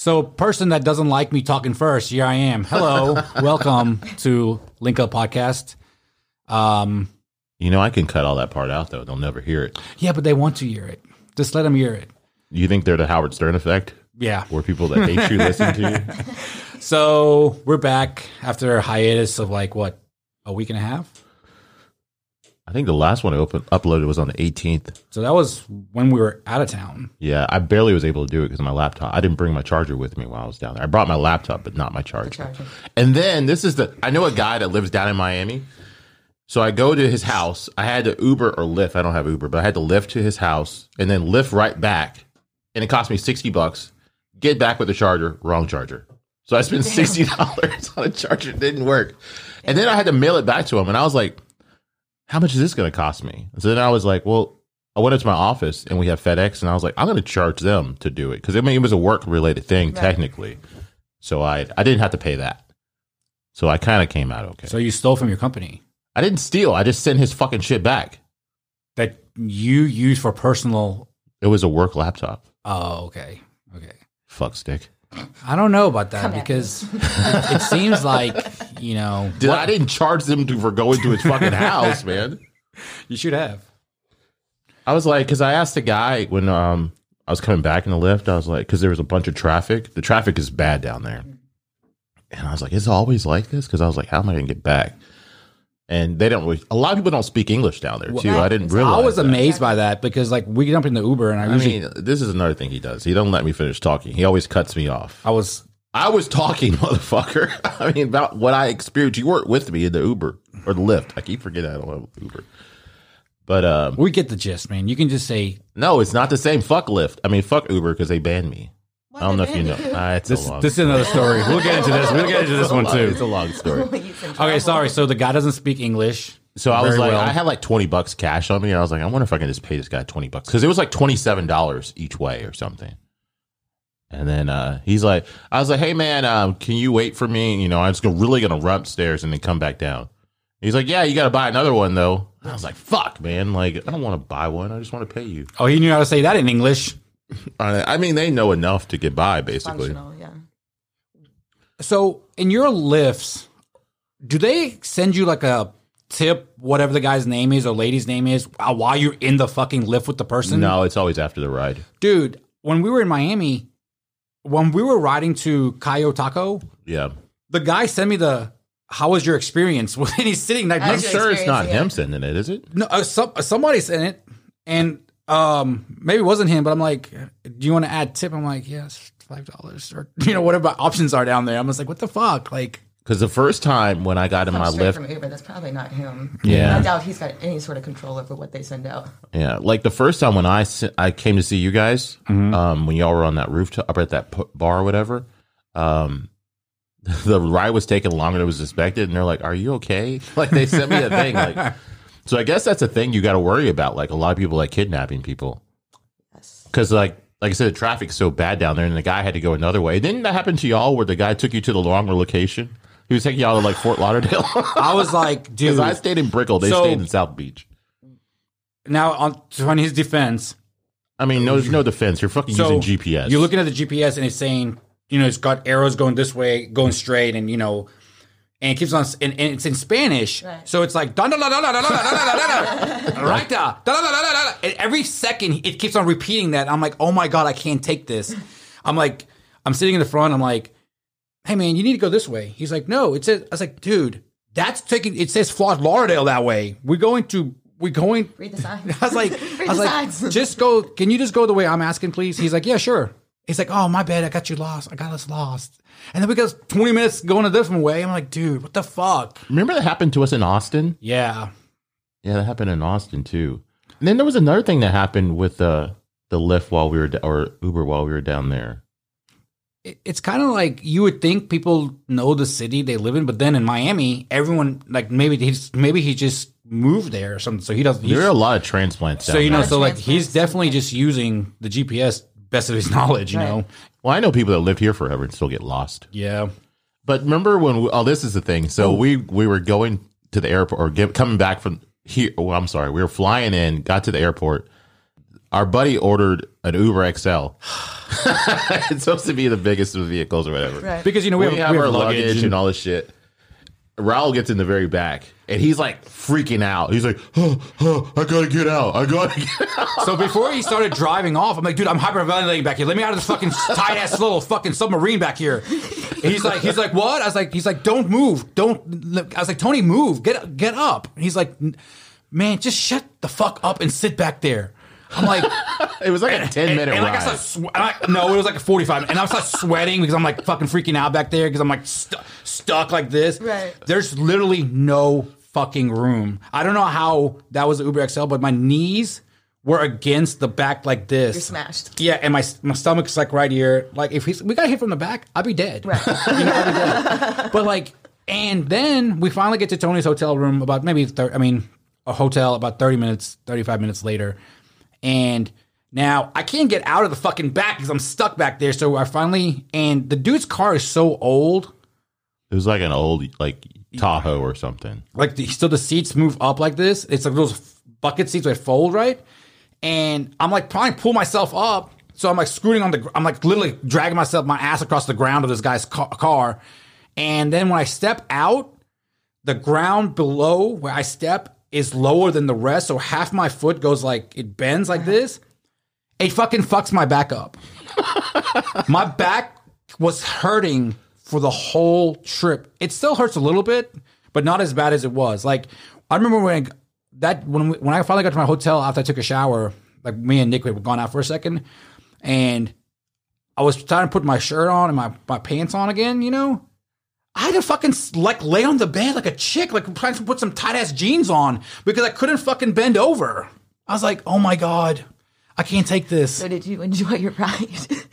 So, person that doesn't like me talking first, here I am. Hello, welcome to Link Up Podcast. Um, You know, I can cut all that part out though. They'll never hear it. yeah, but they want to hear it. Just let them hear it. You think they're the Howard Stern effect, Yeah. where people that hate you listen to you? So we're back after a hiatus of like what a week and a half. I think the last one I opened, uploaded was on the 18th. So that was when we were out of town. Yeah, I barely was able to do it because of my laptop. I didn't bring my charger with me while I was down there. I brought my laptop, but not my charger. charger. And then this is the I know a guy that lives down in Miami. So I go to his house. I had to Uber or Lyft. I don't have Uber, but I had to Lyft to his house and then Lyft right back. And it cost me 60 bucks. Get back with the charger, wrong charger. So I spent $60 on a charger. It didn't work. And then I had to mail it back to him. And I was like, how much is this going to cost me? So then I was like, well, I went into my office and we have FedEx, and I was like, I'm going to charge them to do it because I mean it was a work related thing technically. So I I didn't have to pay that. So I kind of came out okay. So you stole from your company I didn't steal. I just sent his fucking shit back. that you use for personal. It was a work laptop. Oh, okay, okay. Fuck stick. I don't know about that Come because it, it seems like you know Dude, I didn't charge them to, for going to his fucking house, man. you should have. I was like, because I asked the guy when um I was coming back in the Lyft, I was like, because there was a bunch of traffic. The traffic is bad down there, and I was like, is it always like this? Because I was like, how am I gonna get back? And they don't. Really, a lot of people don't speak English down there too. I didn't realize. I was that. amazed by that because like we jump in the Uber and I I usually mean, this is another thing he does. He don't let me finish talking. He always cuts me off. I was I was talking, motherfucker. I mean, about what I experienced. You weren't with me in the Uber or the Lyft. I keep forgetting I don't have Uber. But um, we get the gist, man. You can just say no, it's not the same. Fuck Lyft. I mean, fuck Uber because they banned me. I don't know if you know. Ah, it's this. a long. This is another story. We'll get into this. We'll get into this one too. It's a long story. Okay, sorry. So the guy doesn't speak English. So I was Very like, well. I had like twenty bucks cash on me, and I was like, I wonder if I can just pay this guy twenty bucks because it was like twenty seven dollars each way or something. And then uh, he's like, I was like, hey man, um, can you wait for me? You know, I'm just gonna, really gonna run upstairs and then come back down. He's like, yeah, you got to buy another one though. I was like, fuck, man, like I don't want to buy one. I just want to pay you. Oh, he knew how to say that in English. I, I mean, they know enough to get by, basically. Functional, yeah. So in your Lyfts, do they send you like a tip, whatever the guy's name is or lady's name is, uh, while you're in the fucking Lyft with the person? No, it's always after the ride. dude. When we were in Miami, when we were riding to Coyo Taco, Yeah, the guy sent me the. How was your experience? When he's sitting like I'm sure it's not yeah. him sending it, is it? No, uh, some, somebody sent it, and um, maybe it wasn't him, but I'm like, do you want to add tip? I'm like, yes, five dollars or you know whatever options are down there. I'm just like, what the fuck, like. Because the first time when I got in my Comes straight Lyft, from Uber. That's probably not him. Yeah. I doubt he's got any sort of control over what they send out. Yeah, like the first time when I I came to see you guys, um, when y'all were on that rooftop up at that bar or whatever, um, the ride was taking longer than it was expected, and they're like, "Are you okay?" Like they sent me a thing, like. So I guess that's a thing you got to worry about. Like a lot of people like kidnapping people, Yes. because like like I said, the traffic's so bad down there, and the guy had to go another way. Didn't that happen to y'all, where the guy took you to the longer location? He was taking y'all to like Fort Lauderdale. I was like, dude. Because I stayed in Brickell, they So- stayed in South Beach. now on on his defense, I mean, no, no defense. You're fucking so using GPS. You're looking at the GPS and it's saying, you know, it's got arrows going this way, going straight, and you know, and it keeps on, and, and it's in Spanish, right. so it's like and every second it keeps on repeating that. I'm like, oh my god, I can't take this. I'm like, I'm sitting in the front. I'm like, hey man, you need to go this way. He's like, no, it says. I was like, dude, that's taking. It says Fort Lauderdale that way. We're going to. We're going. Read the signs. I was like, I was like, just go. Can you just go the way I'm asking, please? He's like, yeah, sure. He's like, oh my bad, I got you lost. I got us lost. And then we got 20 minutes going a different way. I'm like, dude, what the fuck? Remember that happened to us in Austin? Yeah. Yeah, that happened in Austin too. And then there was another thing that happened with uh, the Lyft while we were or Uber while we were down there. It's kind of like you would think people know the city they live in, but then in Miami, everyone like maybe he's maybe he just moved there or something, so he doesn't. There are a lot of transplants. So down you know, so like he's definitely just using the GPS best of his knowledge. You Right. know. well, I know people that lived here forever and still get lost. Yeah. But remember when? We, oh, this is the thing. So oh. we we were going to the airport or get, coming back from here. Oh, I'm sorry. We were flying in, got to the airport. our buddy ordered an Uber XL. it's supposed to be the biggest of the vehicles or whatever. Right. Because you know we, We, have, have we our have luggage, and- and all this shit. Raul gets in the very back and he's like freaking out. He's like, oh, oh, I gotta get out. I gotta get out. So before he started driving off, I'm like, dude, I'm hyperventilating back here. Let me out of this fucking tight ass little fucking submarine back here. And he's like, he's like, what? I was like, he's like, don't move, don't. I was like, Tony, move, get get up. And he's like, man, just shut the fuck up and sit back there. I'm like, It was like a 10 minute and like I ride. started swe- and I, no, it was like a 45, and I started sweating because I'm like fucking freaking out back there because I'm like stu- stuck like this. Right. There's literally no fucking room. I don't know how that was the Uber XL, but my knees were against the back like this. You're smashed. Yeah, and my my stomach's like right here. Like if we got hit from the back, I'd be dead. Right. You know, I'd be dead. But like, and then we finally get to Tony's hotel room about maybe thir- I mean a hotel about thirty minutes, thirty five minutes later, and now I can't get out of the fucking back because I'm stuck back there. So I finally and the dude's car is so old. it was like an old like Tahoe or something. like the, so the seats move up like this. It's like those bucket seats that fold right, and I'm like trying to pull myself up. So I'm like scooting on the. I'm like literally dragging myself my ass across the ground of this guy's ca- car, and then when I step out, the ground below where I step is lower than the rest. So half my foot goes like it bends like uh-huh. this. It fucking fucks my back up. my back was hurting for the whole trip. It still hurts a little bit, but not as bad as it was. Like I remember when I, that when we, when I finally got to my hotel after I took a shower, like me and Nick we were gone out for a second, and I was trying to put my shirt on and my, my pants on again. You know, I had to fucking like lay on the bed like a chick, like trying to put some tight ass jeans on because I couldn't fucking bend over. I was like, oh my god, I can't take this. So did you enjoy your ride?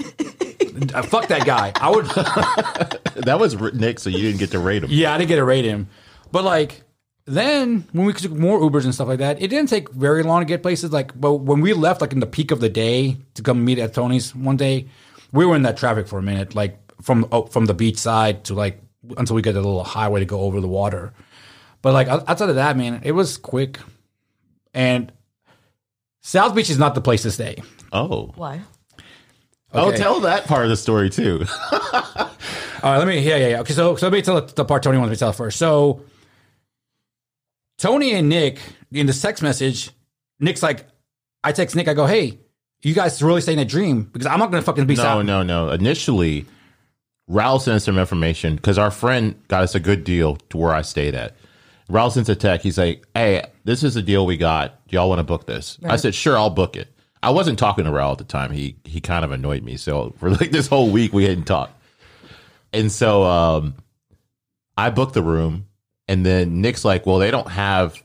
Uh, fuck that guy. I would. That was Nick, so you didn't get to rate him. Yeah, I didn't get to rate him. But like then when we took more Ubers and stuff like that, it didn't take very long to get places. Like, but when we left, like in the peak of the day to come meet at Tony's one day, we were in that traffic for a minute, like from oh, from the beach side to like until we get a little highway to go over the water. But like o- outside of that, man, it was quick. And South Beach is not the place to stay. Oh. Why? Oh, Okay. tell that part of the story too. All right, let me. Yeah, yeah, yeah. Okay, so so let me tell the part Tony wants me to tell first. So Tony and Nick in the text message, Nick's like, I text Nick, I go, hey, you guys really staying a dream because I'm not gonna fucking be no, South. no, no. Initially, Raul sent us some information because our friend got us a good deal to where I stayed at. Raul sends a text. He's like, "Hey, this is the deal we got. Do y'all want to book this?" I said, "Sure, I'll book it." I wasn't talking to Raul at the time. He he kind of annoyed me. So for like this whole week, we hadn't talked. And so um, I booked the room, and then Nick's like, "Well, they don't have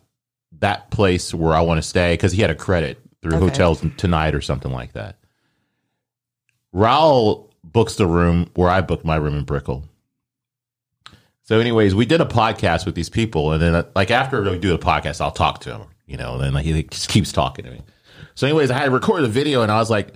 that place where I want to stay because he had a credit through Okay. hotels tonight or something like that." Raul books the room where I booked my room in Brickell. So, anyways, we did a podcast with these people, and then like after we do the podcast, I'll talk to him, you know, and then like, he just keeps talking to me. So, anyways, I had recorded a video, and I was like,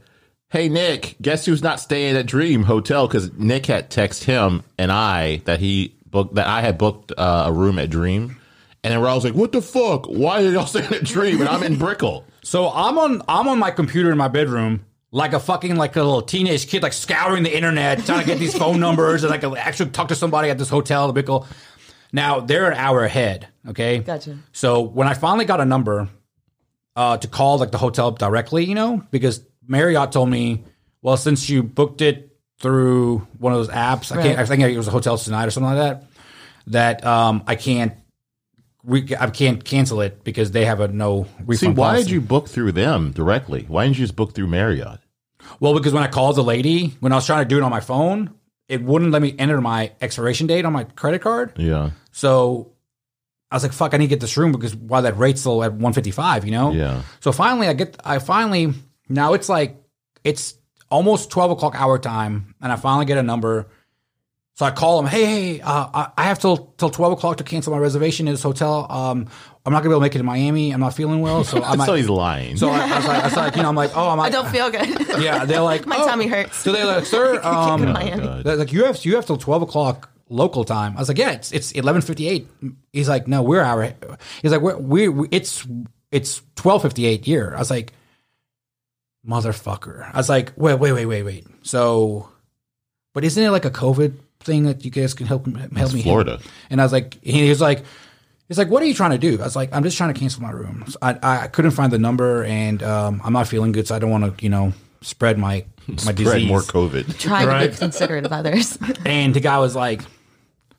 "Hey, Nick, guess who's not staying at Dream Hotel?" Because Nick had text him and I that he booked that I had booked uh, a room at Dream, and then Raul's like, "What the fuck? Why are y'all staying at Dream?" And I'm in Brickell. So I'm on I'm on my computer in my bedroom like a fucking like a little teenage kid, like scouring the internet, trying to get these phone numbers and like actually talk to somebody at this hotel, the Brickell. Now they're an hour ahead. Okay, Gotcha. So when I finally got a number uh, to call like the hotel directly, you know, because Marriott told me, well, since you booked it through one of those apps, I can't. I think it was a hotel tonight or something like that. That um, I can't. Re- I can't cancel it because they have a no refund. See, why policy. did you book through them directly? Why didn't you just book through Marriott? Well, because when I called the lady, when I was trying to do it on my phone, it wouldn't let me enter my expiration date on my credit card. Yeah, So I was like, "Fuck, I need to get this room because while that rate's still at one fifty five, you know." yeah. So finally, I get, I finally now it's like it's almost twelve o'clock hour time, and I finally get a number. So I call him, hey, hey, uh, I- I have till till twelve o'clock to cancel my reservation in this hotel. Um, I'm not gonna be able to make it to Miami. I'm not feeling well, so I might. so he's lying. so I, I, was like, I was like, you know, I'm like, oh, I'm I don't feel good. yeah. They're like, My oh. tummy hurts. So they're like, sir, um, in they're like you have you have till twelve o'clock local time. I was like, yeah, it's it's eleven fifty eight. He's like, no, we're hour. He's like, we're, we we it's it's twelve fifty eight here. I was like, motherfucker. I was like, wait, wait, wait, wait, wait. So, but isn't it like a COVID thing that you guys can help help It's me? Florida. And I was like, he was like, he's like, what are you trying to do? I was like, I'm just trying to cancel my room. So I, I couldn't find the number, and um, I'm not feeling good, so I don't want to, you know, spread my my Spread disease. more COVID. Trying to be considerate of others. And the guy was like,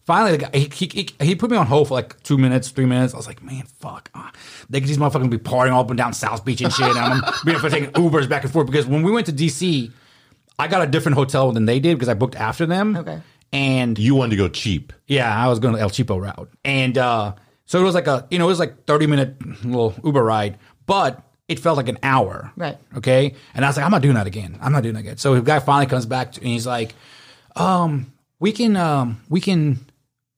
finally, the guy, he, he, he, he put me on hold for like two minutes, three minutes. I was like, man, fuck. Uh, they these motherfuckers be partying all up and down South Beach and shit. And I'm being for taking Ubers back and forth because when we went to DC, I got a different hotel than they did because I booked after them. Okay. And You wanted to go cheap. yeah, I was going to El Cheapo route. And uh, so it was like a, you know, it was like 30 minute little Uber ride, but it felt like an hour. Right. Okay. And I was like, I'm not doing that again. I'm not doing that again. So the guy finally comes back to, and he's like, um, we can, um, we can,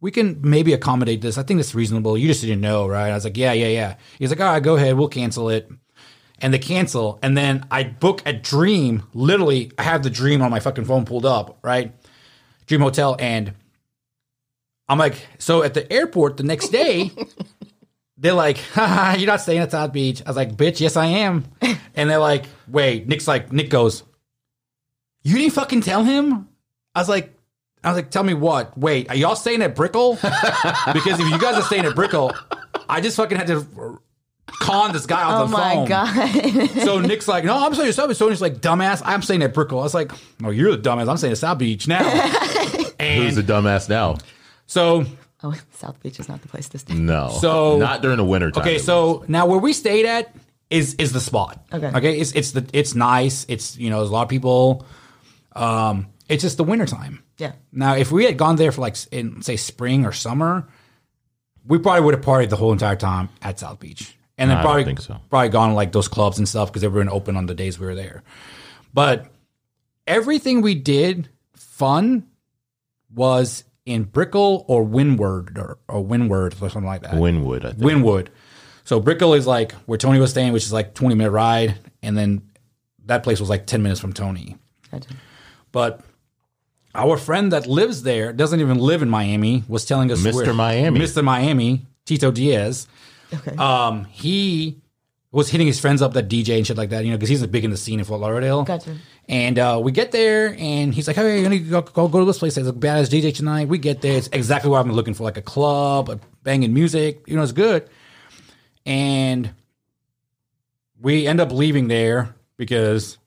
we can maybe accommodate this. I think it's reasonable. You just didn't know, right? I was like, yeah, yeah, yeah. He's like, all right, go ahead. We'll cancel it. And they cancel. And then I book a dream. Literally, I have the dream on my fucking phone pulled up, right? Dream Hotel. And I'm like, so at the airport the next day, they're like, Haha, you're not staying at South Beach. I was like, bitch, yes, I am. And they're like, wait, Nick's like, Nick goes, you didn't fucking tell him? I was like, I was like, tell me what? Wait, are y'all staying at Brickell? because if you guys are staying at Brickell, I just fucking had to con this guy oh on the phone. Oh my phone. god. So Nick's like, no, I'm staying at South Beach. So he's like, dumbass, I'm staying at Brickell. I was like, no, you're the dumbass. I'm staying at South Beach now. Who's the dumbass now? so oh, South Beach is not the place to stay. No. So- not during the winter time. Okay, at so now where we stayed at is is the spot. Okay. Okay. It's it's the it's nice. It's you know, there's a lot of people. Um, it's just the wintertime. Yeah. Now, if we had gone there for like in say spring or summer, we probably would have partied the whole entire time at South Beach, and then I don't probably think so. probably gone to, like those clubs and stuff because they weren't open on the days we were there. But everything we did fun was in Brickell or Windward or, or Windward or something like that. Wynwood, I think. Wynwood. So Brickell is like where Tony was staying, which is like 20 minute ride. And then that place was like 10 minutes from Tony. But our friend that lives there, doesn't even live in Miami, was telling us Mr. Miami. Mr. Miami, Tito Diaz. Okay. Um, he was hitting his friends up that DJ and shit like that, you know, because he's big in the scene in Fort Lauderdale. Gotcha. And uh, we get there, and he's like, "Hey, you're gonna go, go, go to this place. There's a badass DJ tonight." We get there. It's exactly what I've been looking for, like a club, a banging music. You know, it's good. And we end up leaving there because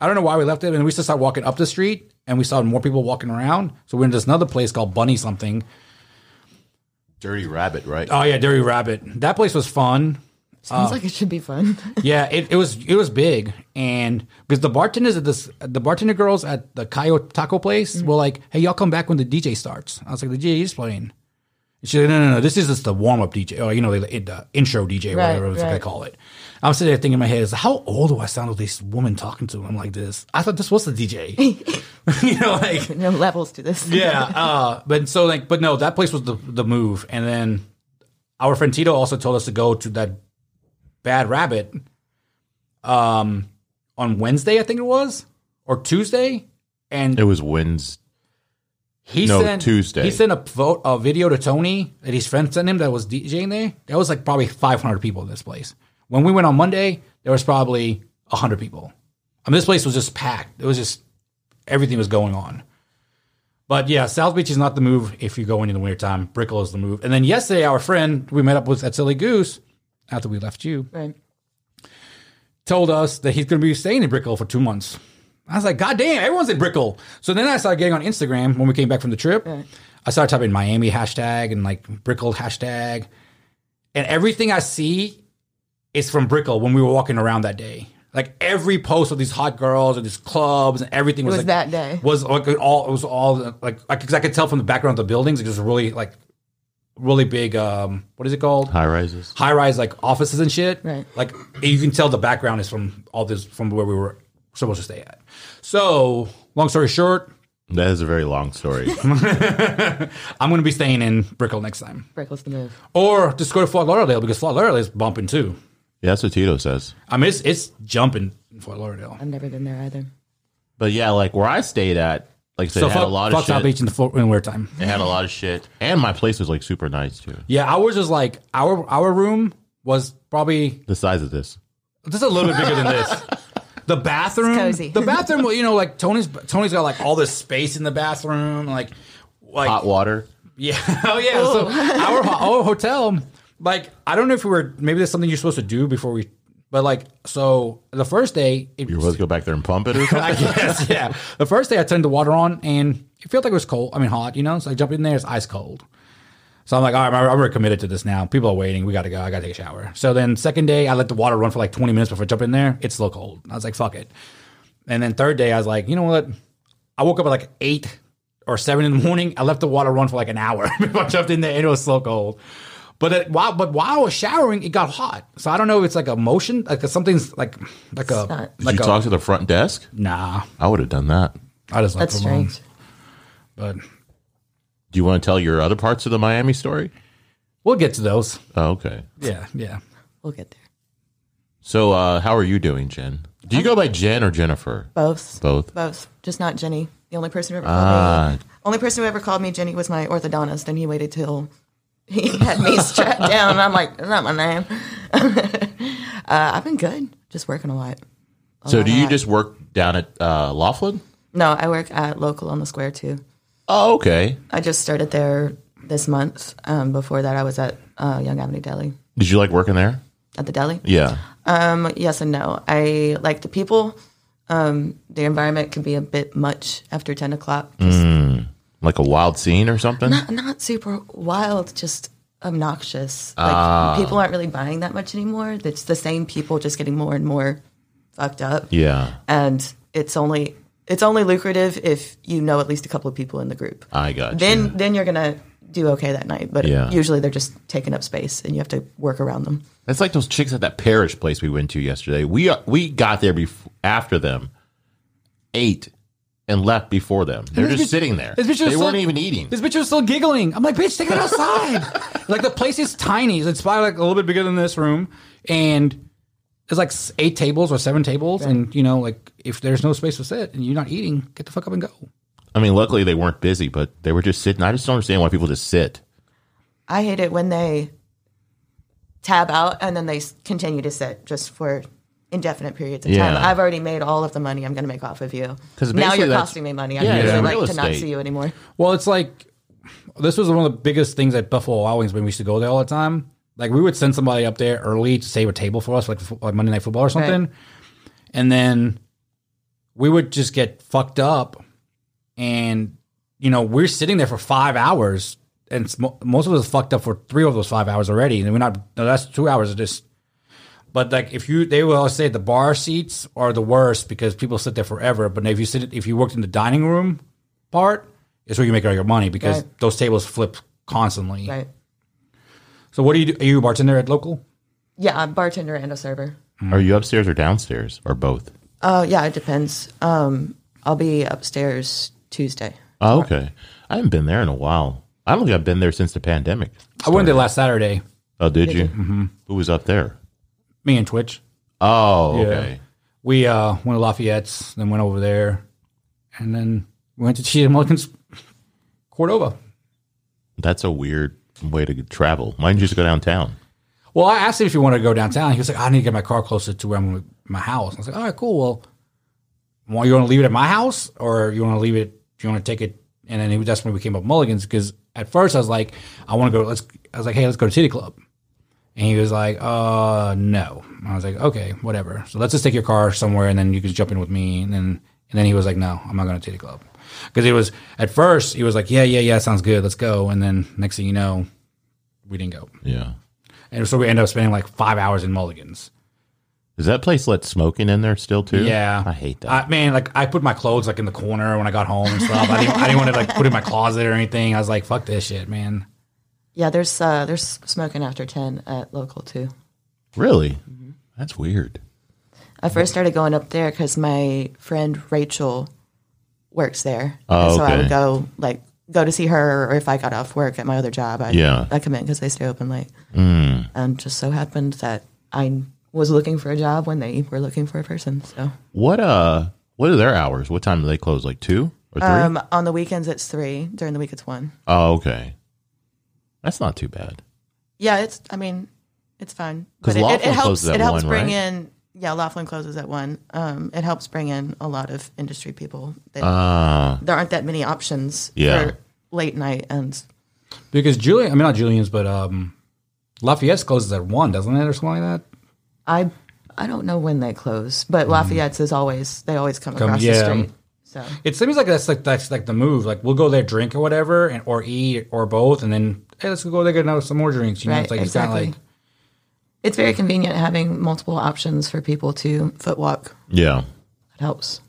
I don't know why we left it. And we just started walking up the street, and we saw more people walking around. So we went to this another place called Bunny something. Dirty Rabbit, right? Oh yeah, Dirty Rabbit. That place was fun. Sounds uh, like it should be fun. Yeah, it, it was it was big, and because the bartenders at this the bartender girls at the Coyote Taco place mm-hmm. were like, "Hey, y'all come back when the DJ starts." I was like, "The DJ is playing." And she's like, "No, no, no, this is just the warm up DJ, or you know, the, the intro DJ, Right, whatever it's like I right. call it." I'm sitting there thinking in my head, is how old do I sound with this woman talking to him like this? I thought this was the DJ, you know, like no levels to this. yeah. Uh, but so like, but no, that place was the the move. And then our friend Tito also told us to go to that Bad Rabbit, um, on Wednesday, I think it was, or Tuesday, and It was Wednesday. he no, sent Tuesday. He sent a vote a video to Tony that his friend sent him that was DJing there. There was like probably 500 people in this place. When we went on Monday, there was probably 100 people. I mean, this place was just packed. It was just everything was going on. But yeah, South Beach is not the move if you go in in the wintertime. Brickell is the move. And then yesterday, our friend we met up with at Silly Goose after we left you Right. told us that he's going to be staying in Brickell for two months. I was like, God damn, everyone's in Brickell. So then I started getting on Instagram when we came back from the trip. Right. I started typing Miami hashtag and like Brickell hashtag. And everything I see is from Brickell when we were walking around that day. Like every post of these hot girls and these clubs and everything was, was like, that day. was like all it was all like because I could tell from the background of the buildings it was really like really big um what is it called High rises. high rise like offices and shit. Right. Like you can tell the background is from all this from where we were supposed to stay at. So long story short, That is a very long story. I'm going to be staying in Brickell next time, Brickell's the move. or just go to Fort Lauderdale because Fort Lauderdale is bumping too. Yeah, that's what Tito says. I mean, it's, it's jumping in Fort Lauderdale. I've never been there either. But yeah, like where I stayed at, like I said, So it had fuck, a lot fuck of South shit. Beach in the Fort in winter time. It had a lot of shit, and my place was like super nice too. Yeah, ours was like our our room was probably The size of this. just a little bit bigger than this. the bathroom, It's cozy. the bathroom. Well, You know, like Tony's Tony's got like all this space in the bathroom, like like Hot water. yeah, oh yeah. So our, ho- our hotel, like I don't know if we were maybe that's something you're supposed to do before we, but like so the first day it, You're supposed to go back there and pump it or something. I guess, yeah. The first day I turned the water on and it felt like it was cold. I mean, hot, you know? So I jump in there, it's ice cold. So I'm like, all right, I'm already committed to this now. People are waiting. We got to go. I got to take a shower. So then, second day, I let the water run for like 20 minutes before I jump in there. It's still cold. I was like, fuck it. And then, third day, I was like, you know what? I woke up at like eight or seven in the morning. I left the water run for like an hour before I jumped in there and it was so cold. But it, while but while I was showering, it got hot. So I don't know if it's like a motion, like something's like like a not. Did like you a talk to the front desk? nah. I would have done that. I just like That's strange. But Do you want to tell your other parts of the Miami story? we'll get to those. Oh, okay. Yeah, yeah. We'll get there. So, uh, how are you doing, Jen? Do you go by Jen or Jennifer? Both. Both. Both. Just not Jenny. The only person who ever called Ah. me. Only person who ever called me Jenny was my orthodontist, and he waited till he had me strapped down. And I'm like, that's not my name. uh, I've been good. Just working a lot. So, lot do you just work down at uh, Loflin? No, I work at local on the square too. Oh, okay. I just started there this month. Um, before that, I was at uh, Young Avenue Deli. Did you like working there? At the deli? Yeah. Um, yes and no. I like the people. Um, the environment can be a bit much after 10 o'clock. Just Like a wild scene or something? not super wild, just obnoxious. Like people aren't really buying that much anymore. It's the same people just getting more and more fucked up. Yeah. And it's only it's only lucrative if you know at least a couple of people in the group. I got you. Then then you're gonna do okay that night. But Yeah. usually they're just taking up space and you have to work around them. It's like those chicks at that parish place we went to yesterday. We uh, we got there before, after them, ate, and left before them. They're just bitch- sitting there. this bitch They was weren't so- even eating. This bitch was still giggling. I'm like, bitch, take it outside. like the place is tiny. It's probably like a little bit bigger than this room, and there's like eight tables or seven tables, and you know, like if there's no space to sit and you're not eating, get the fuck up and go. I mean, luckily they weren't busy, but they were just sitting. I just don't understand why people just sit. I hate it when they tab out and then they continue to sit just for indefinite periods of time. I've already made all of the money I'm going to make off of you. 'Cause now you're costing me money. I'd Yeah, really yeah, like real to not see you anymore. Well, it's like this was one of the biggest things at Buffalo Wild Wings when we used to go there all the time. Like we would send somebody up there early to save a table for us, like like Monday Night Football or something, and then we would just get fucked up, and you know we're sitting there for five hours, and mo- most of us fucked up for three of those five hours already, and we're not. No, that's two hours of just. But like if you, they will always say the bar seats are the worst because people sit there forever. But if you sit, if you worked in the dining room part, is where you make all your money because Right. those tables flip constantly. Right. So what do you do? Are you a bartender at local? Yeah, I'm bartender and a server. Are you upstairs or downstairs or both? Oh, yeah, it depends. Um, I'll be upstairs Tuesday. Oh, okay. I haven't been there in a while. I don't think I've been there since the pandemic. I went there last Saturday. Oh, did you? Mm-hmm. Who was up there? Me and Twitch. Oh, Yeah. okay. We uh, went to Lafayette's, then went over there, and then we went to Cheetah Mulligan's Cordova. That's a weird way to travel. Why didn't you just go downtown? Well, I asked him if he wanted to go downtown. He was like, I need to get my car closer to where I'm my house. I was like, all right, cool. Well, well, you want to leave it at my house or you want to leave it, do you want to take it? And then he, that's when we came up Mulligan's because at first I was like, I want to go, let's, I was like, hey, let's go to Titty Club. And he was like, uh, no. I was like, okay, whatever. So let's just take your car somewhere and then you can jump in with me. And then, and then he was like, no, I'm not going to Titty Club. Because it was, at first, he was like, yeah, yeah, yeah, sounds good. Let's go. And then next thing you know, we didn't go. Yeah. And so we ended up spending like five hours in Mulligan's. Does that place let smoking in there still too? Yeah, I hate that. I, man, like I put my clothes like in the corner when I got home and stuff. I didn't, I didn't want to like put in my closet or anything. I was like, fuck this shit, man. Yeah, there's uh, there's smoking after 10 at local too. really? Mm-hmm. That's weird. I first started going up there because my friend Rachel works there. Oh, so I would go like go to see her, or if I got off work at my other job, I Yeah. I come in because they stay open late. Mm. And just so happened that I was looking for a job when they were looking for a person. So What uh? What are their hours? What time do they close? Like two or three? um, on the weekends it's three. During the week it's one. oh, okay. That's not too bad. Yeah, it's. I mean, it's fine. 'Cause Because it, it, it helps. closes at It helps one, bring right? in Yeah, Loflin closes at one. Um, it helps bring in a lot of industry people. That, Ah, there aren't that many options Yeah. for late night and Because Julian, I mean not Julian's, but um, Lafayette's closes at one, doesn't it, or something like that? I I don't know when they close, but Lafayette's is always they always come, across yeah. the street. So It seems like that's like that's like the move. Like we'll go there, drink or whatever, and or eat or both, and then hey, let's go there get another, some more drinks. You know, right, it's like exactly. it's kind of like it's very convenient having multiple options for people to foot walk. yeah. It helps.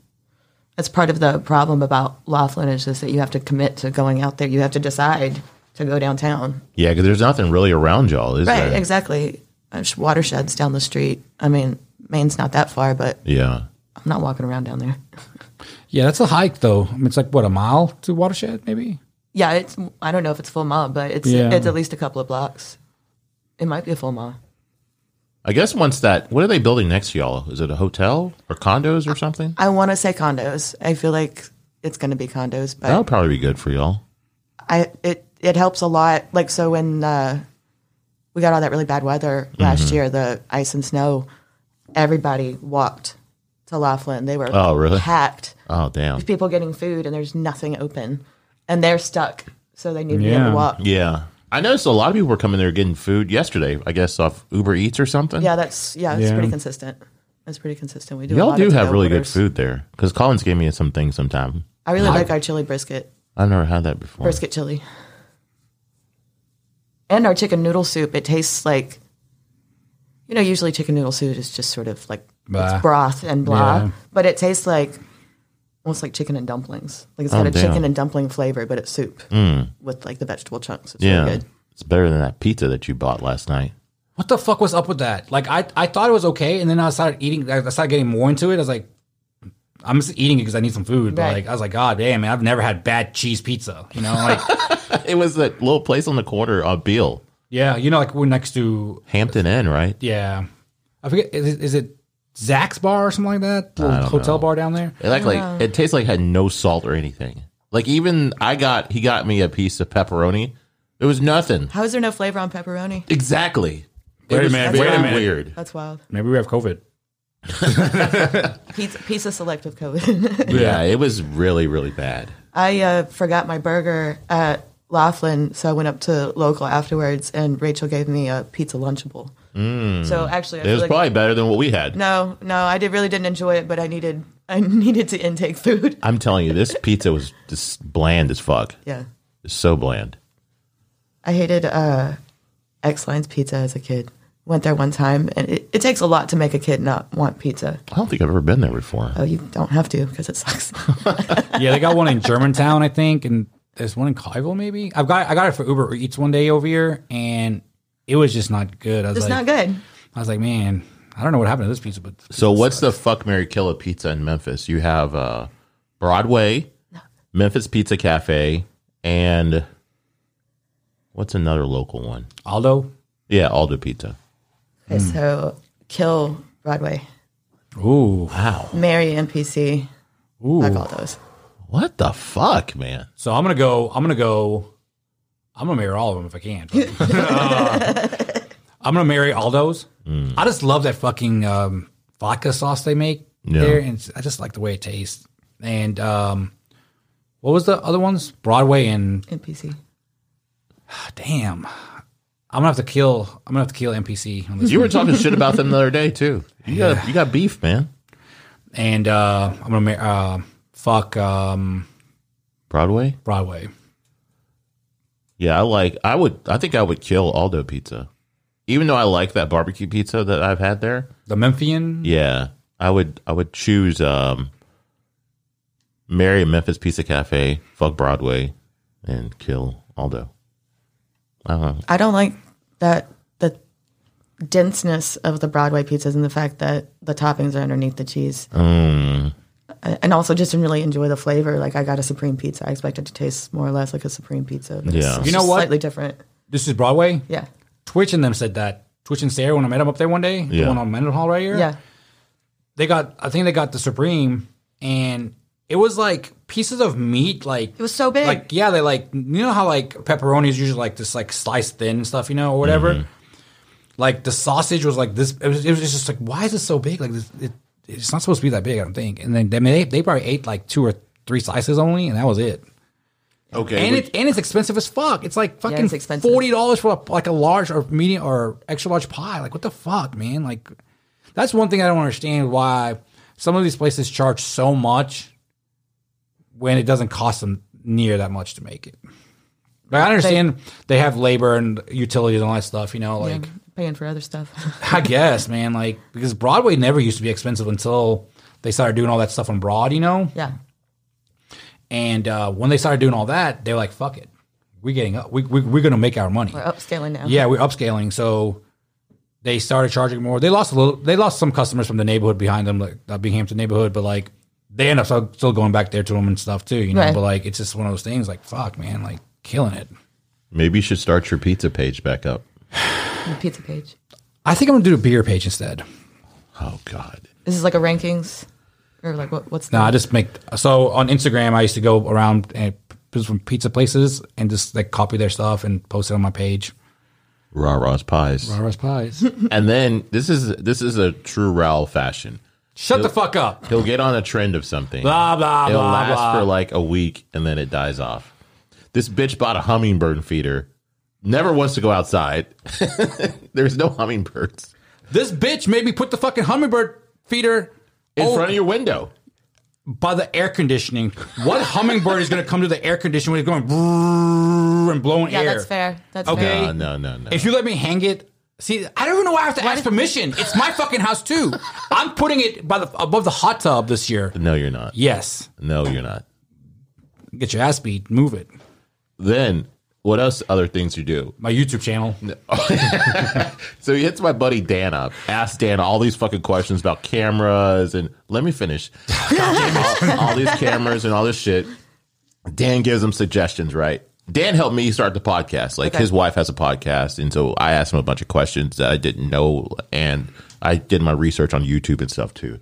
That's part of the problem about Loflin is just that you have to commit to going out there. You have to decide to go downtown. Yeah, because there's nothing really around y'all, is Right, there? exactly. Uh, there's watersheds down the street. I mean, Main's not that far, but Yeah. I'm not walking around down there. yeah, that's a hike though. I mean, it's like what a mile to Watershed, maybe. Yeah, it's. I don't know if it's full mile, but it's Yeah. it's at least a couple of blocks. It might be a full mile. I guess once that, what are they building next to y'all? Is it a hotel or condos or something? I want to say condos. I feel like it's going to be condos, but That would probably be good for y'all. I it it helps a lot. Like so when uh, we got all that really bad weather last Mm-hmm. year, the ice and snow, everybody walked to Loflin. They were Oh, really? packed. Oh, damn. People getting food and there's nothing open, and they're stuck. So they need to be able Yeah. to walk. Yeah. I noticed a lot of people were coming there getting food yesterday, I guess off Uber Eats or something. Yeah, that's yeah, it's Yeah. pretty consistent. It's pretty consistent. We do. a Y'all lot do of have to-go really orders. good food there. Because Collins gave me some things sometime. I really like our chili brisket, I've never had that before. brisket chili, and our chicken noodle soup. It tastes like, you know, usually chicken noodle soup is just sort of like Blah. it's broth and blah, Yeah. but it tastes like almost like chicken and dumplings. Like it's oh, got Oh, a damn. chicken and dumpling flavor, but it's soup hmm. with like the vegetable chunks. It's yeah. really good. It's better than that pizza that you bought last night. What the fuck was up with that? Like I, I thought it was okay, and then I started eating. I started getting more into it. I was like, I'm just eating it because I need some food. But like, I was like, God damn, man, I've never had bad cheese pizza. You know, like, It was that little place on the corner of Beale, yeah, you know, like we're next to, Hampton Inn, right? yeah, I forget, is it, is it Zach's bar or something like that? Little hotel bar down there. It like like it tastes like it had no salt or anything. Like even I got he got me a piece of pepperoni. It was nothing. How is there no flavor on pepperoni? Exactly. It Wait a was minute, very wait a minute. weird. That's wild. Maybe we have COVID. Pizza, pizza selective COVID. Yeah, it was really really bad. I uh, forgot my burger at Loflin, so I went up to local afterwards, and Rachel gave me a pizza lunchable. So actually, I It was like, probably better than what we had. no, no, I did really didn't enjoy it, but I needed I needed to intake food. I'm telling you, this pizza was just bland as fuck. Yeah, It's so bland. I hated uh, Exline's Pizza as a kid. Went there one time, and it, it takes a lot to make a kid not want pizza. I don't think I've ever been there before. Oh, you don't have to because it sucks. Yeah, they got one in Germantown, I think, and there's one in Collierville, maybe. I've got I got it for Uber Eats one day over here, and it was just not good. I was it's like, not good. I was like, man, I don't know what happened to this pizza, but So what's the fuck Mary Kill a pizza in Memphis? You have uh, Broadway, Memphis Pizza Cafe, and what's another local one? Aldo? Yeah, Aldo Pizza. Okay, so kill Broadway, Ooh, Wow. marry MPC. ooh. Fuck all those. What the fuck, man? So I'm gonna go. I'm gonna go. I'm gonna marry all of them if I can. but- Uh, I'm gonna marry all Aldo's. I just love that fucking um, vodka sauce they make Yeah. there, and I just like the way it tastes. And um, what was the other ones? Broadway and MPC. damn. I'm gonna have to kill. I'm gonna have to kill MPC on this. You were talking shit about them the other day too. You got you got beef, man. and uh, I'm gonna uh, fuck um, Broadway. Broadway. Yeah, I like. I would. I think I would kill Aldo Pizza, even though I like that barbecue pizza that I've had there. The Memphian. Yeah, I would. I would choose um, marry Memphis Pizza Cafe, fuck Broadway, and kill Aldo. I don't know. I don't like that the denseness of the Broadway pizzas and the fact that the toppings are underneath the cheese. Mm. And also just didn't really enjoy the flavor. Like I got a supreme pizza. I expected to taste more or less like a supreme pizza. But Yeah. it's You know just what? Slightly different. This is Broadway. Yeah. Twitch and them said that. Twitch and Sarah when I met them up there one day, Yeah. the one on Mendenhall right here. Yeah. they got. I think they got the Supreme, and it was like pieces of meat, like It was so big. like yeah, they like you know how like pepperoni is usually like this like sliced thin and stuff, you know, or whatever. Mm-hmm. Like the sausage was like this. It was, it was just like, why is it so big? Like this, it, it's not supposed to be that big. I don't think. And then I mean, they they probably ate like two or three slices only, and that was it. Okay. And which- it and it's expensive as fuck. It's like fucking it's expensive. forty dollars for a, like a large or medium or extra large pie. Like what the fuck, man? Like that's one thing I don't understand why some of these places charge so much when it doesn't cost them near that much to make it. Like, I understand they, have labor and utilities and all that stuff, you know, like Yeah, paying for other stuff. I guess, man, like because Broadway never used to be expensive until they started doing all that stuff on Broad, you know? yeah. And uh, when they started doing all that, they were like, "Fuck it, we're getting up. We, we, we're going to make our money." We're upscaling now. Yeah, we're upscaling. So they started charging more. They lost a little. They lost some customers from the neighborhood behind them, like the Binghampton neighborhood. But like they end up still, still going back there to them and stuff too. You know. Right. But like it's just one of those things. Like fuck, man, like killing it. maybe you should start your pizza page back up. The pizza page. I think I'm gonna do a beer page instead. Oh God. This is like a rankings, or like what? What's the? No, I just make so on Instagram. I used to go around and from pizza places and just like copy their stuff and post it on my page. Raw Ra's pies. Rara's pies. and then this is this is a true Raul fashion. Shut the fuck up. He'll get on a trend of something. Blah blah blah. It'll blah last blah. for like a week and then it dies off. This bitch bought a hummingbird feeder. Never wants to go outside. There's no hummingbirds This bitch made me put the fucking hummingbird feeder in oh, front of your window. by the air conditioning. What hummingbird is going to come to the air conditioning when it's going and blowing yeah, air? Yeah, that's fair. That's Okay. fair. No, no, no, no. If you let me hang it, see, I don't even know why I have to ask permission. It's my fucking house too. I'm putting it by the above the hot tub this year. no, you're not. Yes, No, you're not. get your ass beat. Move it. Then what else? Other things you do? My YouTube channel. So he hits my buddy Dan up, asks Dan all these fucking questions about cameras, and let me finish. all, all these cameras and all this shit. Dan gives him suggestions, right? Dan helped me start the podcast. Like Okay. his wife has a podcast, and so I asked him a bunch of questions that I didn't know, and I did my research on YouTube and stuff too.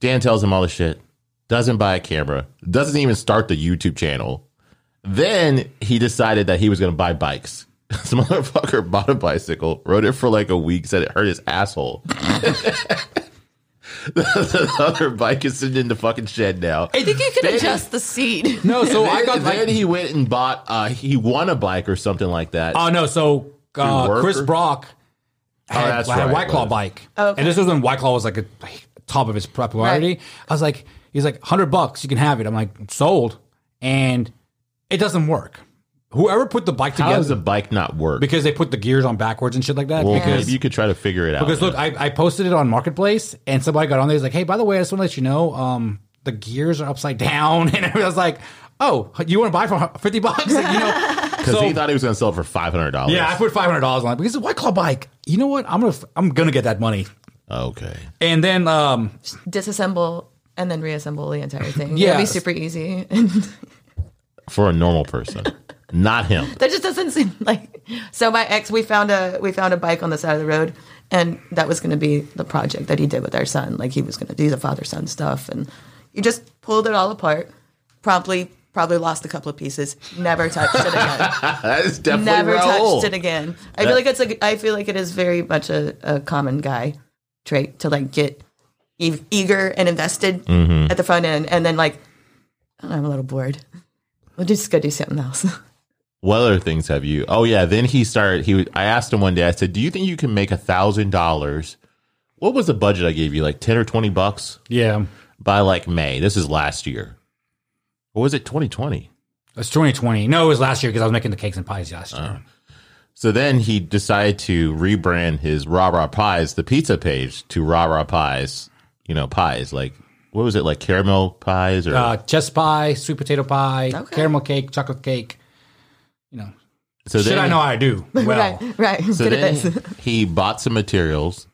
Dan tells him all this shit, doesn't buy a camera, doesn't even start the YouTube channel. Then he decided that he was going to buy bikes. This motherfucker bought a bicycle, rode it for like a week, said it hurt his asshole. the other bike is sitting in the fucking shed now. I think you can Then- adjust the seat. No, so I got then like, he went and bought. Uh, he won a bike or something like that. oh no, so uh, work Chris Brock had, that's had a right, White Claw was. bike, Okay. and this was when White Claw was like a top of his popularity. Right. I was like, he's like, hundred bucks, you can have it. I'm like, sold, and it doesn't work. Whoever put the bike How together does the bike not work? because they put the gears on backwards and shit like that. well, because maybe you could try to figure it out. because look, I, I posted it on Marketplace, and somebody got on there. He's like, "Hey, by the way, I just want to let you know, um, the gears are upside down." And I was like, "Oh, you want to buy for fifty bucks?" Like, you know, because so- he thought he was going to sell it for five hundred dollars. yeah, I put five hundred dollars on it because it's a White Claw bike. You know what? I'm gonna I'm gonna get that money, okay. and then um, Disassemble and then reassemble the entire thing. Yeah. It'll be super easy. For a normal person, not him. that just doesn't seem like. So my ex, we found a we found a bike on the side of the road, and that was going to be the project that he did with our son. Like he was going to do the father son stuff, and he just pulled it all apart. Promptly, probably lost a couple of pieces. Never touched it again. That is definitely Never touched it again. I feel like it's a. I feel like it is very much a, a common guy trait to like get e- eager and invested Mm-hmm. at the front end, and then like "Oh, I'm a little bored. We'll just go do something else. What other things have you? Oh yeah, then he started. He, I asked him one day. I said, "Do you think you can make a thousand dollars? What was the budget I gave you? Like ten or twenty bucks yeah, by like May. This is last year. Or was it twenty twenty? it's 2020. No, it was last year because I was making the cakes and pies last year. Uh-huh. So then he decided to rebrand his Rah Rah Pies, the pizza page, to Rah Rah Pies. You know, pies like what was it like caramel pies or Uh, chest pie, sweet potato pie, Okay. caramel cake, chocolate cake. You know, so shit I know I do well. right, right. So Good then at this. he bought some materials,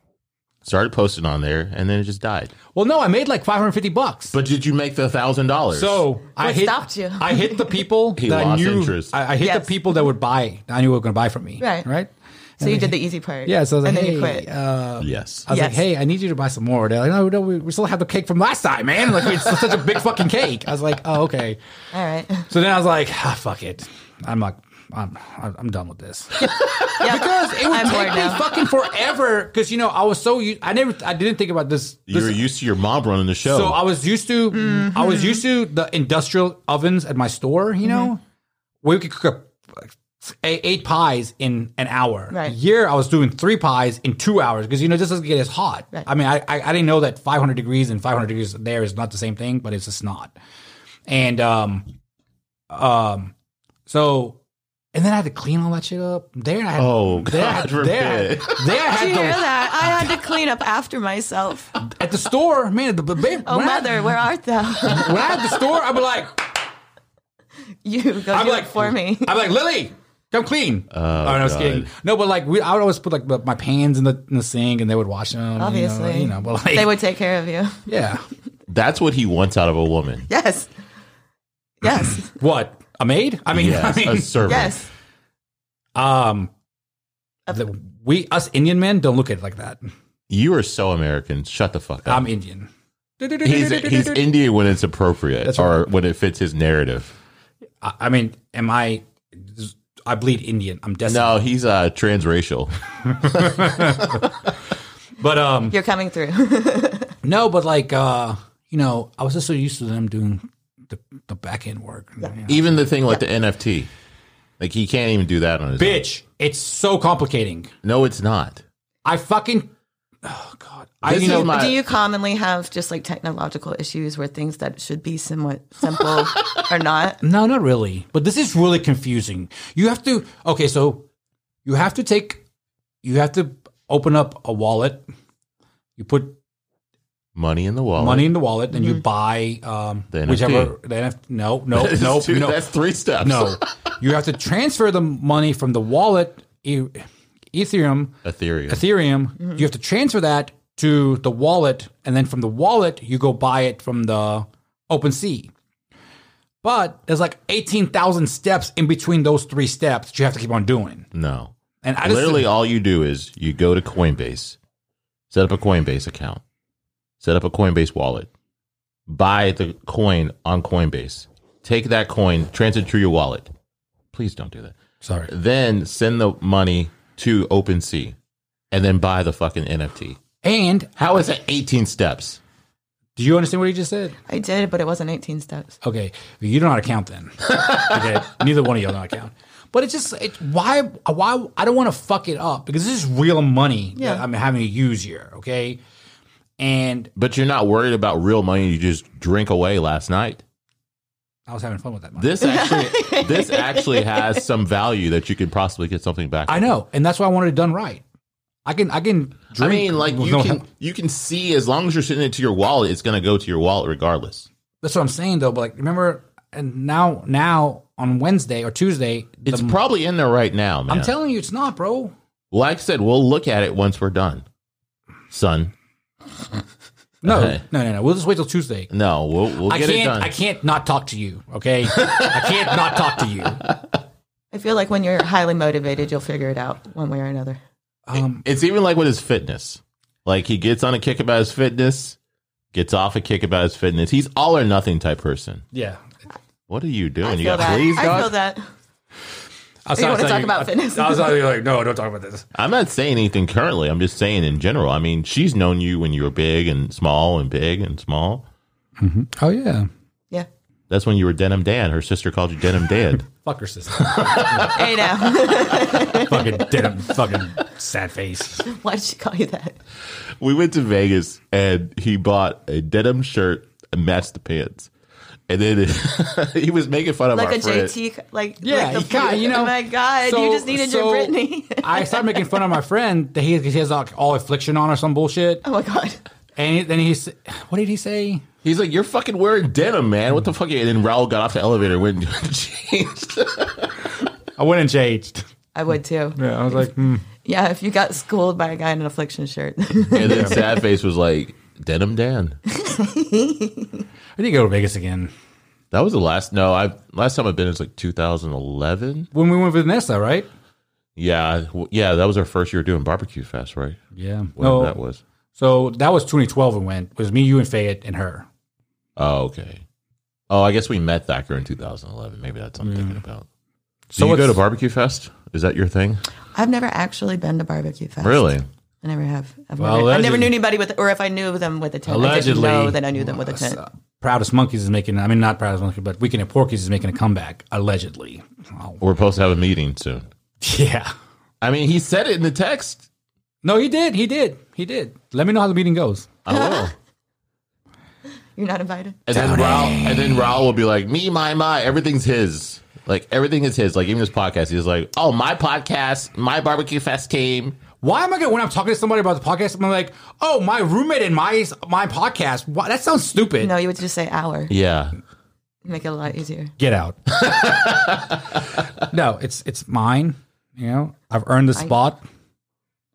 started posting on there, and then it just died. Well, no, I made like 550 bucks. But did you make the thousand dollars? So I hit, stopped you? I hit the people He that I lost knew. interest. I, I hit Yes. the people that would buy. I knew were going to buy from me. Right. Right. So you did the easy part. Yeah. So I was like, and then hey, you quit. uh, yes. I was like, hey, I need you to buy some more. They're like, no, no, we, we still have the cake from last time, man. Like it's such a big fucking cake. I was like, oh, okay. All right. So then I was like, ah, fuck it. I'm not. I'm I'm I'm done with this. Yeah, Because it would I'm take me now. fucking forever. Because you know, I was so u- I never I didn't think about this. You were this used to your mom running the show. so I was used to I Mm-hmm. was used to the industrial ovens at my store. You know, Mm-hmm. where we could cook up like, eight, eight pies in an hour. Right. Here, I was doing three pies in two hours because you know it just doesn't get as hot. Right. I mean, I, I I didn't know that 500 degrees and 500 degrees there is not the same thing, but it's just not. And um um so. And then I had to clean all that shit up. There, I had, Oh, there, God there, forbid. there, I Did had you hear to, that? I had to clean up after myself. at the store, man. The, the, when Oh, I- mother, where art thou? when I had the store, I'd be like, You go I'm do like it for me. I'm like Lily, come clean. Oh, no, I was God. kidding. No, but like we, I would always put like my pans in the in the sink, and they would wash them. Obviously, you know, you know but like they would take care of you. yeah. That's what he wants out of a woman. Yes. Yes. What a maid? I mean, Yes, I mean, a servant. yes. um, the, we us Indian men don't look at it like that. You are so American. Shut the fuck up. I'm Indian. he's he's Indian when it's appropriate That's or right. when it fits his narrative. I, I mean, am I? I bleed Indian. I'm destined. No, he's uh transracial. but um, You're coming through. no, but like uh, you know, I was just so used to them doing the the back end work. you know. Even the thing like the NFT. Like he can't even do that on his own. Bitch, it's so complicating. No, it's not. I fucking oh god. I you know is my- Do you commonly have just like technological issues where things that should be somewhat simple are not? no, not really. But this is really confusing. You have to okay, so you have to take you have to open up a wallet. You put Money in the wallet. money in the wallet and you buy um The NFT. whichever the NFT, no, no, That's no, two- no. That's three steps. No. You have to transfer the money from the wallet e- Ethereum Ethereum. Ethereum, you have to transfer that to the wallet, and then from the wallet, you go buy it from the OpenSea. But there's like 18,000 steps in between those three steps that you have to keep on doing. no. And I just, Literally, all you do is you go to Coinbase, set up a Coinbase account, set up a Coinbase wallet, buy the coin on Coinbase, take that coin, transfer it to your wallet. Please don't do that. sorry. Then send the money to OpenSea, and then buy the fucking NFT. And How is it 18 steps? do you understand what he just said? I did, but it wasn't 18 steps. Okay, you don't know how to count then. Okay, neither one of y'all know how to count. But it's just it, why why I don't want to fuck it up because this is real money that Yeah. I'm having to use here. Okay, and But you're not worried about real money you just drink away last night. I was having fun with that. Money. This actually, this actually has some value that you could possibly get something back. I know, and that's why I wanted it done right. I can I can drink. I mean, like you no can help. you can see as long as you're sending it to your wallet, it's going to go to your wallet regardless. That's what I'm saying though. But like, remember, and now now on Wednesday or Tuesday, the- It's probably in there right now, man. I'm telling you, it's not, bro. like I said, we'll look at it once we're done, son. No, Okay. no, no, no. We'll just wait till Tuesday. No, we'll we'll I get it can't. done. I can't not talk to you. Okay, I can't not talk to you. I feel like when you're highly motivated, you'll figure it out one way or another. Um, It's even like with his fitness. Like he gets on a kick about his fitness, gets off a kick about his fitness. He's all or nothing type person. yeah. What are you I doing? You feel got that. fleas, I dog? feel that. I was You wanna talk about fitness? I was like, no, don't talk about this. I'm not saying anything currently. I'm just saying in general. I mean, she's known you when you were big and small and big and small. Oh yeah, Yeah. That's when you were Denim Dan. Her sister called you Denim Dad. fuck her sister. Hey now. fucking denim, fucking sad face. Why did she call you that? we went to Vegas and he bought a denim shirt and matched the pants. And then he was making fun of my friends. Like a friend. JT, like Yeah, like the he kinda, you oh know, Oh my god, so- you just needed so- your Britney. I started making fun of my friend that he, he has like all affliction on or some bullshit. oh my god. And he, then he's, what did he say? He's like, "You're fucking wearing denim, man. What the fuck?" And then Raul got off the elevator, and went and changed. I went and changed. I would too. Yeah, I was like, hmm. Yeah, if you got schooled by a guy in an affliction shirt. and then Sad Face was like, "Denim Dan." I need to go to Vegas again. That was the last. No, I last time I've been is like 2011. When we went with Vanessa, right? Yeah, w- yeah, that was our first year doing barbecue fest, right? Yeah. Whatever No, that was. So that was 2012 we went. It was me, you, and Fayette, and her. Oh, okay. Oh, I guess we met Thacker in 2011. Maybe that's what I'm thinking about. So you go it's- to barbecue fest? Is that your thing? I've never actually been to barbecue fest. Really? I never have. I've, Well, never, I never alleged- knew anybody with, or if I knew them with a tent, I didn't Allegedly, know that I knew them with a tent. uh, Proudest Monkeys is making. I mean, not Proudest Monkeys, but Weekend at Porky's is making a comeback. Allegedly. Oh, We're supposed to have a meeting soon. yeah. I mean, he said it in the text. No, he did. He did. He did. Let me know how the meeting goes. I will. You're not invited. And then Raul, and then Raul will be like, "Me, my, my, everything's his. Like everything is his. Like even this podcast, he's like, "Oh, my podcast, my barbecue fest team." Why am I gonna when I'm talking to somebody about the podcast? I'm like, oh, my roommate and my my podcast. Why, that sounds stupid. No, you would just say our. Yeah, Make it a lot easier. Get out. no, it's it's mine. You know, I've earned the spot.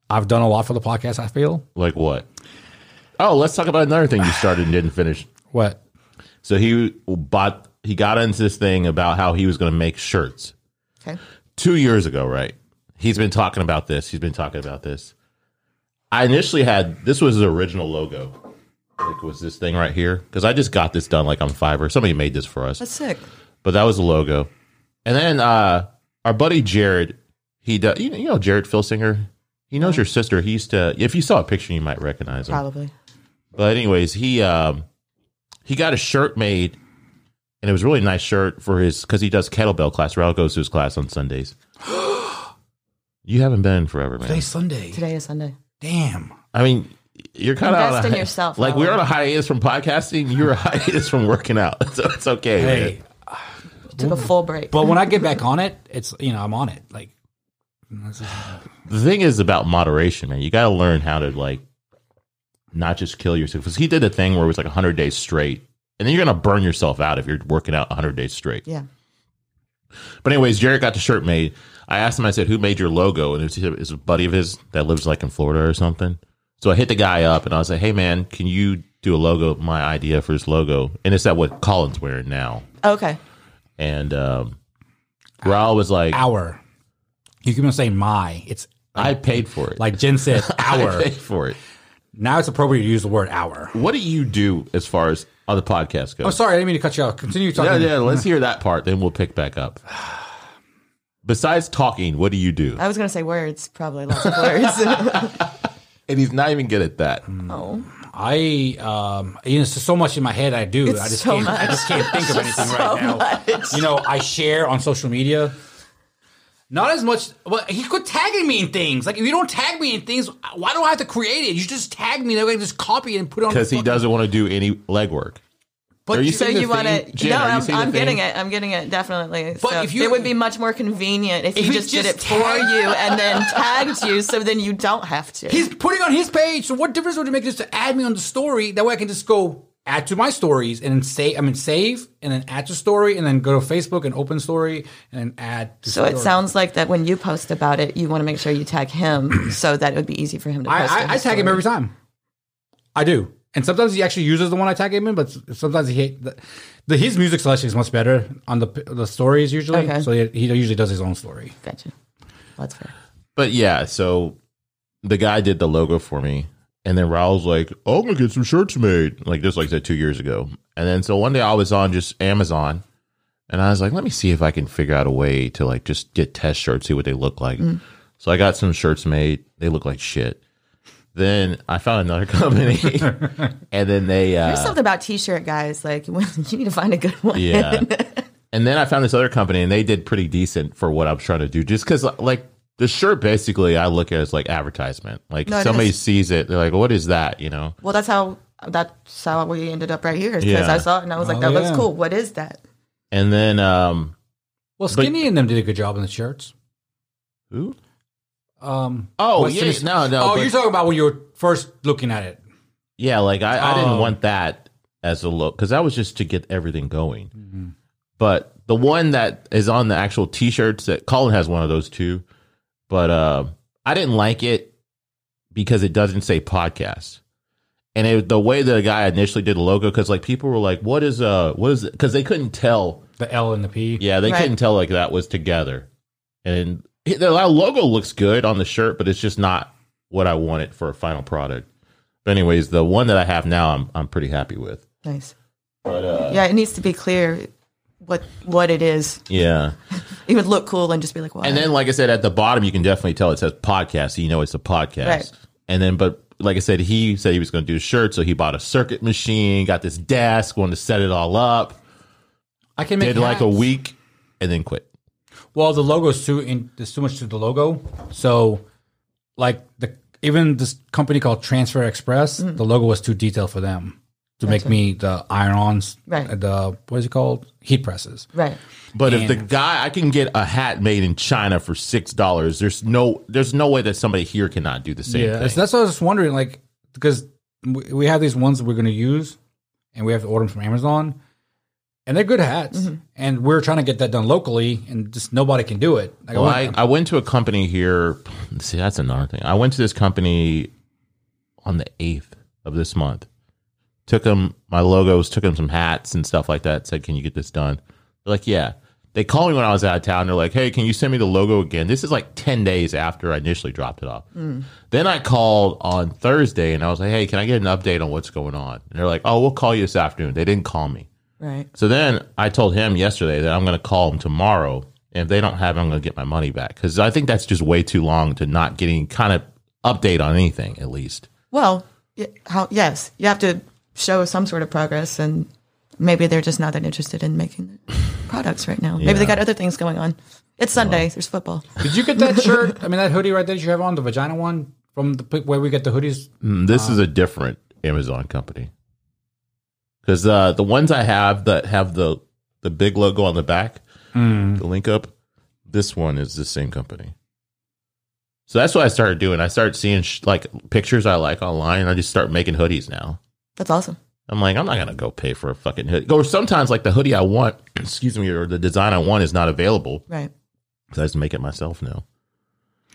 I've done a lot for the podcast. I feel like what? Oh, let's talk about another thing you started and didn't finish. What So he bought, he got into this thing about how he was going to make shirts Okay. two years ago, right? He's been talking about this. He's been talking about this. I initially had this was his original logo. Like was this thing right here because I just got this done like on Fiverr. Somebody made this for us. That's sick. but that was the logo. And then uh our buddy Jared, he does you know, you know Jared Filsinger. He knows your sister. He used to if you saw a picture, you might recognize him. Probably. But anyways, he um he got a shirt made, and it was a really nice shirt for his because he does kettlebell class. Raul goes to his class on Sundays. you haven't been forever, man. today's Sunday? Today is Sunday. Damn. I mean, you're kind of Invest in yourself, Like we're on a hiatus from podcasting. You're a hiatus from working out, so it's okay. man. Hey, Took a full break. but when I get back on it, it's you know I'm on it. Like the thing is about moderation, man. You got to learn how to like not just kill yourself. Because he did a thing where it was like 100 days straight, and then you're gonna burn yourself out if you're working out 100 days straight. yeah. But anyways, Jared got the shirt made. I asked him. I said, "Who made your logo?" And it was, it was a buddy of his that lives like in Florida or something. So I hit the guy up and I was like, "Hey, man, can you do a logo? My idea for his logo, and it's that what Colin's wearing now." Okay. And um, Raul was like, our. You keep on saying my. It's "I paid for it. like Jen said, our. I paid for it." Now it's appropriate to use the word our. What do you do as far as on the podcast goes? Oh, sorry, I didn't mean to cut you off. Continue talking. Yeah, yeah. Let's hear that part, then we'll pick back up. Besides talking, what do you do? I was going to say words, probably lots of words. And he's not even good at that. oh. I um you know it's so much in my head I do. It's I just so can't I just can't think of anything right now. You know, I share on social media. Not as much well, he quit tagging me in things. Like if you don't tag me in things, why do I have to create it? You just tag me, then I can just copy it and put it on Because he fucking- doesn't want to do any legwork. But Are you you- So you want theme? to? No, I'm, I'm getting it. I'm getting it definitely. But so if you- it would be much more convenient if, If he he just did it for tagged- you and then tagged you, so then you don't have to. He's putting on his page. So what difference would it make just to add me on the story? That way I can just go add to my stories and then say I mean save and then add to story and then go to Facebook and open story and then add. To so it sounds like that when you post about it, you want to make sure you tag him so that it would be easy for him to I, post. it I, I his tag him every time. I do, and sometimes he actually uses the one I tag him in, but sometimes he hate the, the his music selection is much better on the the stories usually. Okay. So he, he usually does his own story. Gotcha. That's fair. But yeah, so the guy did the logo for me. And then Raul's like, oh, I'm going to get some shirts made. Like this, like I said, two years ago. And then so one day I was on just Amazon and I was like, let me see if I can figure out a way to like just get test shirts, see what they look like. So I got some shirts made. They look like shit. Then I found another company and then they, There's uh, something about t-shirt guys. Like you need to find a good one. yeah. and then I found this other company, and they did pretty decent for what I was trying to do. Just because, like, the shirt basically, I look at as like advertisement. Like, No, somebody is. sees it, they're like, "What is that?" You know. Well, that's how that's how we ended up right here. Because Yeah. I saw it and I was like, Oh, that looks cool. What is that? And then, um, Well, Skinny and them did a good job on the shirts. who? Um, Oh, what's yeah, this- no, no, Oh, but- you're talking about when you were first looking at it. Yeah, like I, I Oh. didn't want that as a look because that was just to get everything going. Mm-hmm. But the one that is on the actual T-shirts that Colin has one of those too, but uh, I didn't like it because it doesn't say podcast. And it, the way the guy initially did the logo, because like people were like, "What is uh, what is it?" Because they couldn't tell. The L and the P. Yeah, they Right. couldn't tell like that was together. And it- the logo looks good on the shirt, but it's just not what I wanted for a final product. But anyways, the one that I have now, I'm I'm pretty happy with. Nice. But uh, Yeah, it needs to be clear what what it is. Yeah. It would look cool and just be like, "Wow." And then, like I said, at the bottom, you can definitely tell it says podcast. So you know it's a podcast. Right. And then, but like I said, he said he was going to do a shirt. So he bought a Cricut machine, got this desk, wanted to set it all up, I can make did like a week, and then quit. Well, the logo's too in, there's too much to the logo. So, like the even this company called Transfer Express, Mm. the logo was too detailed for them to make me the iron-ons, Right. The what is it called? Heat presses. right. But if the guy, I can get a hat made in China for six dollars. There's no, there's no way that somebody here cannot do the same Yeah, thing. that's what I was just wondering, like because we we have these ones that we're going to use, and we have to order them from Amazon, and they're good hats, Mm-hmm. and we're trying to get that done locally, and just nobody can do it. Like, Well, I I, I went to a company here. See, that's another thing. I went to this company on the 8th of this month. Took them my logos, took them some hats and stuff like that. Said, Can you get this done? They're like, Yeah. They called me when I was out of town. They're like, Hey, can you send me the logo again? This is like 10 days after I initially dropped it off. Mm. Then I called on Thursday and I was like, Hey, can I get an update on what's going on? And they're like, Oh, we'll call you this afternoon. They didn't call me. Right. So then I told him yesterday that I'm going to call him tomorrow. And if they don't have it, I'm going to get my money back. Because I think that's just way too long to not getting kind of update on anything, at least. Well, how? Yes, you have to show some sort of progress, and maybe they're just not that interested in making products right now. Maybe they got other things going on. It's Sunday. There's football. did you get that shirt? I mean, that hoodie right there that you have on the vagina one from the where we get the hoodies. Mm, This is a different Amazon company. Because uh, the ones I have that have the, the big logo on the back, the link up, this one is the same company. So that's what I started doing. I started seeing sh- like pictures I like online, I just start making hoodies now. That's awesome. I'm like, I'm not gonna go pay for a fucking hoodie. Or sometimes like the hoodie I want, excuse me, or the design I want is not available. Right. So I just make it myself now.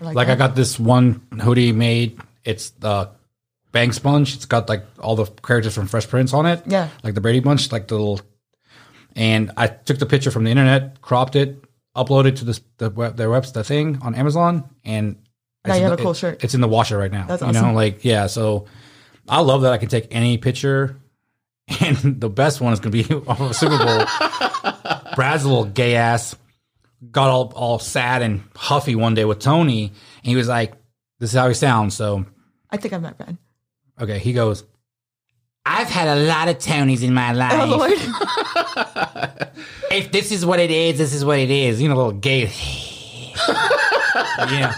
I Like I got this one hoodie made. It's the bang sponge. It's got like all the characters from Fresh Prince on it. Yeah. like the Brady Bunch, like the little. And I took the picture from the internet, cropped it, uploaded to this the web, their website, the thing on Amazon, and Now you have the- a cool it- shirt. It's in the washer right now. That's awesome. you know, like yeah. So I love that I can take any picture, and the best one is going to be off Super Bowl. Brad's little gay ass got all all sad and huffy one day with Tony, and he was like, "This is how he sounds." So I think I'm not bad. okay, he goes. I've had a lot of Tonys in my life. Oh Lord. if this is what it is, this is what it is. You know, little gay. yeah.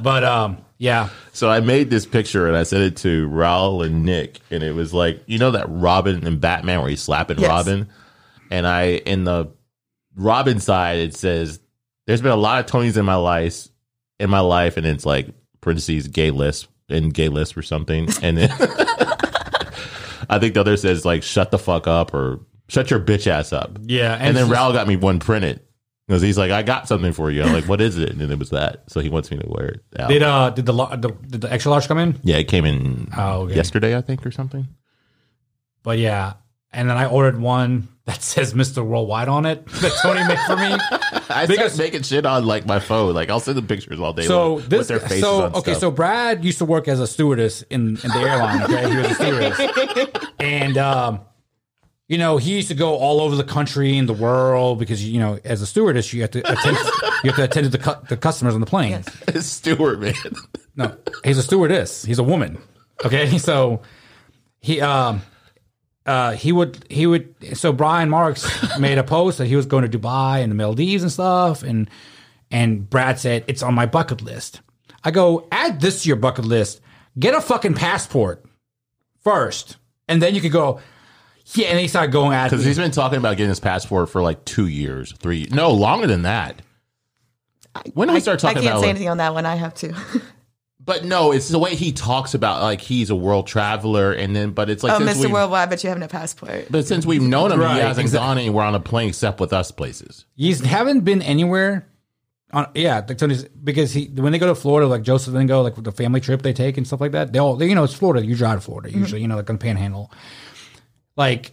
but um, yeah. So I made this picture and I sent it to Raul and Nick, and it was like you know that Robin and Batman where he's slapping Yes. Robin, and I in the Robin side it says there's been a lot of Tonys in my life in my life, and it's like parentheses gay list and gay list or something, and then I think the other says like shut the fuck up or shut your bitch ass up, Yeah. and then it's just- Raul got me one printed. Because he's like, I got something for you. I'm like, what is it? And it was that. So he wants me to wear it. Out. Did uh did the, the did the extra large come in? Yeah, it came in Oh, okay. yesterday, I think, or something. But yeah, and then I ordered one that says Mr. Worldwide on it that Tony made for me. I Because- start making shit on like my phone. Like I'll send them pictures all day. So long this with their faces so on okay, stuff. so Brad used to work as a stewardess in, in the airline. Okay, he was a stewardess, and um, you know he used to go all over the country and the world because you know as a stewardess you have to attend you have to attend to the, cu- the customers on the plane. Yes. Stewart, man. No, he's a stewardess. He's a woman. Okay, so he um uh he would he would so Brian Marks made a post that he was going to Dubai and the Maldives and stuff and and Brad said it's on my bucket list. I go add this to your bucket list. Get a fucking passport first, and then you could go. Yeah, and he started going at Because he's been talking about getting his passport for like two years, three. No, longer than that. When did we start talking I can't about? say like- anything on that one. I have to. but no, it's the way he talks about like he's a world traveler, and then but it's like oh, since Mr. Worldwide, but you have no passport. But since we've known him, Right, he hasn't exact- gone anywhere on a plane except with us places. You haven't been anywhere. On, yeah, like Tony's because he when they go to Florida, like Joseph and go, like the family trip they take and stuff like that. They all, they, you know, it's Florida. You drive to Florida usually, mm-hmm. you know, like on the Panhandle. Like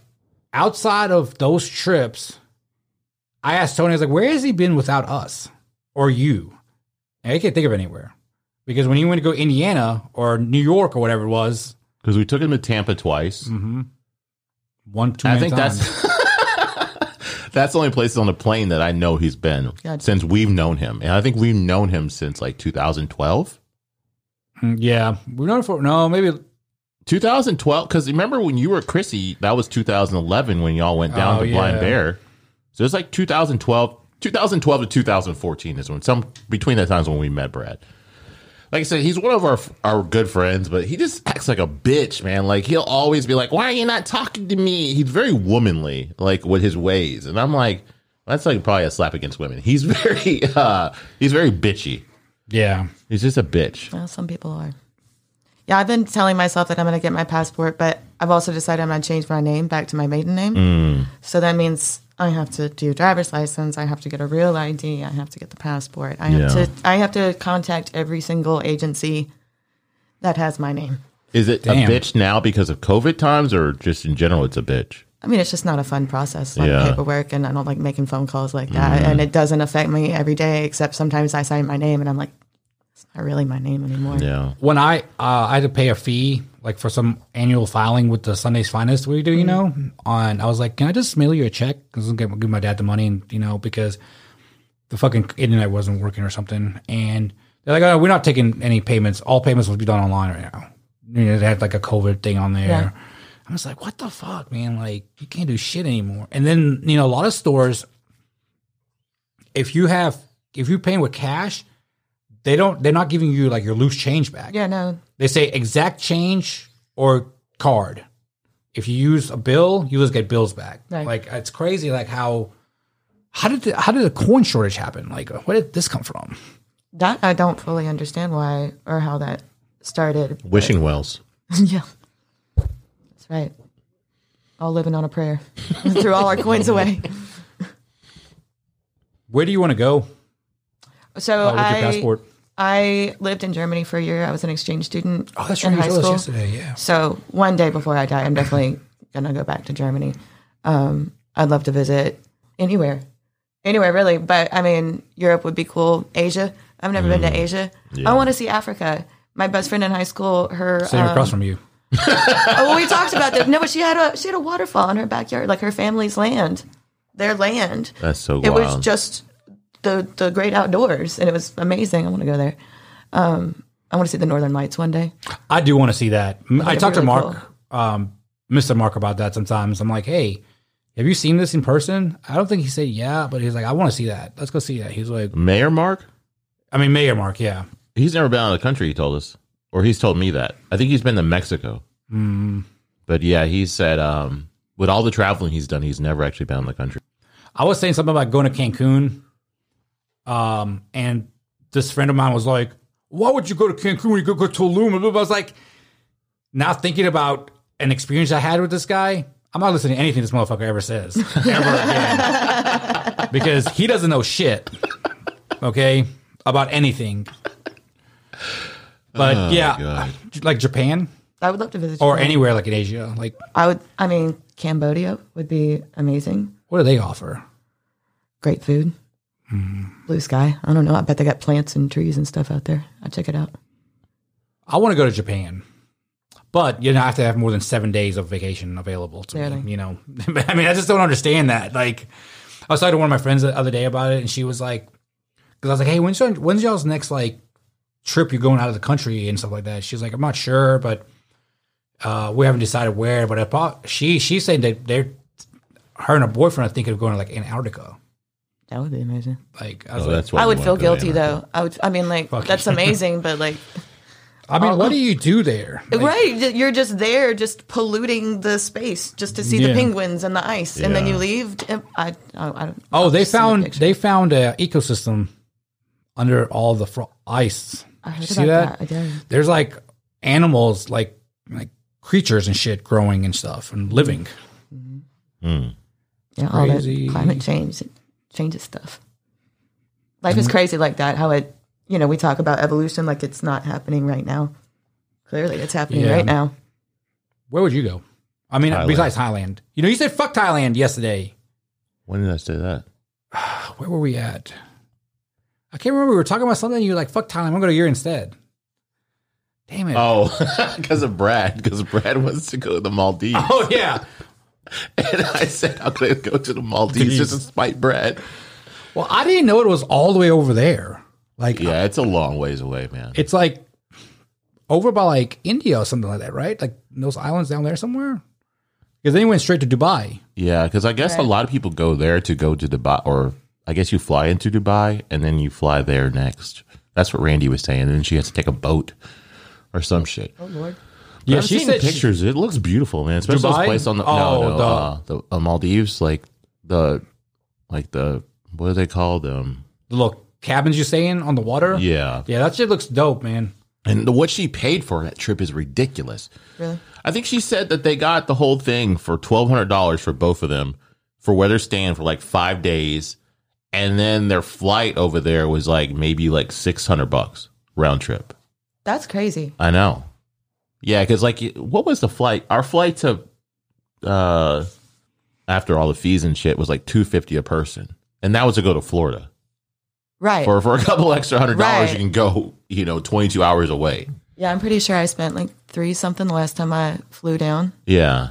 outside of those trips, I asked Tony, I was like, "Where has he been without us or you?" And I can't think of anywhere because when he went to go Indiana or New York or whatever it was, Because we took him to Tampa twice. one two, I think times. that's That's the only places on the plane that I know he's been Gotcha. since we've known him, and I think we've known him since like 2012. Mm, Yeah, We've known him for no, maybe 2012 because remember when you were Chrissy, that was 2011 when y'all went down Oh, to Blind yeah. Bear. So it's like 2012, 2012 to 2014 is when some between that times when we met Brad. Like I said, he's one of our our good friends, but he just acts like a bitch, man. Like he'll always be like, "Why are you not talking to me?" He's very womanly, like with his ways, and I'm like, that's like probably a slap against women. He's very, uh he's very bitchy. yeah. He's just a bitch. Well, some people are. Yeah, I've been telling myself that I'm going to get my passport, but I've also decided I'm going to change my name back to my maiden name. Mm. So that means I have to do driver's license. I have to get a real ID. I have to get the passport. I have Yeah. to. I have to contact every single agency that has my name. Is it Damn. a bitch now because of COVID times, or just in general, it's a bitch? I mean, it's just not a fun process, like Yeah. paperwork, and I don't like making phone calls like that. And mm. it doesn't affect me every day, except sometimes I sign my name, and I'm like, it's not really my name anymore. Yeah. When I uh, I had to pay a fee like for some annual filing with the Sunday's Finest we do, you know, on I was like, can I just mail you a check? Because I'll give give my dad the money, and you know, because the fucking internet wasn't working or something, and they're like, oh, we're not taking any payments. All payments will be done online right now. You know, they had like a COVID thing on there. Yeah. I was like, what the fuck, man? Like, you can't do shit anymore. And then, you know, a lot of stores, if you have, if you're paying with cash, they don't, they're not giving you like your loose change back. Yeah, no, They say exact change or card. If you use a bill, you just get bills back. Right. Like, it's crazy, like how, how did, the, how did the coin shortage happen? Like, where did this come from? that I don't fully understand why or how that started. but- Wishing wells. yeah, that's right. All living on a prayer. Threw all our coins away. Where do you want to go So uh, with I, your passport? I lived in Germany for a year. I was an exchange student Oh, that's in right. high You told us school. yesterday. Yeah. So one day before I die, I'm definitely gonna go back to Germany. Um, I'd love to visit anywhere, anywhere really. But I mean, Europe would be cool. Asia, I've never been to Asia. I want to see Africa. My best friend in high school, her Sitting um, across from you. oh, we talked about that. No, but she had a she had a waterfall in her backyard, like her family's land, their land. That's so It wild. was just the the great outdoors, and it was amazing. I want to go there. Um, I want to see the Northern Lights one day. I do want to see that. I it'd talked be to really Mark, um, Mr. Mark, about that sometimes. I'm like, hey, have you seen this in person? I don't think he said yeah, but he's like, I want to see that. Let's go see that. He's like, Mayor Mark? I mean, Mayor Mark, yeah. He's never been out of the country, he told us. Or he's told me that. I think he's been to Mexico. Mm. But yeah, he said um, with all the traveling he's done, he's never actually been in the country. I was saying something about going to Cancun, um, and this friend of mine was like, "Why would you go to Cancun when you could go to Tulum?" I was like, now thinking about an experience I had with this guy, I'm not listening to anything this motherfucker ever says ever again because he doesn't know shit. Okay, about anything. But yeah, God. like Japan I would love to visit. or Japan. anywhere like in Asia. Like, I would. I mean, Cambodia would be amazing. what do they offer? Great food. Hmm. Blue sky. I don't know. I bet they got plants and trees and stuff out there. I'll check it out. I want to go to Japan, but you know, I have to have more than seven days of vacation available to Really? me. You know, I mean, I just don't understand that. Like, I was talking to one of my friends the other day about it, and she was like, because I was like, "Hey, when's your, when's y'all's next like trip? You're going out of the country and stuff like that." She's like, "I'm not sure, but uh, we haven't decided where." But I thought she she's saying that they're her and her boyfriend are thinking of going to like Antarctica. That would be amazing. Like, I was Oh, like, that's why I would wanna feel go to guilty Antarctica. though. I would. I mean, like Fuck that's you. amazing, but like, I mean, what do you do there? Like, right? You're just there, just polluting the space, just to see Yeah. the penguins and the ice, and then Yeah. you leave. Eh, I. I, I don't. Oh, I'll they just send a found picture. they found a ecosystem under all the fro- ice. I heard Did you see about that? that. I did. There's like animals, like like creatures and shit growing and stuff and living. Mm-hmm. Hmm. Yeah, all that Crazy. climate change it changes stuff. Life is mm-hmm. crazy like that. How it, you know, we talk about evolution like it's not happening right now. Clearly, it's happening Yeah. right now. Where would you go? I mean, Thailand. besides Thailand, you know, you said fuck Thailand yesterday. When did I say that? Where were we at? I can't remember. We were talking about something. and You were like, "Fuck Thailand." I'm going to go to your instead. Damn it! Oh, because of Brad. Because Brad wants to go to the Maldives. Oh, yeah. And I said, I'm going to go to the Maldives just to spite Brad. Well, I didn't know it was all the way over there. Like, Yeah, it's a long ways away, man. it's like over by like India or something like that, right? Like those islands down there somewhere. Because then he went straight to Dubai. Yeah, because I guess a lot of people go there to go to Dubai, or I guess you fly into Dubai and then you fly there next. That's what Randy was saying. And then she has to take a boat or some shit. Oh Lord. Yeah, I've she seen said she- pictures. it looks beautiful, man. Especially Dubai? those places on the Oh, no, no, the- uh, the uh, Maldives, like the like the what do they call them? the little cabins you stay in on the water. yeah, Yeah, that shit looks dope, man. and the, what she paid for that trip is ridiculous. Really? I think she said that they got the whole thing for twelve hundred dollars for both of them for where they're staying for like five days, and then their flight over there was like maybe like six hundred bucks round trip. That's crazy. I know. Yeah, because like, what was the flight? Our flight to, uh, after all the fees and shit was like two fifty a person, and that was to go to Florida. Right. For for a couple extra hundred dollars, Right. you can go, you know, twenty two hours away. yeah, I'm pretty sure I spent like three something the last time I flew down. Yeah,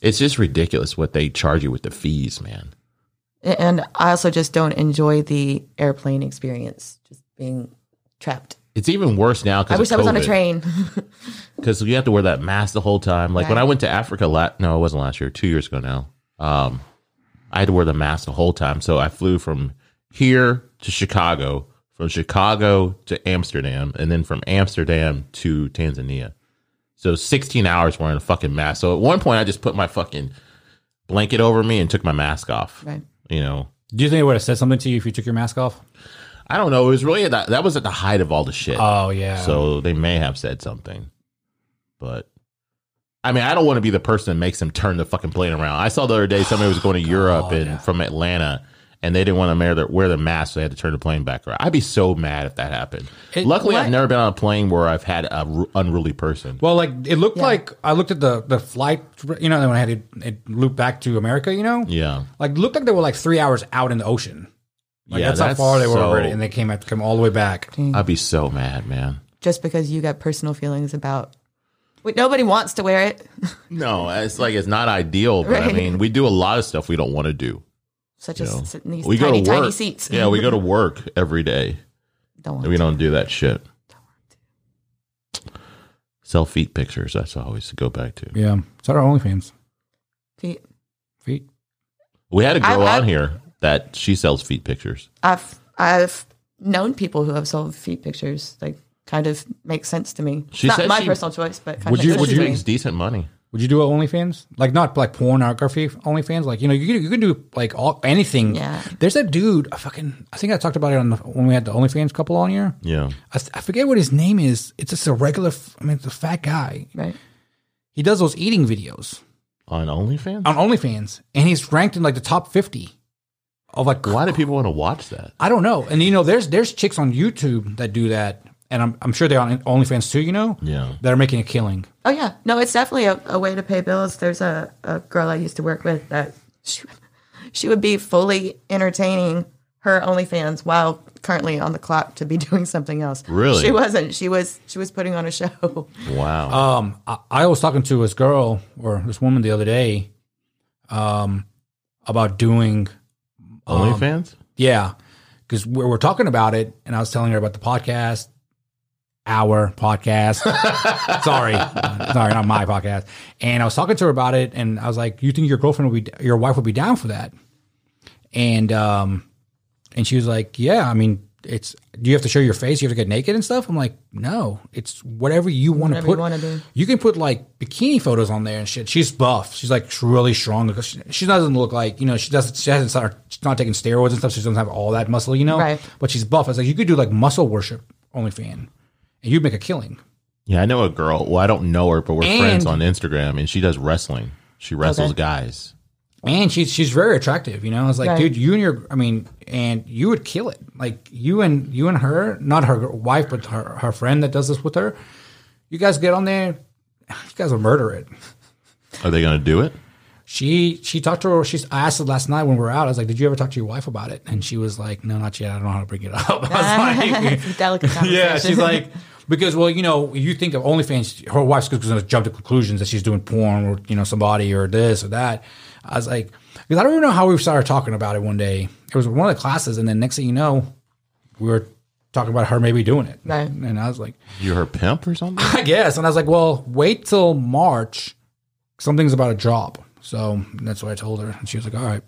it's just ridiculous what they charge you with the fees, man. And I also just don't enjoy the airplane experience, just being trapped. It's even worse now. because I wish I was on a train. because you have to wear that mask the whole time. Like when I went to Africa, la- no, it wasn't last year, two years ago now. Um, I had to wear the mask the whole time. So I flew from here to Chicago, from Chicago to Amsterdam, and then from Amsterdam to Tanzania. So 16 hours wearing a fucking mask. So at one point, I just put my fucking blanket over me and took my mask off. right. You know, Do you think it would have said something to you if you took your mask off? I don't know. It was really at that. That was at the height of all the shit. Oh yeah. So they may have said something. But I mean, I don't want to be the person that makes them turn the fucking plane around. I saw the other day somebody was going to oh, Europe and from Atlanta and they didn't want to wear their, wear the mask, so they had to turn the plane back around. I'd be so mad if that happened. It- Luckily, I've never been on a plane where I've had a ru- unruly person. well, like it looked Yeah. like I looked at the the flight, you know, when I had it, it looped back to America, you know, Yeah. like looked like they were like three hours out in the ocean. Like Yeah, that's, how far they were so- already, and they came at come all the way back. I'd be so mad, man. Just because you got personal feelings about. Wait, nobody wants to wear it. No, it's like it's not ideal, but I mean, we do a lot of stuff we don't want to do. Such You as know? these We tiny, go to work. tiny seats. Yeah, we go to work every day. Don't want And we don't do that shit. Sell feet pictures. That's what I always go back to. Yeah, it's our OnlyFans feet. feet. We had a girl I- I- on here that she sells feet pictures. I've I've known people who have sold feet pictures. Like, kind of makes sense to me. She Not my she- personal choice, but kind Would of you- would you- make decent money. Would you do an OnlyFans? Like not like pornography OnlyFans. Like you know you can, you can do like all anything. Yeah. There's a dude. I fucking. I think I talked about it on the, when we had the OnlyFans couple on here. Yeah. I, I forget what his name is. It's just a regular. f- I mean, it's a fat guy. Right. He does those eating videos On OnlyFans? on OnlyFans, and he's ranked in like the top fifty of like. Why do people want to watch that? I don't know. And you know, there's there's chicks on YouTube that do that, and I'm I'm sure they're on OnlyFans too. You know, Yeah. that are making a killing. Oh yeah, no, it's definitely a, a way to pay bills. There's a, a girl I used to work with that she, she would be fully entertaining her OnlyFans while currently on the clock to be doing something else. Really? she wasn't. She was she was putting on a show. Wow. Um, I, I was talking to this girl or this woman the other day, um, about doing OnlyFans? Yeah, because we were talking about it, and I was telling her about the podcast, our podcast. sorry, sorry, not my podcast. And I was talking to her about it, and I was like, "You think your girlfriend would be, your wife would be down for that?" And um, and she was like, "Yeah, I mean, it's. Do you have to show your face? You have to get naked and stuff?" I'm like, "No, it's whatever you want to Whatever you put. You can put like bikini photos on there and shit. She's buff. She's like really strong. She, she doesn't look like you know. She doesn't. She hasn't started. She's not taking steroids and stuff. She doesn't have all that muscle, you know. Right. But she's buff. I was like, you could do like muscle worship OnlyFan, and you'd make a killing. Yeah, I know a girl. Well, I don't know her, but we're And- friends on Instagram, and she does wrestling. She wrestles Okay. guys. And she's she's very attractive, you know. I was like, Right. dude, you and your, I mean, and you would kill it. Like you and you and her, not her wife, but her her friend that does this with her. You guys get on there, you guys will murder it. Are they going to do it? she she talked to her. She's I asked her last night when we were out. I was like, "Did you ever talk to your wife about it?" And she was like, "No, not yet. I don't know how to bring it up." I was like, It's a delicate conversation. "Yeah." She's like, because well, you know, you think of OnlyFans, her wife's going to jump to conclusions that she's doing porn or you know somebody or this or that. I was like, because I don't even know how we started talking about it one day. It was one of the classes, and then next thing you know, we were talking about her maybe doing it. Right. And I was like, You're her pimp or something? I guess. And I was like, well, wait till March. Something's about to drop. So that's what I told her. And she was like, all right.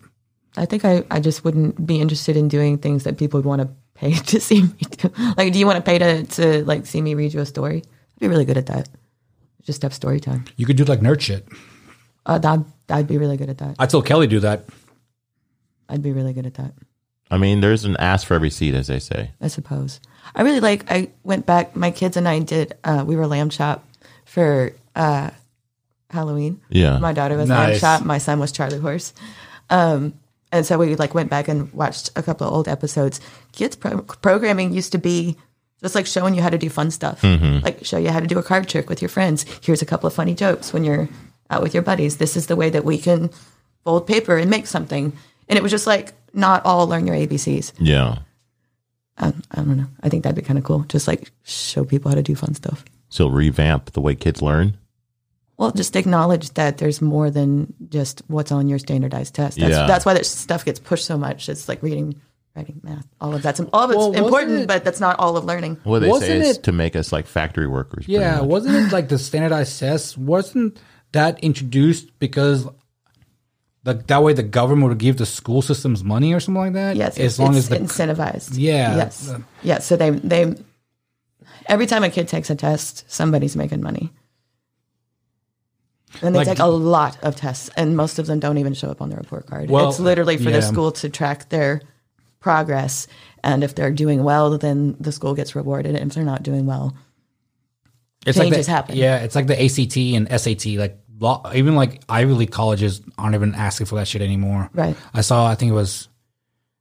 I think I, I just wouldn't be interested in doing things that people would want to pay to see me do. Like, do you want to pay to, to like see me read you a story? I'd be really good at that. Just have story time. You could do like nerd shit. Uh, that I'd be really good at that. I told Kelly do that. I'd be really good at that. I mean, there's an ass for every seat, as they say. I suppose. I really like. I went back. My kids and I did. Uh, we were lamb chop for uh, Halloween. Yeah. My daughter was lamb chop. My son was Charlie Horse. Um, and so we like went back and watched a couple of old episodes. Kids pro- programming used to be just like showing you how to do fun stuff, like show you how to do a card trick with your friends. Here's a couple of funny jokes when you're out with your buddies. This is the way that we can fold paper and make something. And it was just like not all learn your ABCs. Yeah. Um, I don't know. I think that'd be kind of cool. Just like show people how to do fun stuff. So revamp the way kids learn. Well, just acknowledge that there's more than just what's on your standardized test. That's, Yeah. that's why that stuff gets pushed so much. It's like reading, writing, math, all of that's all of it's Well, important, it- but that's not all of learning. Well, they Wasn't say is it- to make us like factory workers. Yeah. Wasn't it like the standardized tests? Wasn't that introduced because the, that way the government would give the school systems money or something like that? Yes, As long it's as the. incentivized. Yeah. Yes. Yeah. So they they every time a kid takes a test, somebody's making money. And they Like- take a lot of tests, and most of them don't even show up on the report card. Well, it's literally for yeah. the school to track their progress, and if they're doing well, then the school gets rewarded. And if they're not doing well, it's changes the, happen. Yeah. It's like the ACT and SAT. Like lo- even like Ivy League colleges aren't even asking for that shit anymore. Right. I saw, I think it was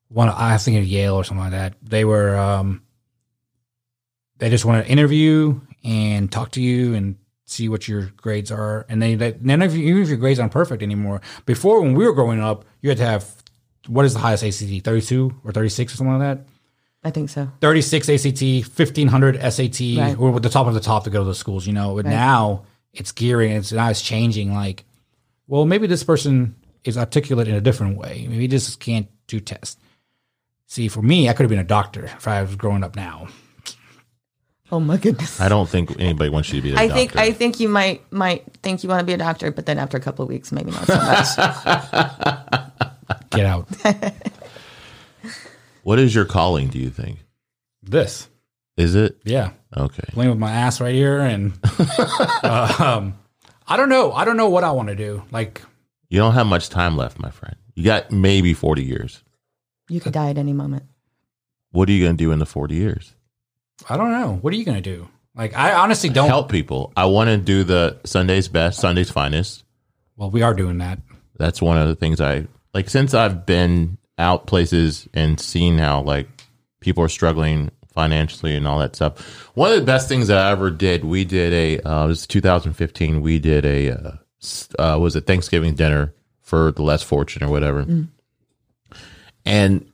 one, I think of Yale or something like that. They were, um, they just want to interview and talk to you and see what your grades are. And they, they none of you, even if your grades aren't perfect anymore. Before, when we were growing up, you had to have what is the highest ACT? Thirty two or thirty six or something like that. I think so. Thirty six ACT, fifteen hundred SAT, Right. or with the top of the top to go to the schools. You know, but now it's gearing. It's now it's changing. Like, well, maybe this person is articulate in a different way. Maybe this can't do tests. See, for me, I could have been a doctor if I was growing up now. Oh my goodness. I don't think anybody wants you to be. A I doctor. think I think you might might think you want to be a doctor, but then after a couple of weeks, maybe not so much. Get out. What is your calling? Do you think? this, Is it yeah, okay? playing with my ass right here, and um, I don't know. I don't know what I want to do. Like, You don't have much time left, my friend. You got maybe forty years. you could die at any moment. What are you going to do in the forty years? I don't know. What are you gonna do? Like, I honestly don't. Help people. I want to do the Sunday's best, Sunday's finest. Well, we are doing that. That's one of the things I like. Since I've been out places and seen how like people are struggling financially and all that stuff. One of the best things that I ever did, we did a uh, it was 2015. We did a uh, uh, was a Thanksgiving dinner for the less fortunate or whatever, and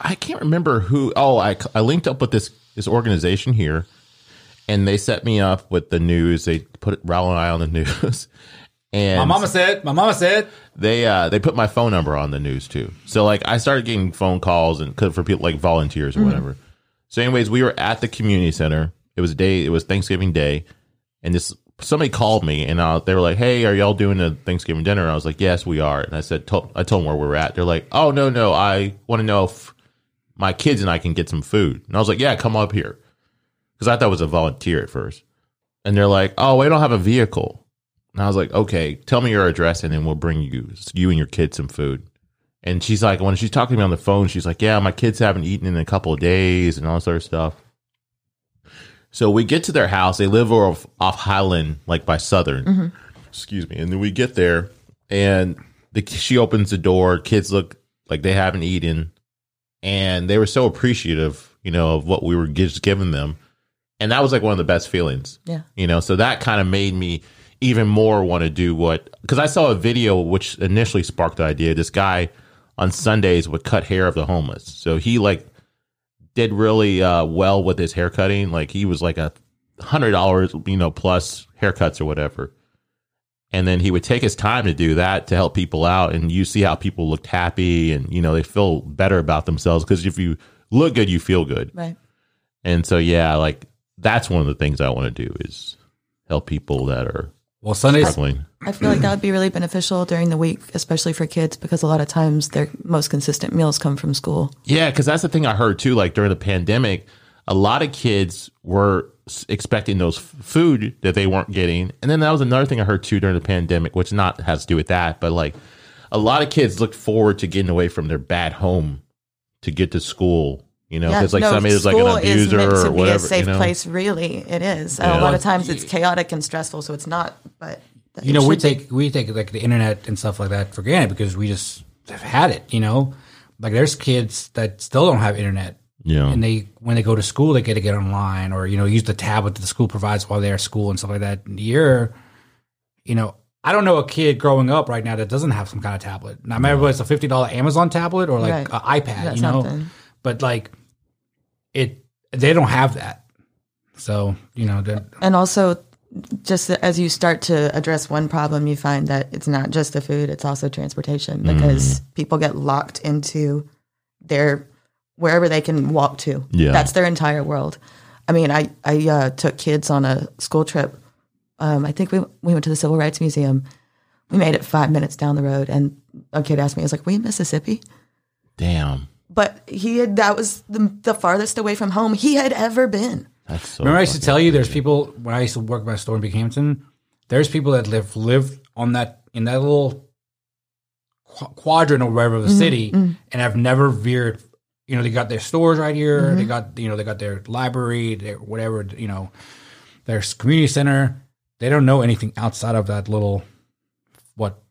I can't remember who. Oh, I I linked up with this this organization here, and they set me up with the news. They put Raul and I on the news. And My mama said. My mama said. they uh they put my phone number on the news too. So like I started getting phone calls and for people like volunteers or whatever. So anyways, we were at the community center. It was day. It was Thanksgiving Day, and this somebody called me and uh, they were like, "Hey, are y'all doing a Thanksgiving dinner?" And I was like, "Yes, we are." And I said, to- "I told them where we were at." They're like, "Oh no, no, I want to know if my kids and I can get some food." And I was like, "Yeah, come up here," because I thought it was a volunteer at first. And they're like, "Oh, we don't have a vehicle." And I was like, okay, tell me your address and then we'll bring you, you and your kids some food. And she's like, when she's talking to me on the phone, she's like, yeah, my kids haven't eaten in a couple of days and all this other stuff. So we get to their house. They live off, off Highland, like by Southern. Mm-hmm. Excuse me. And then we get there and the, she opens the door. Kids look like they haven't eaten. And they were so appreciative, you know, of what we were just giving them. And that was like one of the best feelings Yeah. you know so that kind of made me even more want to do what because I saw a video which initially sparked the idea. This guy on Sundays would cut hair of the homeless, so he like did really uh, well with his haircutting. Like he was like a hundred dollars, you know, plus haircuts or whatever. And then he would take his time to do that to help people out, and you see how people looked happy and you know they feel better about themselves because if you look good, you feel good. Right. And so yeah, like that's one of the things I want to do is help people that are Well, Sundays. struggling. I feel like that would be really beneficial during the week, especially for kids, because a lot of times their most consistent meals come from school. Yeah, because that's the thing I heard too. Like during the pandemic, a lot of kids were s- expecting those food that they weren't getting, and then that was another thing I heard too during the pandemic, which not has to do with that, but like a lot of kids looked forward to getting away from their bad home to get to school. You know, because like no, somebody was like an school is abuser meant to or be whatever. a safe you know? place. Really, it is. Yeah. a lot of times it's chaotic and stressful, so it's not. But you know, we take we take like the internet and stuff like that for granted because we just have had it. You know, like there's kids that still don't have internet, Yeah, and they when they go to school they get to get online or you know use the tablet that the school provides while they're at school and stuff like that. You're, you know, I don't know a kid growing up right now that doesn't have some kind of tablet. Now, maybe it's a fifty dollar Amazon tablet or like Right. an iPad, That's you know, something. but like it, they don't have that. So you know, and also just as you start to address one problem you find that it's not just the food it's also transportation mm-hmm. because people get locked into their wherever they can walk to Yeah. that's their entire world i mean i i uh, took kids on a school trip um, i think we, we went to the civil rights museum we made it five minutes down the road and a kid asked me he was like we in mississippi damn, but he had that was the, the farthest away from home he had ever been that's so. Remember, I used to fucking tell you there's people when I used to work by a store in Binghampton. There's people that live live on that in that little qu- quadrant or wherever of the city, and have never veered. You know, they got their stores right here. They mm-hmm. got you know they got their library, their whatever you know, their community center. They don't know anything outside of that little what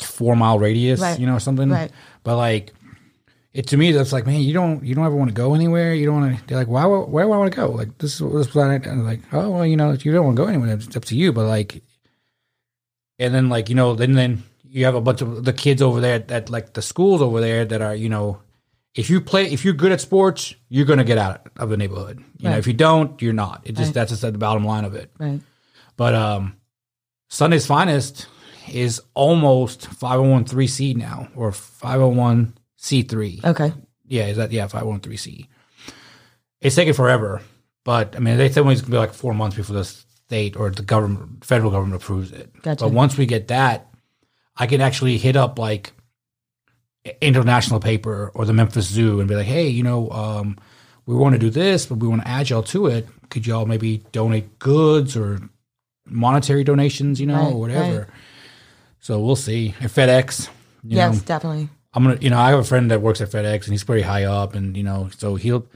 four mile radius, Right. you know, something. Right. But like it to me that's like man you don't you don't ever want to go anywhere you don't want to they're like why where do i want to go like this is this planet and like oh well you know you don't want to go anywhere it's up to you but like and then like you know then then you have a bunch of the kids over there that like the schools over there that are you know if you play if you're good at sports you're going to get out of the neighborhood you know if you don't you're not it just Right. that's just the bottom line of it right but um sunday's finest is almost 501c now or 501c3 okay yeah, is that yeah, five one three C. It's taken forever, but I mean, they said it's gonna be like four months before the state or the government, federal government approves it. Gotcha. But once we get that, I can actually hit up like international paper or the Memphis Zoo and be like, hey, you know, um, we want to do this, but we want to add y'all to it. Could y'all maybe donate goods or monetary donations, you know, Right, or whatever? right. So we'll see. And FedEx, you yes know, definitely I'm gonna, you know, I have a friend that works at FedEx and he's pretty high up, and you know, so he'll.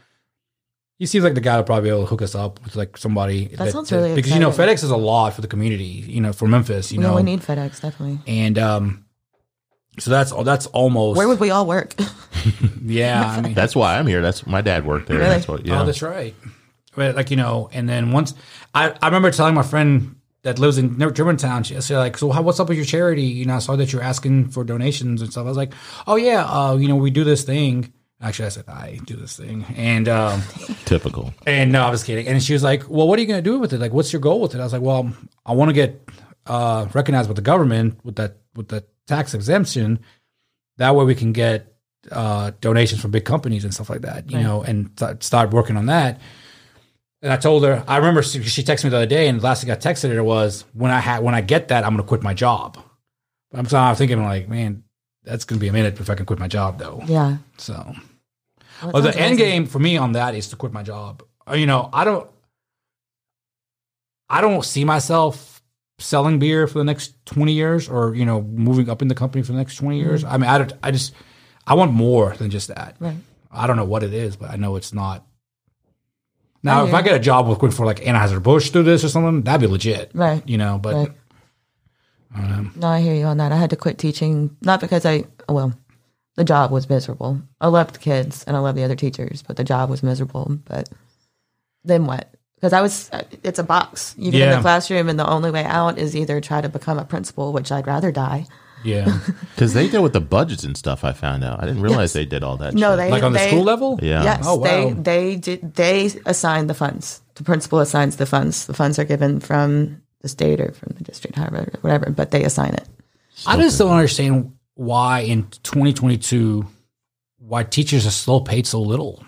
He seems like the guy will probably be able to hook us up with like somebody. That, sounds really because you know. FedEx is a lot for the community. You know, for Memphis, you we know, we need fedex definitely and um, so that's that's almost where would we all work yeah. I mean, That's why I'm here. That's my dad worked there. Really? That's what. Yeah. Oh, that's right. But like you know, and then once I, I remember telling my friend that lives in Germantown, she said like, so how, what's up with your charity? You know, I saw that you're asking for donations and stuff. I was like, oh yeah, uh, you know, we do this thing. Actually, I said I do this thing, and um, Typical. and no, I was kidding. And she was like, well, what are you going to do with it? Like, what's your goal with it? I was like, well, I want to get uh, recognized with the government with that with the tax exemption. That way, we can get uh, donations from big companies and stuff like that, you Right. know, and th- start working on that. And I told her, I remember she, she texted me the other day, and the last thing I texted her was, when I had when I get that, I'm going to quit my job. But I'm, so I'm thinking like, man, that's going to be a minute if I can quit my job though. yeah So Well, well, the end game for me on that is to quit my job. Uh, You know, I don't, I don't see myself selling beer for the next twenty years, or you know, moving up in the company for the next twenty years. Mm-hmm. I mean, I, I just, I want more than just that. right I don't know what it is, but I know it's not. Now, I if I get a job with working for like Anheuser Busch through this or something, that'd be legit, right you know. But right no i hear you on that i had to quit teaching not because i well the job was miserable i loved the kids and i loved the other teachers but the job was miserable but then what because I was, it's a box. You get in the classroom, and the only way out is either try to become a principal, which I'd rather die. Yeah. Because they deal with the budgets and stuff. I found out. I didn't realize Yes. they did all that. No, shit. they like on the school level? Yeah. Yes, Oh, wow. they they did they assign the funds. The principal assigns the funds. The funds are given from the state or from the district, however, whatever. But they assign it. I just don't understand why in 2022 why teachers are still paid so little.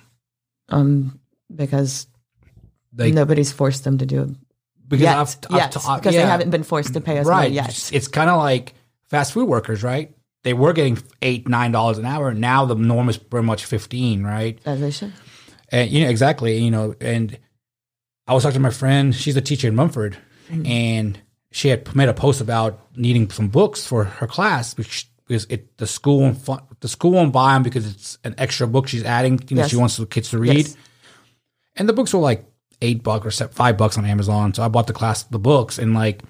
Um, because Nobody's forced them to do it because yet. I've, I've yet, ta- because yeah. they haven't been forced to pay us right. money yet. It's kind of like fast food workers, right? They were getting eight, nine dollars an hour. Now the norm is pretty much fifteen, right? As they should. And you know exactly, you know. And I was talking to my friend. She's a teacher in Munford, mm-hmm. and she had made a post about needing some books for her class which because it the school won't the school won't buy them because it's an extra book she's adding. You know, Yes. she wants the kids to read, Yes. and the books were like eight bucks or five bucks on Amazon. So I bought the class the books, and like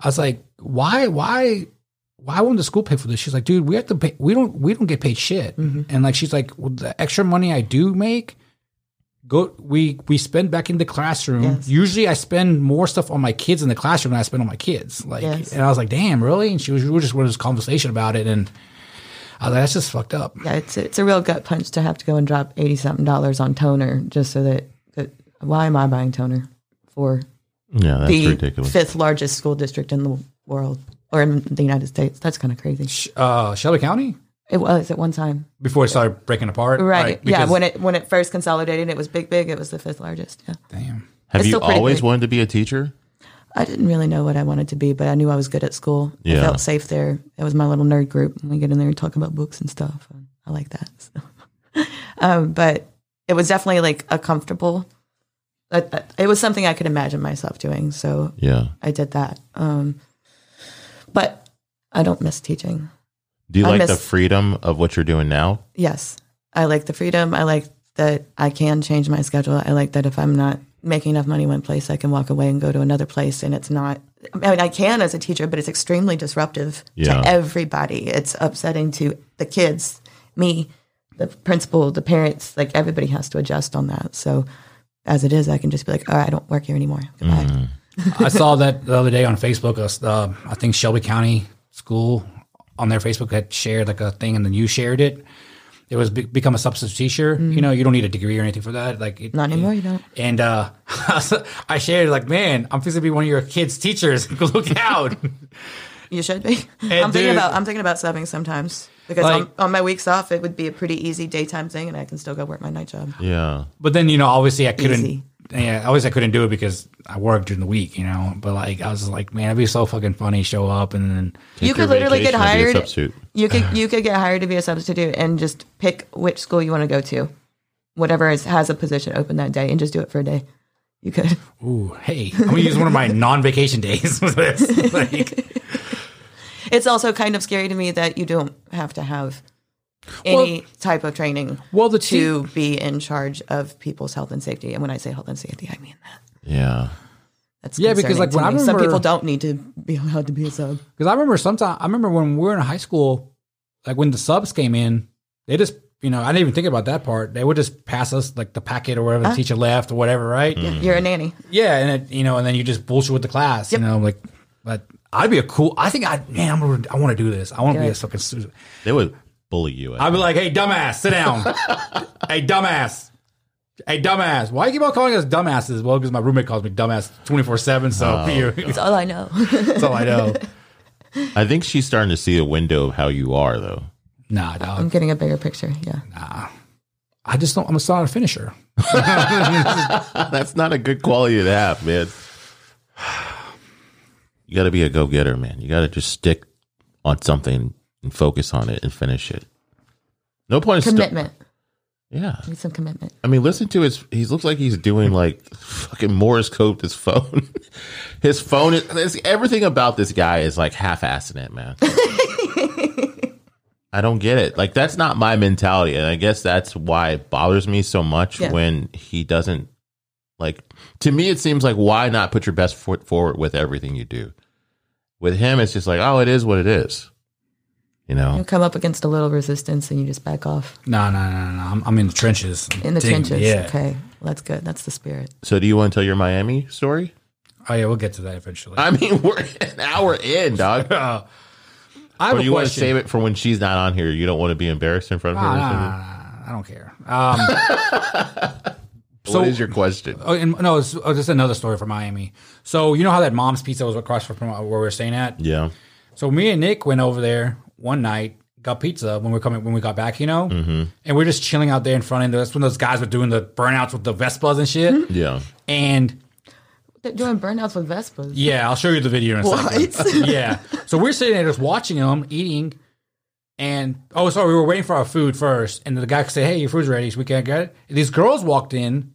I was like, why, why, why won't the school pay for this? She's like, dude, we have to pay. We don't, we don't get paid shit. Mm-hmm. And like, she's like, well, the extra money I do make, go, we we spend back in the classroom. Yes. Usually, I spend more stuff on my kids in the classroom than I spend on my kids. Like, Yes. and I was like, damn, really? And she was, we were just having this conversation about it, and I was like, that's just fucked up. Yeah, it's it's a real gut punch to have to go and drop eighty something dollars on toner just so that why am I buying toner for yeah, that's the ridiculous. fifth largest school district in the world or in the United States? That's kind of crazy. Uh, Shelby County It was at one time. before it started breaking apart, Right. yeah. When it when it first consolidated, it was big, big. It was the fifth largest. Yeah. damn. Have it's you always big. wanted to be a teacher? I didn't really know what I wanted to be, but I knew I was good at school. Yeah. I felt safe there. It was my little nerd group. We get in there and talk about books and stuff. I like that. So. um, but it was definitely like a comfortable. Uh, It was something I could imagine myself doing, so Yeah. I did that. Um, but I don't miss teaching. Do you I like the freedom of what you're doing now? Yes, I like the freedom. I like that I can change my schedule. I like that if I'm not making enough money one place, I can walk away and go to another place, and it's not. I mean, I can as a teacher, but it's extremely disruptive Yeah. to everybody. It's upsetting to the kids, me, the principal, the parents. Like everybody has to adjust on that. So, as it is, I can just be like, "All right, I don't work here anymore. Goodbye." Mm-hmm. I saw that the other day on Facebook. Uh, I think Shelby County School on their Facebook had shared like a thing, and then you shared it. It was be- become a substitute teacher. You know, you don't need a degree or anything for that. Like it, Mm. Not anymore. You don't. And uh, I shared like, man, I'm fixing to be one of your kids' teachers. Look out! You should be. Hey, I'm thinking about I'm thinking about subbing sometimes because Like- on, on my weeks off it would be a pretty easy daytime thing, and I can still go work my night job. Yeah. But then you know, obviously, I couldn't. Easy. Yeah, obviously, I couldn't do it because I worked during the week. You know, but like, I was like, man, it'd be so fucking funny. Show up and then you could literally get vacation a hired. substitute. You could you could get hired to be a substitute and just pick which school you want to go to, whatever is, has a position open that day, and just do it for a day. You could. Ooh, hey, I'm gonna use one of my non-vacation days with this. Like, It's also kind of scary to me that you don't have to have any type of training well, the two, to be in charge of people's health and safety. And when I say health and safety, I mean that. Yeah. That's Yeah, because, like, when I me. some people don't need to be allowed to be a sub. because I remember sometimes I remember when we were in high school, like when the subs came in, they just you know I didn't even think about that part. They would just pass us like the packet or whatever the uh. teacher left or whatever, right? Mm-hmm. You're a nanny. Yeah, and it, you know, and then you just bullshit with the class, Yep. you know, like. But I'd be a cool. I think I man, I'm gonna, I want to do this. I want to be a fucking. su- They would bully you. I'd be like, hey, dumbass, sit down. hey, dumbass. Hey, dumbass. Why you keep on calling us dumbasses? Well, because my roommate calls me dumbass twenty four seven. So oh. you're- That's all I know. that's all I know. I think she's starting to see a window of how you are, though. Nah, I'm getting a bigger picture. Yeah. Nah. I just don't. I'm a solid finisher. That's not a good quality to have, man. You got to be a go getter, man. You got to just stick on something and focus on it and finish it. No point Commitment. yeah. Need some commitment. I mean, listen to his. He looks like he's doing like fucking Morse code. with His phone, his phone is everything about this guy is like half-assing it, man. I don't get it. Like that's not my mentality, and I guess that's why it bothers me so much Yeah. when he doesn't. Like to me, it seems like why not put your best foot forward with everything you do. With him, it's just like, oh, it is what it is. You know, You come up against a little resistance and you just back off No, no, no, no. I'm, I'm in the trenches. in the Digging- trenches. Yeah. Okay, well, that's good. That's the spirit. so do you want to tell your Miami story? Oh yeah, we'll get to that eventually. I mean, we're an hour in, dog. Uh, I have Or do you want to save it for when she's not on here? You don't want to be embarrassed in front of her. Nah, or nah, nah, nah, I don't care. Um, what is your question? oh, and, no, it's oh, just another story from Miami. So you know how that mom's pizza was across from where we were staying at. Yeah. So me and Nick went over there one night, got pizza when we were coming when we got back, you know, Mm-hmm. and we are just chilling out there in front. And that's when those guys were doing the burnouts with the Vespas and shit. Yeah. And They're doing burnouts with Vespas. yeah, I'll show you the video in a second. What? yeah. So we're sitting there just watching them eating, and oh, sorry, we were waiting for our food first, and the guy said, "Hey, your food's ready, so we can't get it." And these girls walked in,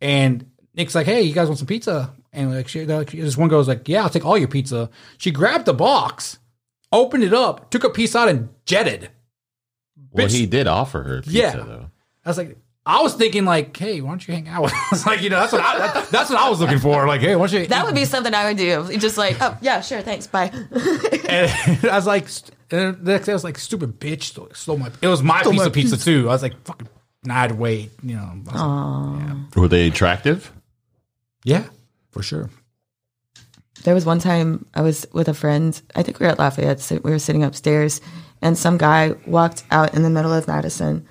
and Nick's like, "Hey, you guys want some pizza?" And like, she, like this one girl was like, "Yeah, I'll take all your pizza." She grabbed the box, opened it up, took a piece out, and jetted. Well, Bitch. he did offer her pizza, Yeah. though. I was like. I was thinking like, hey, why don't you hang out with us? like, you know, that's what I, that, that's what I was looking for. Like, hey, why don't you? That would be something I would do. Just like, oh yeah, sure, thanks, bye. And I was like, and the next day I was like, stupid bitch, stole, stole my. It was my piece of pizza too. I was like, fucking, nah, I had to wait. You know, I was like, Were they attractive? yeah, for sure. There was one time I was with a friend. I think we were at Lafayette. sit- We were sitting upstairs, and some guy walked out in the middle of Madison,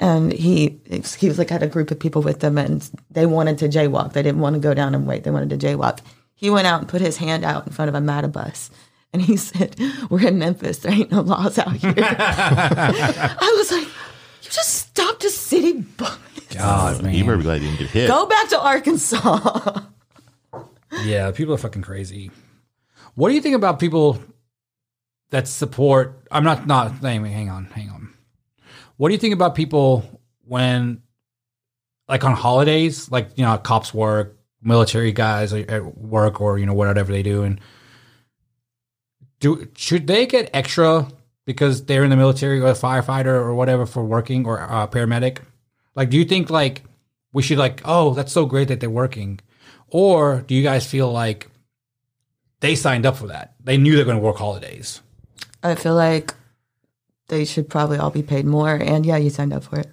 and he he was like had a group of people with them, and they wanted to jaywalk. They didn't want to go down and wait. They wanted to jaywalk. He went out and put his hand out in front of a MATA bus, and he said, "We're in Memphis. There ain't no laws out here." I was like, "You just stopped a city bus. God, man. You better be glad you didn't get hit. Go back to Arkansas." Yeah, people are fucking crazy. What do you think about people that support? I'm not not. Hang, hang on, hang on. What do you think about people when, like, on holidays, like you know, cops work, military guys at work, or you know, whatever they do, and do should they get extra because they're in the military or a firefighter or whatever for working or uh, paramedic? Like, do you think like we should like, oh, that's so great that they're working, or do you guys feel like they signed up for that? They knew they're going to work holidays. I feel like they should probably all be paid more. And yeah, you signed up for it.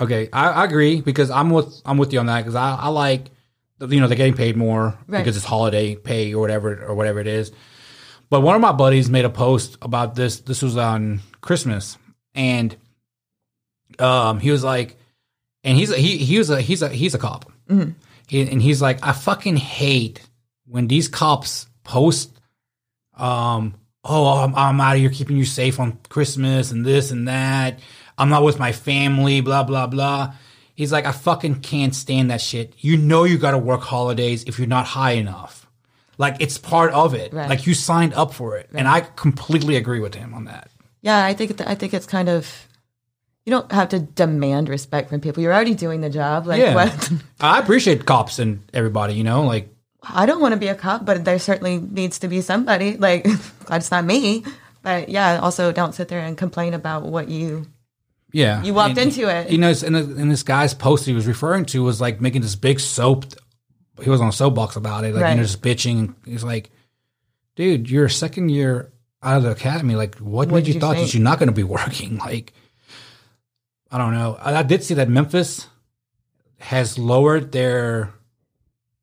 Okay, I, I agree because I'm with I'm with you on that because I, I like you know they're getting paid more Right. because it's holiday pay or whatever or whatever it is. But one of my buddies made a post about this. This was on Christmas, and um, he was like, and he's a, he he was a he's a he's a cop, He- and he's like, I fucking hate when these cops post, um, oh, I'm, I'm out of here keeping you safe on Christmas and this and that. I'm not with my family, blah blah blah. He's like, I fucking can't stand that shit. You know, you got to work holidays if you're not high enough. Like it's part of it. Right. Like you signed up for it, and I completely agree with him on that. Yeah, I think I think it's kind of you don't have to demand respect from people. You're already doing the job. Like Yeah, what? I appreciate cops and everybody. You know, like I don't want to be a cop, but there certainly needs to be somebody. Like it's not me. But yeah, also don't sit there and complain about what you Yeah, You walked And- into it. You know, and, and this guy's post he was referring to was like making this big soap. He was on a soapbox about it, like Right. you know, just bitching. He's like, "Dude, you're a second year out of the academy. Like, what What made did you you thought think? that you're not going to be working? Like, I don't know. I, I did see that Memphis has lowered their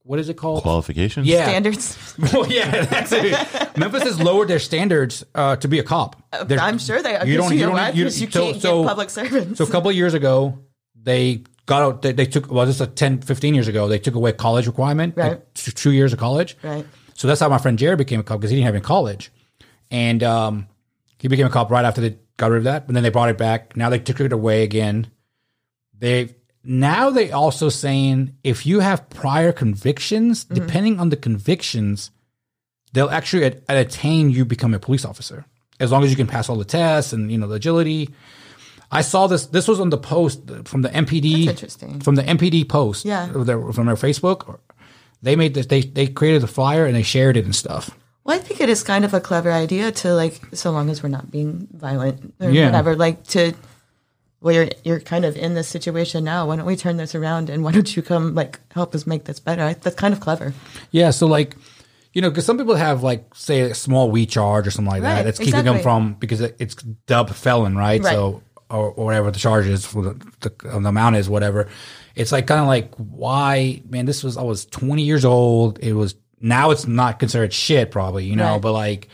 what is it called? Qualifications? yeah, standards. well, yeah, that's it. Memphis has lowered their standards uh, to be a cop. They're- I'm sure they are. You don't. You, You don't. why? You, Because you so, can't so, get public servants. So a couple of years ago, they got out. They, they took well, this is like 10, 15 years ago. They took away college requirement, Right. like two, two years of college. right. So that's how my friend Jared became a cop because he didn't have any college, and um, he became a cop right after they got rid of that. And then they brought it back. Now they took it away again. They now they also saying if you have prior convictions, mm-hmm. depending on the convictions, they'll actually at, attain you become a police officer as long as you can pass all the tests and you know the agility. I saw this. This was on the post uh, from the MPD. Interesting. From the MPD post. Yeah. Uh, their- from their Facebook. They made this. They they created the flyer and they shared it and stuff. Well, I think it is kind of a clever idea to like, so long as we're not being violent or Yeah. whatever, like to. Well, you're you're kind of in this situation now. Why don't we turn this around and why don't you come like help us make this better? I, that's kind of clever. Yeah. So like, you know, because some people have like say a small weed charge or something like that. Right, That's keeping them from because it, it's dubbed felon, right? Right. So or, or whatever the charge is for the, the, uh, the amount is, whatever. It's like kind of like why, man? This was I was 20 years old. It was now it's not considered shit, probably, you know, Right. but like.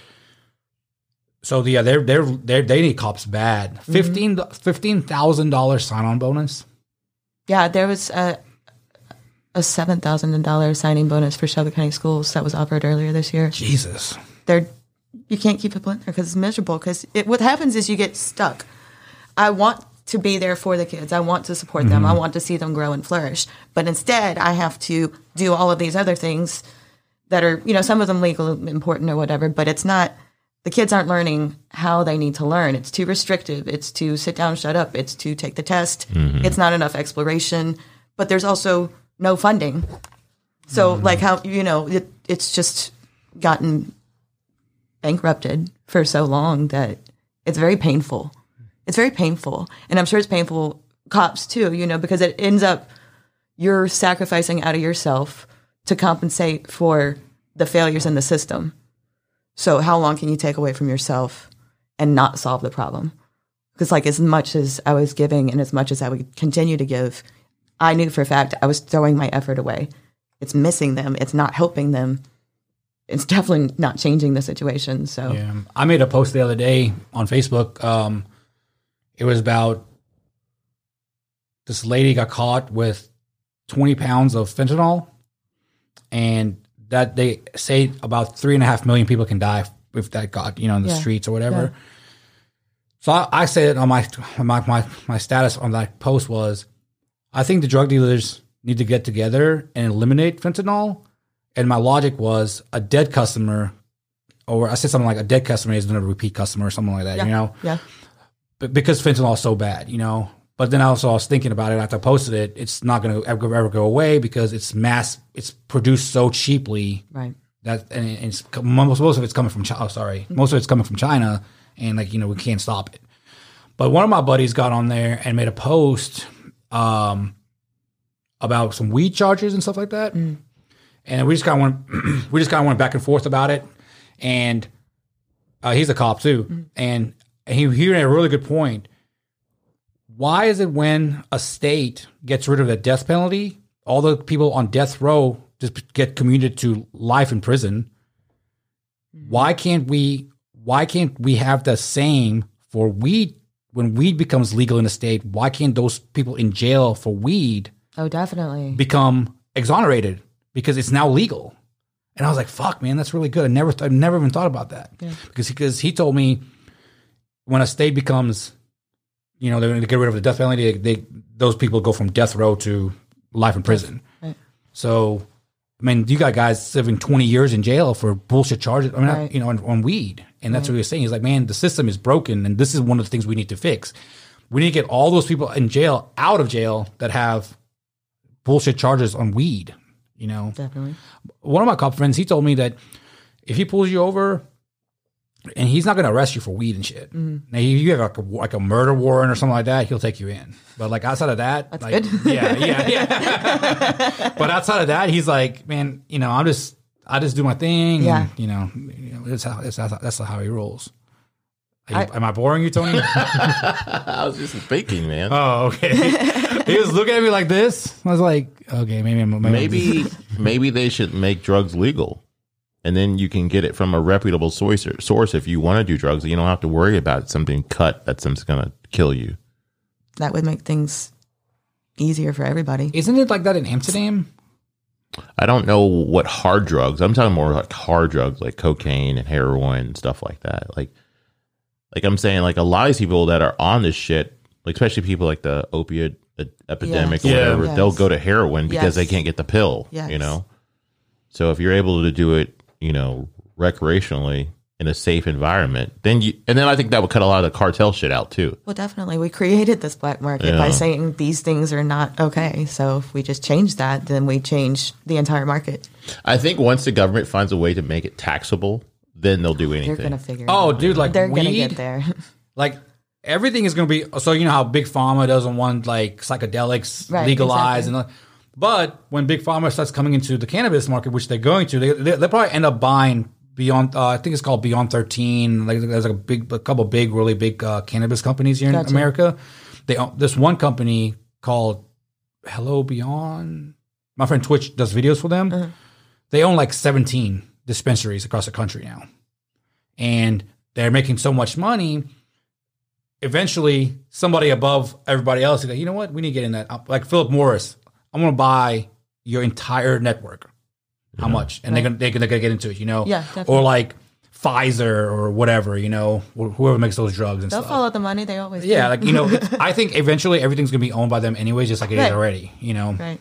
So yeah, they're they're they they need cops bad. Mm-hmm. Fifteen fifteen thousand dollars sign on bonus. Yeah, there was a a seven thousand dollar signing bonus for Shelby County Schools that was offered earlier this year. Jesus. They're you can't keep people in there because it's miserable. Because it, what happens is you get stuck. I want to be there for the kids. I want to support them. I want to see them grow and flourish. But instead, I have to do all of these other things that are, you know, some of them legal important or whatever. But it's not. The kids aren't learning how they need to learn. It's too restrictive. It's to sit down, shut up. It's to take the test. Mm-hmm. It's not enough exploration. But there's also no funding. So, mm-hmm. like how you know, it, it's just gotten bankrupted for so long that it's very painful. It's very painful. And I'm sure it's painful cops too, you know, because it ends up you're sacrificing out of yourself to compensate for the failures in the system. So how long can you take away from yourself and not solve the problem? Because like as much as I was giving and as much as I would continue to give, I knew for a fact I was throwing my effort away. It's missing them. It's not helping them. It's definitely not changing the situation. So Yeah, I made a post the other day on Facebook. Um, it was about this lady got caught with 20 pounds of fentanyl, and that they say about three and a half million people can die if that got you know in the Yeah. streets or whatever. Yeah. So I, I said on my, my my my status on that post was, I think the drug dealers need to get together and eliminate fentanyl. And my logic was a dead customer or I said something like a dead customer isn't a repeat customer or something like that, yeah, you know, yeah, but because fentanyl is so bad, you know. But then also I was thinking about it after I posted it. It's not going to ever, ever go away because it's mass. It's produced so cheaply right. that and it's most, most of it's coming from China. Oh, sorry, most of it's coming from China, and like you know we can't stop it. But one of my buddies got on there and made a post um, about some weed charges and stuff like that, and we just kind of went we just kind of went back and forth about it. And uh, he's a cop too, and he he made a really good point. Why is it when a state gets rid of the death penalty, all the people on death row just get commuted to life in prison? Why hmm. can't we? Why can't we have the same for weed? When weed becomes legal in a state, why can't those people in jail for weed Oh, definitely. become exonerated because it's now legal? And I was like, "Fuck, man, that's really good." I never, I never even thought about that because because he told me when a state becomes, you know, they're going to get rid of the death penalty. They, they those people go from death row to life in prison. Right. So, I mean, you got guys serving twenty years in jail for bullshit charges. I mean, Right. you know, on, on weed, and that's what he was saying. He's like, "Man, the system is broken, and this is one of the things we need to fix. We need to get all those people in jail out of jail that have bullshit charges on weed." You know, Definitely. one of my cop friends, he told me that if he pulls you over, and he's not going to arrest you for weed and shit. Mm-hmm. Now, if you have like a, like a murder warrant or something like that, he'll take you in. But like outside of that, That's like, good. yeah, yeah, yeah. but outside of that, he's like, man, you know, I'm just, I just do my thing. Yeah. And, you know, you know, that's how, that's how, that's how he rolls. You- I- am I boring you, Tony? I was just thinking, man. oh, okay. he was looking at me like this. I was like, okay, maybe, I'm, maybe, I'm maybe maybe they should make drugs legal and then you can get it from a reputable source source if you want to do drugs you don't have to worry about something cut that's going to kill you That would make things easier for everybody. Isn't it like that in Amsterdam? i don't know what hard drugs i'm talking more like hard drugs like cocaine and heroin and stuff like that like like i'm saying like a lot of these people that are on this shit like especially people like the opiate epidemic Yes. or whatever Yes. they'll go to heroin because Yes. they can't get the pill you know so if you're able to do it you know recreationally in a safe environment then you and then i think that would cut a lot of the cartel shit out too Well, definitely. We created this black market by saying these things are not okay. So if we just change that, then we change the entire market. i think once the government finds a way to make it taxable then they'll do anything. They're going to figure Oh, it out. dude, like They're going to get there. like everything is going to be so you know how big pharma doesn't want like psychedelics Right, legalized exactly. and all- But when big pharma starts coming into the cannabis market, which they're going to, they they will probably end up buying beyond. Uh, I think it's called Beyond Thirteen. Like there's like a big, a couple big, really big uh, cannabis companies here in Gotcha. America. They own, this one company called Hello Beyond. My friend Twitch does videos for them. They own like 17 dispensaries across the country now, and they're making so much money. Eventually, somebody above everybody else is like, you know what? We need to get in that. Like Philip Morris, I'm going to buy your entire network. How much? And they're gonna they're gonna get into it, you know? Yeah, definitely. Or like Pfizer or whatever, you know, whoever makes those drugs and stuff. They'll follow the money. They always Yeah, do. like you know, I think eventually everything's gonna be owned by them anyways, just like it is Right. already. You know, right.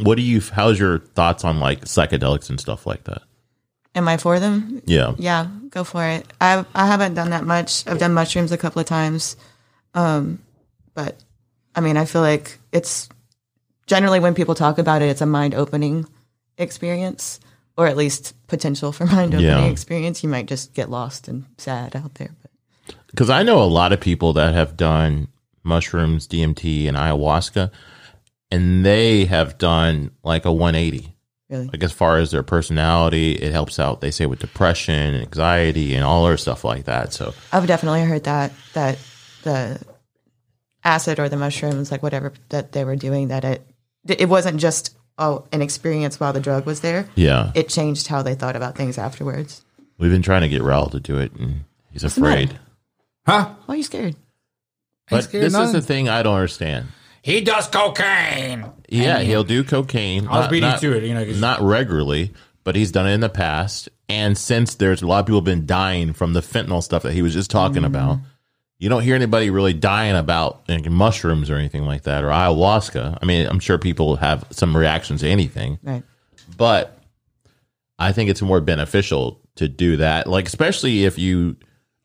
What do you? How's your thoughts on like psychedelics and stuff like that? Am I for them? Yeah, Yeah, go for it. I I haven't done that much. I've done mushrooms a couple of times, um, but I mean, I feel like it's generally when people talk about it, it's a mind opening experience, or at least potential for mind opening Yeah. experience. You might just get lost and sad out there. But because I know a lot of people that have done mushrooms, DMT, and ayahuasca, and they have done like a 180. really, Like as far as their personality, it helps out. They say with depression, and anxiety, and all other stuff like that. So I've definitely heard that that the acid or the mushrooms, like whatever that they were doing, that it it wasn't just oh an experience while the drug was there. yeah, It changed how they thought about things afterwards. we've been trying to get Raul to do it, and he's the afraid. huh? Why are you scared? But scared this of is the thing I don't understand. He does cocaine. Yeah, he'll do cocaine. I was not- beating not- to it, you know, 'cause- not regularly, but he's done it in the past. And since there's a lot of people have been dying from the fentanyl stuff that he was just talking mm. about, you don't hear anybody really dying about like, mushrooms or anything like that or ayahuasca. I mean, I'm sure people have some reactions to anything, Right. but I think it's more beneficial to do that. Like, especially if you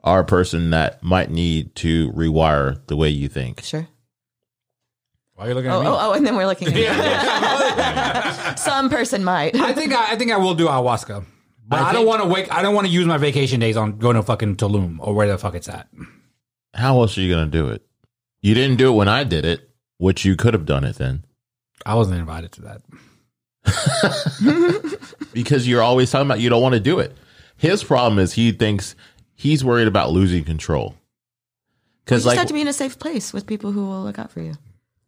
are a person that might need to rewire the way you think. Sure. Why are you looking at Oh, me? oh, oh, and then we're looking at Some person might. I think I, I think I will do ayahuasca, but I, don't want to wake. I don't want to use my vacation days on going to fucking Tulum or where the fuck it's at. How else are you going to do it? You didn't do it when I did it, which you could have done it then. I wasn't invited to that. because you're always talking about you don't want to do it. His problem is he thinks he's worried about losing control. You Because just like, have to be in a safe place with people who will look out for you.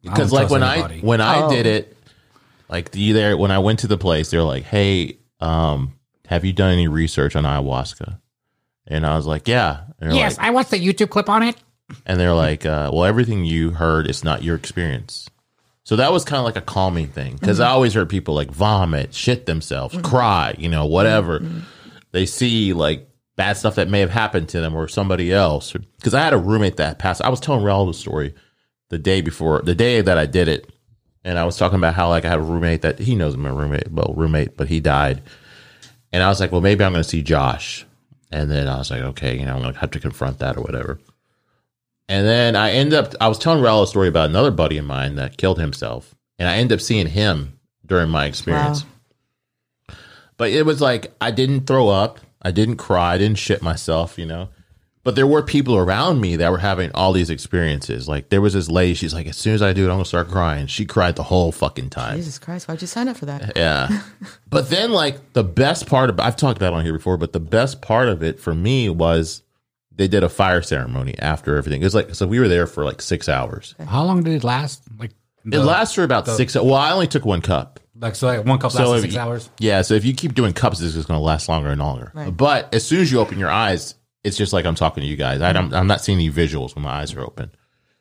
Because like when anybody. I when I Oh. did it, like the there when I went to the place, they're like, "Hey, um, have you done any research on ayahuasca?" And I was like, "Yeah." And yes, like, I watched the YouTube clip on it. and they're like, uh, "Well, everything you heard is not your experience." So that was kind of like a calming thing because I always heard people like vomit, shit themselves, cry, you know, whatever. They see like bad stuff that may have happened to them or somebody else. Because I had a roommate that passed. I was telling Raul the story the day before, the day that I did it, and I was talking about how like I had a roommate that he knows my roommate, well, roommate, but he died. And I was like, well, maybe I'm going to see Josh. And then I was like, okay, you know, I'm going to have to confront that or whatever. And then I end up, I was telling Raul a story about another buddy of mine that killed himself. And I end up seeing him during my experience. But it was like, I didn't throw up. I didn't cry. I didn't shit myself, you know? But there were people around me that were having all these experiences. Like there was this lady, she's like, as soon as I do it, I'm going to start crying. She cried the whole fucking time. Jesus Christ, why'd you sign up for that? Yeah. but then, like, the best part of I've talked about it on here before, but the best part of it for me was they did a fire ceremony after everything. It was like, so we were there for like six hours. How long did it last? Like It lasts for about six. Well, I only took one cup. Like so, like one cup So lasted if six you- hours. Yeah. So if you keep doing cups, this is going to last longer and longer. Right. But as soon as you open your eyes, it's just like I'm talking to you guys. I don't, mm-hmm. I'm not seeing any visuals when my eyes are open.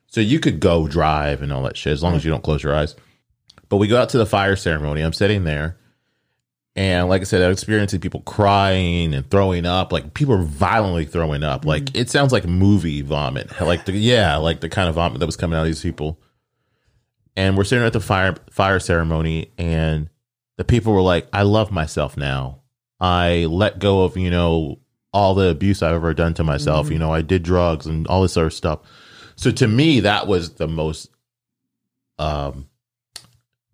So you could go drive and all that shit as long as you don't close your eyes. But we go out to the fire ceremony. I'm sitting there. And like I said, I'm experiencing people crying and throwing up. Like people are violently throwing up. Like mm-hmm. it sounds like movie vomit. Like the yeah, like the kind of vomit that was coming out of these people. And we're sitting at the fire fire ceremony, and the people were like, "I love myself now. I let go of you know all the abuse I've ever done to myself. You know, I did drugs and all this other stuff." So to me, that was the most um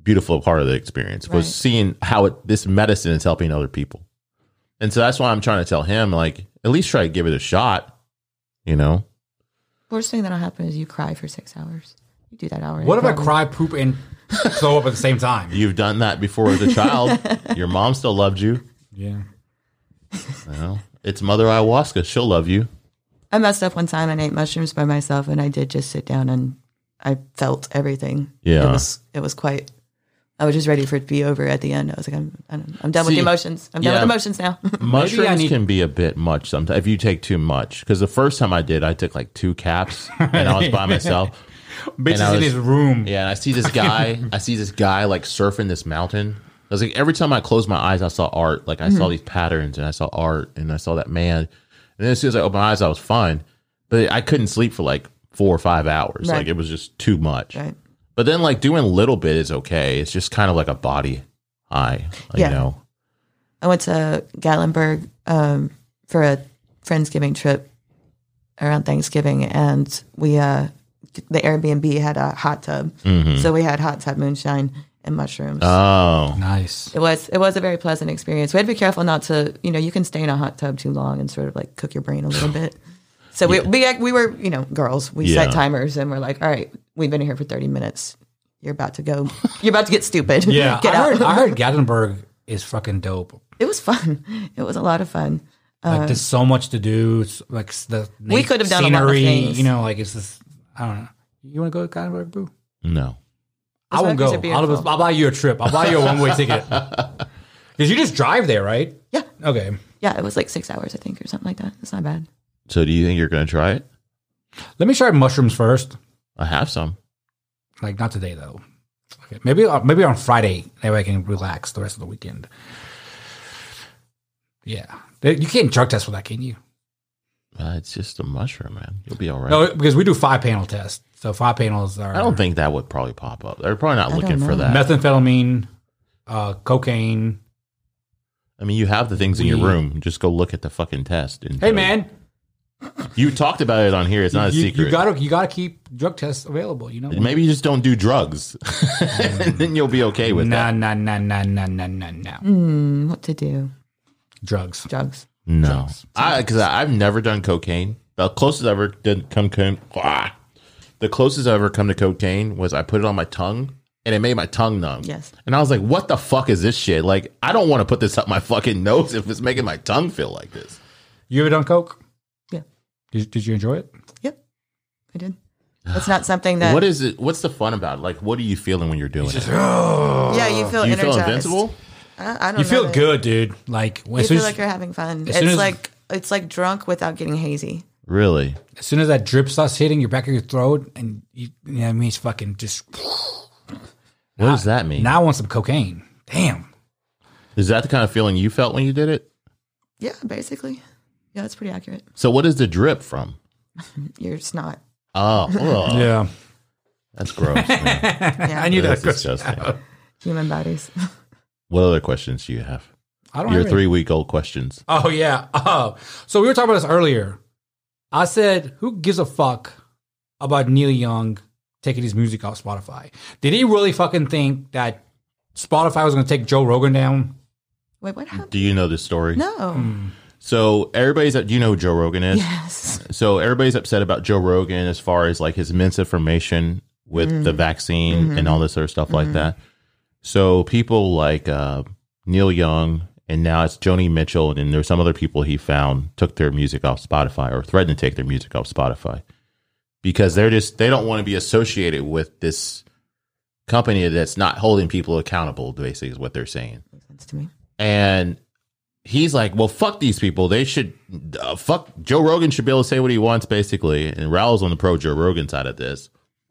beautiful part of the experience was Right. seeing how it, this medicine is helping other people. And so that's why I'm trying to tell him, like, at least try to give it a shot, you know? Worst thing that'll happen is you cry for six hours. You do that already. What if I cry, poop, and throw up at the same time? You've done that before as a child. Your mom still loved you. Yeah. You know, it's Mother Ayahuasca. She'll love you. I messed up one time and ate mushrooms by myself, and I did just sit down and I felt everything. Yeah. it was it was quite. I was just ready for it to be over at the end. I was like, I'm I'm, I'm done with See, the emotions. I'm done with emotions now. Mushrooms need- can be a bit much sometimes if you take too much. Because the first time I did, I took like two caps and I was by myself. Bitches I in was- his room. Yeah, and I see this guy. I see this guy like surfing this mountain. I was like, every time I closed my eyes, I saw art. Like I Mm-hmm. saw these patterns, and I saw art, and I saw that man. And then as soon as I opened my eyes, I was fine, but I couldn't sleep for like four or five hours. Right. Like it was just too much. right. But then like doing a little bit is okay. It's just kind of like a body high. Yeah. You know. I went to Gatlinburg um, for a friendsgiving trip around Thanksgiving, and we uh, the Airbnb had a hot tub, so we had hot tub moonshine and mushrooms. Oh, Nice. it was it was a very pleasant experience. We had to be careful not to, you know, you can stay in a hot tub too long and sort of like cook your brain a little bit. So we we we were, you know, girls. We Yeah. set timers and we're like, all right, we've been here for thirty minutes. You're about to go. You're about to get stupid. Yeah. get I out. heard, I heard Gatlinburg is fucking dope. it was fun. It was a lot of fun. Like there's um, so much to do. It's like the We could have done a lot of scenery, things. You know, like it's just I don't know. You want to go to Gatlinburg, boo? no. I won't go. records are I'll, beautiful. I'll buy you a trip. I'll buy you a one way ticket. Because you just drive there, right? Yeah. Okay. Yeah, it was like six hours, I think, or something like that. It's not bad. So do you think you're going to try it? Let me try mushrooms first. I have some. Like not today though. Okay. Maybe uh, maybe on Friday. That way I can relax the rest of the weekend. Yeah. You can't drug test for that, can you? Uh, it's just a mushroom, man. You'll be all right. No, because we do five panel tests. So five panels are I don't think that would probably pop up. They're probably not I looking for that. methamphetamine, uh, cocaine. I mean, you have the things in your room. Just go look at the fucking test. And Hey man, you talked about it on here. It's not a you, secret. you gotta you gotta keep drug tests available. You know. Maybe you just don't do drugs, and then you'll be okay with Nah, that. nah, nah, nah, nah, nah, nah, nah. Mm, what to do? Drugs. Drugs. No, I because I've never done cocaine. The closest I ever did come come ah, the closest I ever come to cocaine was I put it on my tongue and it made my tongue numb. Yes. and I was like, "What the fuck is this shit? Like, I don't want to put this up my fucking nose if it's making my tongue feel like this." You ever done coke? Yeah. Did, did you enjoy it? Yep. I did. It's not something that. What is it? What's the fun about it? Like, what are you feeling when you're doing it? yeah, you feel Do you feel energized. invincible? I, I don't You know feel that- good, dude. Like when, You as, soon feel as, like you're having fun. as soon It's as- like it's like drunk without getting hazy. Really? as soon as that drip starts hitting your back of your throat, and you, you know, what I mean, it's fucking just. What does that mean? Now I want some cocaine. Damn. Is that the kind of feeling you felt when you did it? Yeah, basically. Yeah, that's pretty accurate. So, what is the drip from? Your snot. Oh, ugh, Yeah. that's gross. Man. Yeah, I knew That's that. disgusting. human bodies. What other questions do you have? I don't Your have any- three week old questions. Oh yeah. Oh, so we were talking about this earlier. I said, "Who gives a fuck about Neil Young taking his music off Spotify? Did he really fucking think that Spotify was going to take Joe Rogan down?" Wait, what happened? Do you know this story? No. Hmm. So everybody's. Do you know who Joe Rogan is? Yes. So everybody's upset about Joe Rogan as far as like his misinformation with the mm. vaccine mm-hmm. and all this other stuff like mm-hmm. that. So people like uh, Neil Young and now it's Joni Mitchell and there's some other people he found took their music off Spotify or threatened to take their music off Spotify because they're just they don't want to be associated with this company that's not holding people accountable. Basically, is what they're saying Makes sense to me. and he's like, "Well, fuck these people. They should uh, fuck Joe Rogan should be able to say what he wants, basically." And Raul's on the pro Joe Rogan side of this.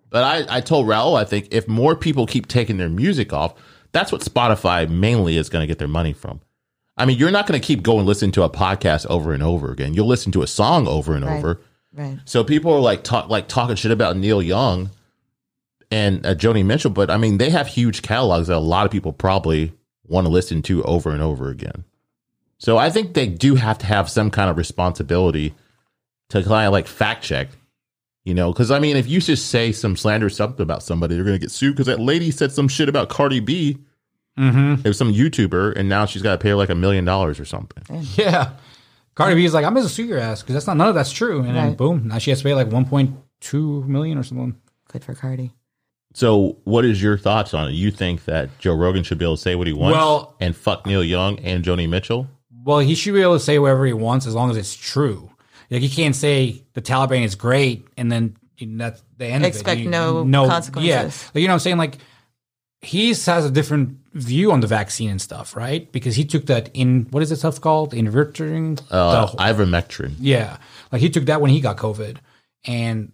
But I, I told Raul, I think if more people keep taking their music off, that's what Spotify mainly is going to get their money from. I mean, you're not going to keep going listening to a podcast over and over again. You'll listen to a song over and Right. over. Right. So people are like talk like talking shit about Neil Young and uh, Joni Mitchell, but I mean they have huge catalogs that a lot of people probably want to listen to over and over again. So I think they do have to have some kind of responsibility to kind of like fact check, you know, because I mean if you just say some slander something about somebody, they're gonna get sued because that lady said some shit about Cardi B. Mm-hmm. It was some YouTuber, and now she's got to pay her like a million dollars or something. Yeah. Cardi B is like, "I'm going to sue your ass because that's not none of that's true." And then Right. boom, now she has to pay like 1.2 million or something. Good for Cardi. So, what is your thoughts on it? You think that Joe Rogan should be able to say what he wants Well- and fuck Neil Young and Joni Mitchell? Well, he should be able to say whatever he wants as long as it's true. Like he can't say the Taliban is great and then you know, that's the end Expect of it. no consequences. Yeah, like, you know what I'm saying? Like he has a different view on the vaccine and stuff, right? Because he took that in what is it stuff called? Invertering. Uh, The- ivermectin yeah, like he took that when he got COVID, and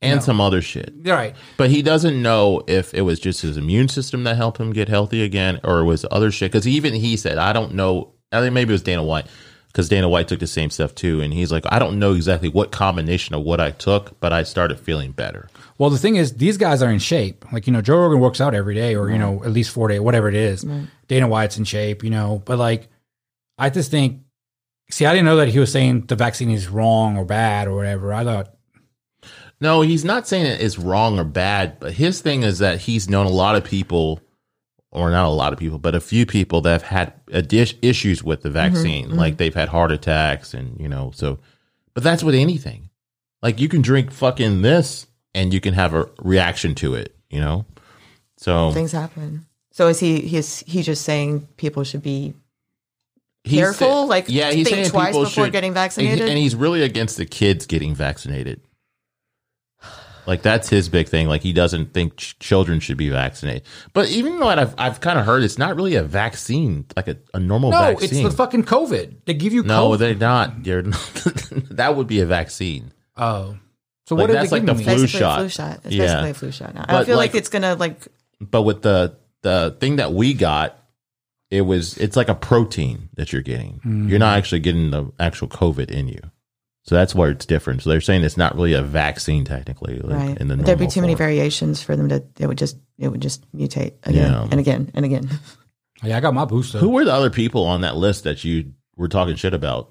and some other shit. Right. But he doesn't know if it was just his immune system that helped him get healthy again or it was other shit. Because even he said, I don't know. I think maybe it was Dana White because Dana White took the same stuff too. And he's like, I don't know exactly what combination of what I took, but I started feeling better. Well, the thing is, these guys are in shape. Like, you know, Joe Rogan works out every day or, you know, at least four days, whatever it is. Dana White's in shape, you know, but like, I just think, see, I didn't know that he was saying the vaccine is wrong or bad or whatever. I thought, No, he's not saying it is wrong or bad, but his thing is that he's known a lot of people, or not a lot of people, but a few people that have had addi- issues with the mm-hmm. vaccine. Mm-hmm. Like they've had heart attacks and, you know, so, but that's with anything. Like you can drink fucking this and you can have a reaction to it, you know? So Things happen. So is he? He's he just saying people should be he's careful? sa- Like, think saying twice people before should- getting and he- vaccinated? and he's really against the kids getting vaccinated. Like that's his big thing. Like he doesn't think ch- children should be vaccinated. But even though I've I've kind of heard it's not really a vaccine, like a, a normal vaccine no, vaccine. it's the fucking COVID. They give you no, COVID. they're not. They're not that would be a vaccine. oh. So Like, what that's are they like giving the me? flu basically shot. a flu shot. It's Yeah. basically a flu shot now. I feel like- like, it's gonna like But with the the thing that we got, it was it's like a protein that you're getting. Mm. You're not actually getting the actual COVID in you. So that's where it's different. So they're saying it's not really a vaccine technically. Like right. In the There'd be normal too many variations for them to. It would just it would just mutate again Yeah. and again and again. Yeah, I got my booster. Who were the other people on that list that you were talking shit about?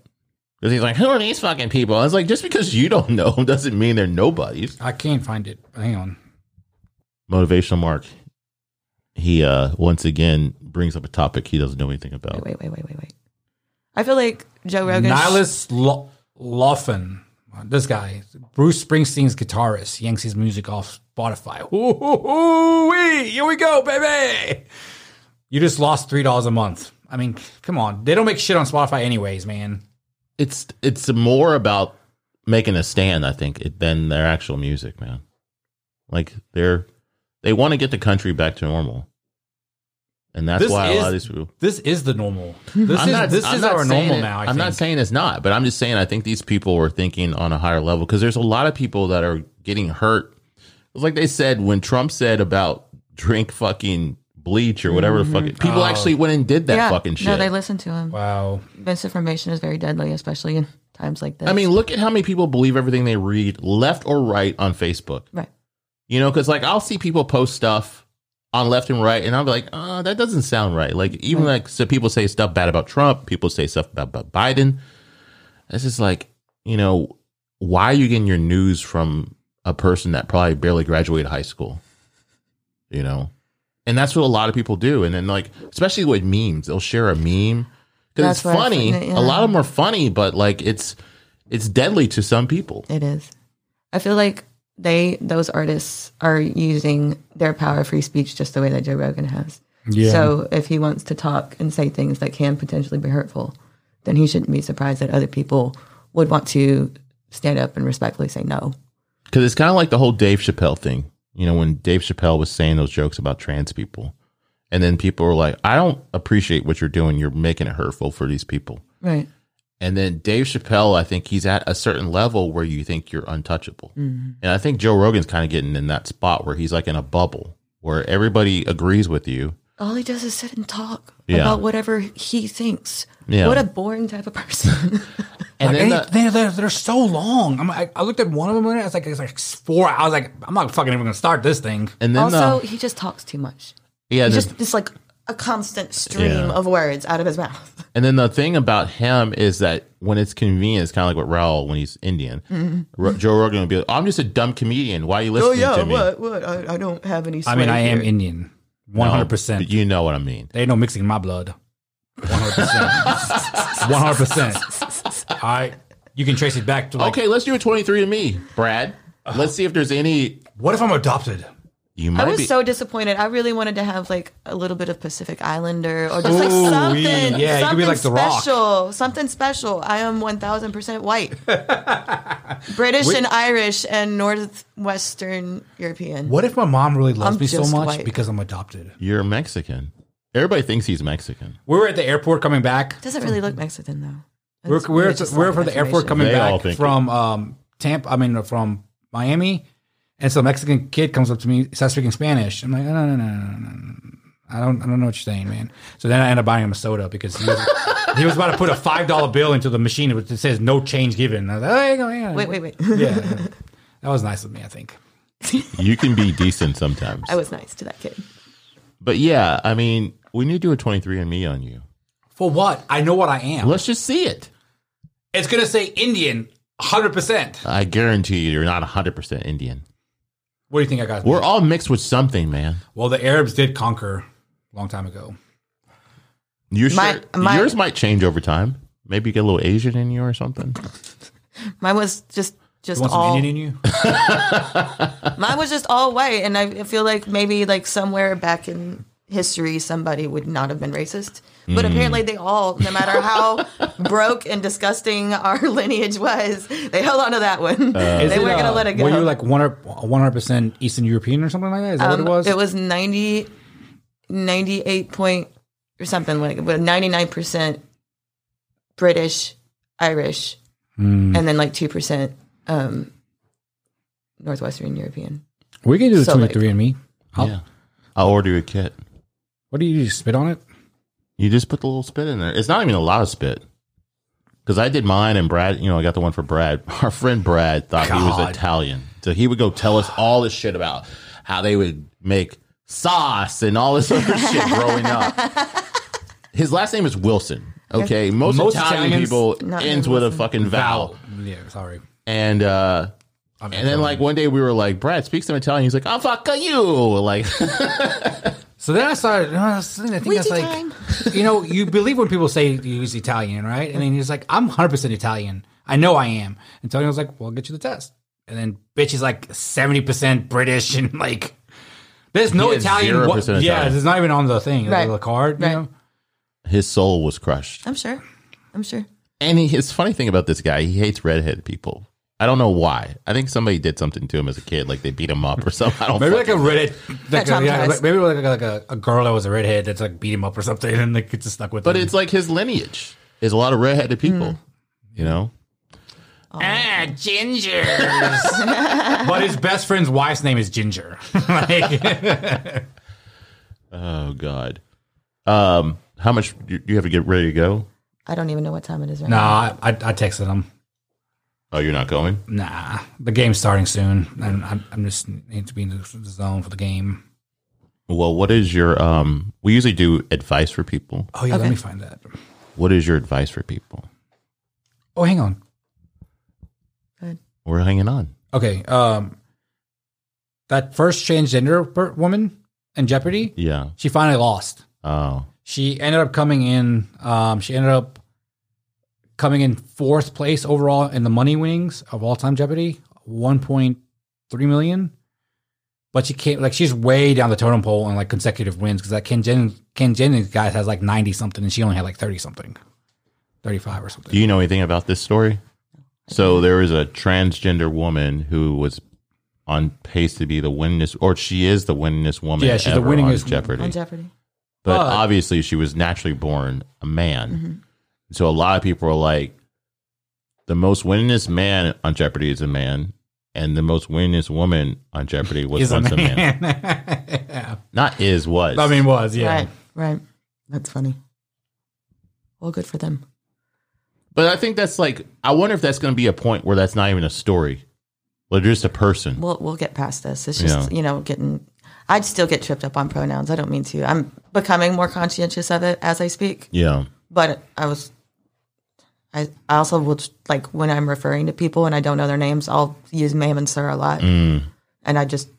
Because he's like, who are these fucking people? I was like, just because you don't know them doesn't mean they're nobodies. I can't find it. Hang on. Motivational Mark. He uh once again brings up a topic he doesn't know anything about. Wait, wait, wait, wait, wait. I feel like Joe Rogan. Nihilus Lo- Loffen. This guy, Bruce Springsteen's guitarist, yanks his music off Spotify. Ooh, ooh, ooh, wee, here we go, baby. You just lost three dollars a month. I mean, come on. They don't make shit on Spotify anyways, man. It's it's more about making a stand, I think, it- than their actual music, man. Like they're they want to get the country back to normal, and that's This why a lot of is- these people. This is the normal. This is not- this I'm is not our saying normal it- now. I I'm not saying it's not, but I'm just saying I think these people were thinking on a higher level because there's a lot of people that are getting hurt. It's like they said when Trump said about drink fucking bleach or whatever the fuck. Mm-hmm. People Oh. actually went and did that yeah, fucking shit. no, they listen to him. Wow. Misinformation is very deadly, especially in times like this. I mean, look at how many people believe everything they read, left or right, on Facebook. right? You know, because like I'll see people post stuff on left and right, and I'll be like, oh, that doesn't sound right. Like even like so people say stuff bad about Trump, people say stuff about, about Biden. This is like, you know, why are you getting your news from a person that probably barely graduated high school? You know, and that's what a lot of people do. And then like, especially with memes, they'll share a meme because it's That's what I funny. it, yeah. A lot of them are funny, but like it's it's deadly to some people. It is. I feel like they those artists are using their power of free speech just the way that Joe Rogan has. Yeah. So if he wants to talk and say things that can potentially be hurtful, then he shouldn't be surprised that other people would want to stand up and respectfully say no. Because it's kind of like the whole Dave Chappelle thing. You know, when Dave Chappelle was saying those jokes about trans people, and then people were like, "I don't appreciate what you're doing. You're making it hurtful for these people." Right. And then Dave Chappelle, I think he's at a certain level where you think you're untouchable. Mm-hmm. And I think Joe Rogan's kind of getting in that spot where he's like in a bubble where everybody agrees with you. All he does is sit and talk Yeah. about whatever he thinks. Yeah. What a boring type of person. And Like, then they, the- they, they're, they're so long. I'm, I, I looked at one of them and I was like, it's like four. I was like, I'm not fucking even gonna start this thing. and then also, the, he just talks too much. yeah, He the- just it's like a constant stream Yeah. of words out of his mouth. And then the thing about him is that when it's convenient, it's kind of like with Raul when he's Indian. Mm-hmm. Ro- Joe Rogan would be like, I'm just a dumb comedian. Why are you listening oh, to me? Oh, what? I, I don't have any. I mean, I am. Indian, 100. But percent you know what I mean. There ain't no mixing my blood. 100. percent 100. percent All right, you can trace it back to like. Okay, let's do a 23andMe, Brad. Let's see if there's any. What if I'm adopted? You might I was be. so disappointed. I really wanted to have like a little bit of Pacific Islander or just like Ooh, something. yeah, you something could be like The Rock. special. Something special. I am one thousand percent white, British and Irish and northwestern European. What if my mom really loves I'm me so just much white. because I'm adopted? You're Mexican. Everybody thinks he's Mexican. We were at the airport coming back. Doesn't really look Mexican though. We're That's we're, really at just we're lack from of the airport information. coming They all back think from um, Tampa. I mean, from Miami, and some Mexican kid comes up to me, starts speaking Spanish. I'm like, no, no, no, no, no, no. I don't, I don't know what you're saying, man. So then I end up buying him a soda because he was, he was about to put a five dollar bill into the machine. It says no change given. I was like, oh, there you go, yeah. Wait, wait, wait. yeah, that was nice of me, I think. You can be decent sometimes. I was nice to that kid. But yeah, I mean, we need to do a 23andMe on you. For what? I know what I am. Let's just see it. It's gonna say Indian, hundred percent. I guarantee you, you're not 100% Indian. What do you think I got? We're all mixed with something, man. well, the Arabs did conquer a long time ago. You're My- sure, my- yours might change over time. Maybe you get a little Asian in you or something. Mine was just just You want some all Indian in you? mine was just all white, and I feel like maybe like somewhere back in history somebody would not have been racist. But Hmm. apparently they all, no matter how broke and disgusting our lineage was, they held on to that one. they weren't uh, gonna let it go. Were you like one hundred percent Eastern European or something like that? Is that Um, what it was? It was 90, 98 point or something like, but ninety nine percent British, Irish, Hmm. and then like two percent um, Northwestern European. we can do the so, twenty like- three and me. I'll- yeah. I'll order you a kit. What do you do? Spit on it? You just put the little spit in there. It's not even a lot of spit. Because I did mine and Brad, you know, I got the one for Brad. Our friend Brad thought he was God. Italian. So he would go tell us all this shit about how they would make sauce and all this other shit growing up. His last name is Wilson. Okay. Most, Most Italian Italians- people Not ends with a fucking vowel. Yeah, sorry. And uh I mean, and then like one day we were like, Brad speaks some Italian. He's like, oh fuck you. Like so then I started. uh, I think We that's do like, time. you know, you believe when people say you use Italian, right? And then he's like, I'm hundred percent Italian. I know I am. And Tony was like, Well, I'll get you the test. And then bitch is like seventy percent British and like. There's no He is Italian. 0% wa- Italian. Yeah, it's not even on the thing, Right. the card. Right. You know, his soul was crushed. I'm sure. I'm sure. And he, his funny thing about this guy, he hates redheaded people. I don't know why. I think somebody did something to him as a kid, like they beat him up or something. I don't maybe like a fucking- redhead, like Got yeah, traumatized. maybe like, a, like a, a girl that was a redhead that's like beat him up or something, and like it's just stuck with. But him. it's like his lineage is a lot of redheaded people. You know, Ah, gingers. but his best friend's wife's name is Ginger. like, oh god. Um, how much do you have to get ready to go? I don't even know what time it is right nah, now. I, I, I texted him. Oh, you're not going. Nah, the game's starting soon, and I'm, I'm just need to be in the zone for the game. Well, what is your um? We usually do advice for people. Oh yeah, let me find that. What is your advice for people? Oh, hang on. We're hanging on. Okay, um, that first transgender per- woman in Jeopardy, Yeah. she finally lost. Oh. She ended up coming in. Um, she ended up coming in fourth place overall in the money winnings of all time Jeopardy, one point three million. But she came like she's way down the totem pole in like consecutive wins because that Ken Jennings, Ken Jennings guy has like ninety something and she only had like thirty something, thirty five or something. Do you know anything about this story? So there was a transgender woman who was on pace to be the winningest, or she is the winningest woman. Yeah, she's the ever on winningest- Jeopardy. On Jeopardy. but But- obviously, she was naturally born a man. Mm-hmm. So a lot of people are like, the most winningest man on Jeopardy is a man, and the most winningest woman on Jeopardy was He's a once a man. man. yeah. Not is was. I mean, was yeah. Right. Right. That's funny. Well, good for them. but I think that's like, I wonder if that's going to be a point where that's not even a story, but just a person. We'll we'll get past this. It's just Yeah. you know getting. I'd still get tripped up on pronouns. I don't mean to. I'm becoming more conscientious of it as I speak. yeah. But I was. I, I also will just, like when I'm referring to people and I don't know their names, I'll use ma'am and sir a lot. Mm. And I just, you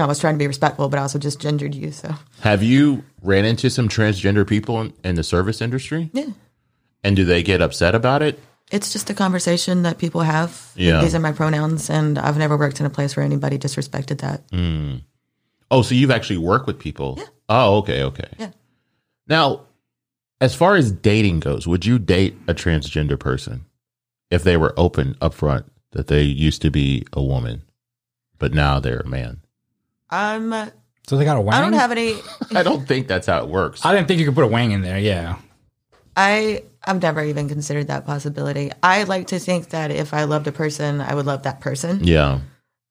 know, I was trying to be respectful, but I also just gendered you. So Have you ran into some transgender people in, in the service industry? yeah, And do they get upset about it? it's just a conversation that people have. Yeah. These are my pronouns, and I've never worked in a place where anybody disrespected that. Oh, so you've actually worked with people? Yeah. Oh, okay, okay. Yeah. Now, as far as dating goes, would you date a transgender person if they were open up front that they used to be a woman, but now they're a man? I'm. uh, So they got a wang. I don't have any. I don't think that's how it works. I didn't think you could put a wang in there. Yeah. I I've never even considered that possibility. I like to think that if I loved a person, I would love that person. yeah,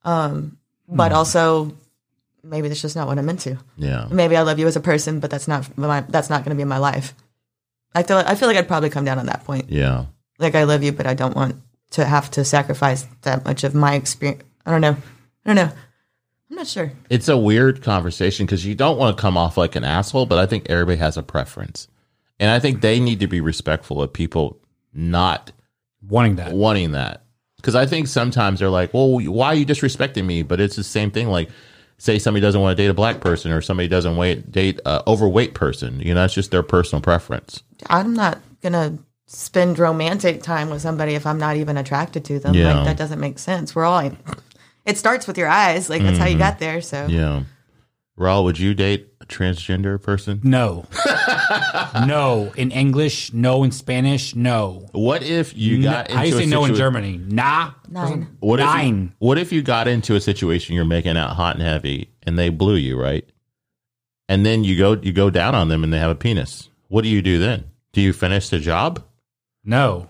Um, but also maybe that's just not what I'm into. yeah. Maybe I love you as a person, but that's not my that's not going to be my life. I feel I feel like I'd probably come down on that point. Yeah. Like I love you, but I don't want to have to sacrifice that much of my experience. I don't know. I don't know. I'm not sure. It's a weird conversation because you don't want to come off like an asshole, but I think everybody has a preference. And I think they need to be respectful of people not Wanting that. wanting that. Because I think sometimes they're like, well, why are you disrespecting me? But it's the same thing. Like, say somebody doesn't want to date a black person or somebody doesn't wait, date a overweight person. You know, it's just their personal preference. I'm not gonna spend romantic time with somebody if I'm not even attracted to them. Yeah. Like that doesn't make sense. We're all. It starts with your eyes. Like that's how you mm-hmm. got there. So Yeah. Raul, would you date a transgender person? No. no. In English, no. In Spanish, no. What if you got into I say a no in situa- Germany. Nah. nein. What if, you, Nein. what if you got into a situation you're making out hot and heavy and they blew you, right? And then you go you go down on them and they have a penis. What do you do then? Do you finish the job? No.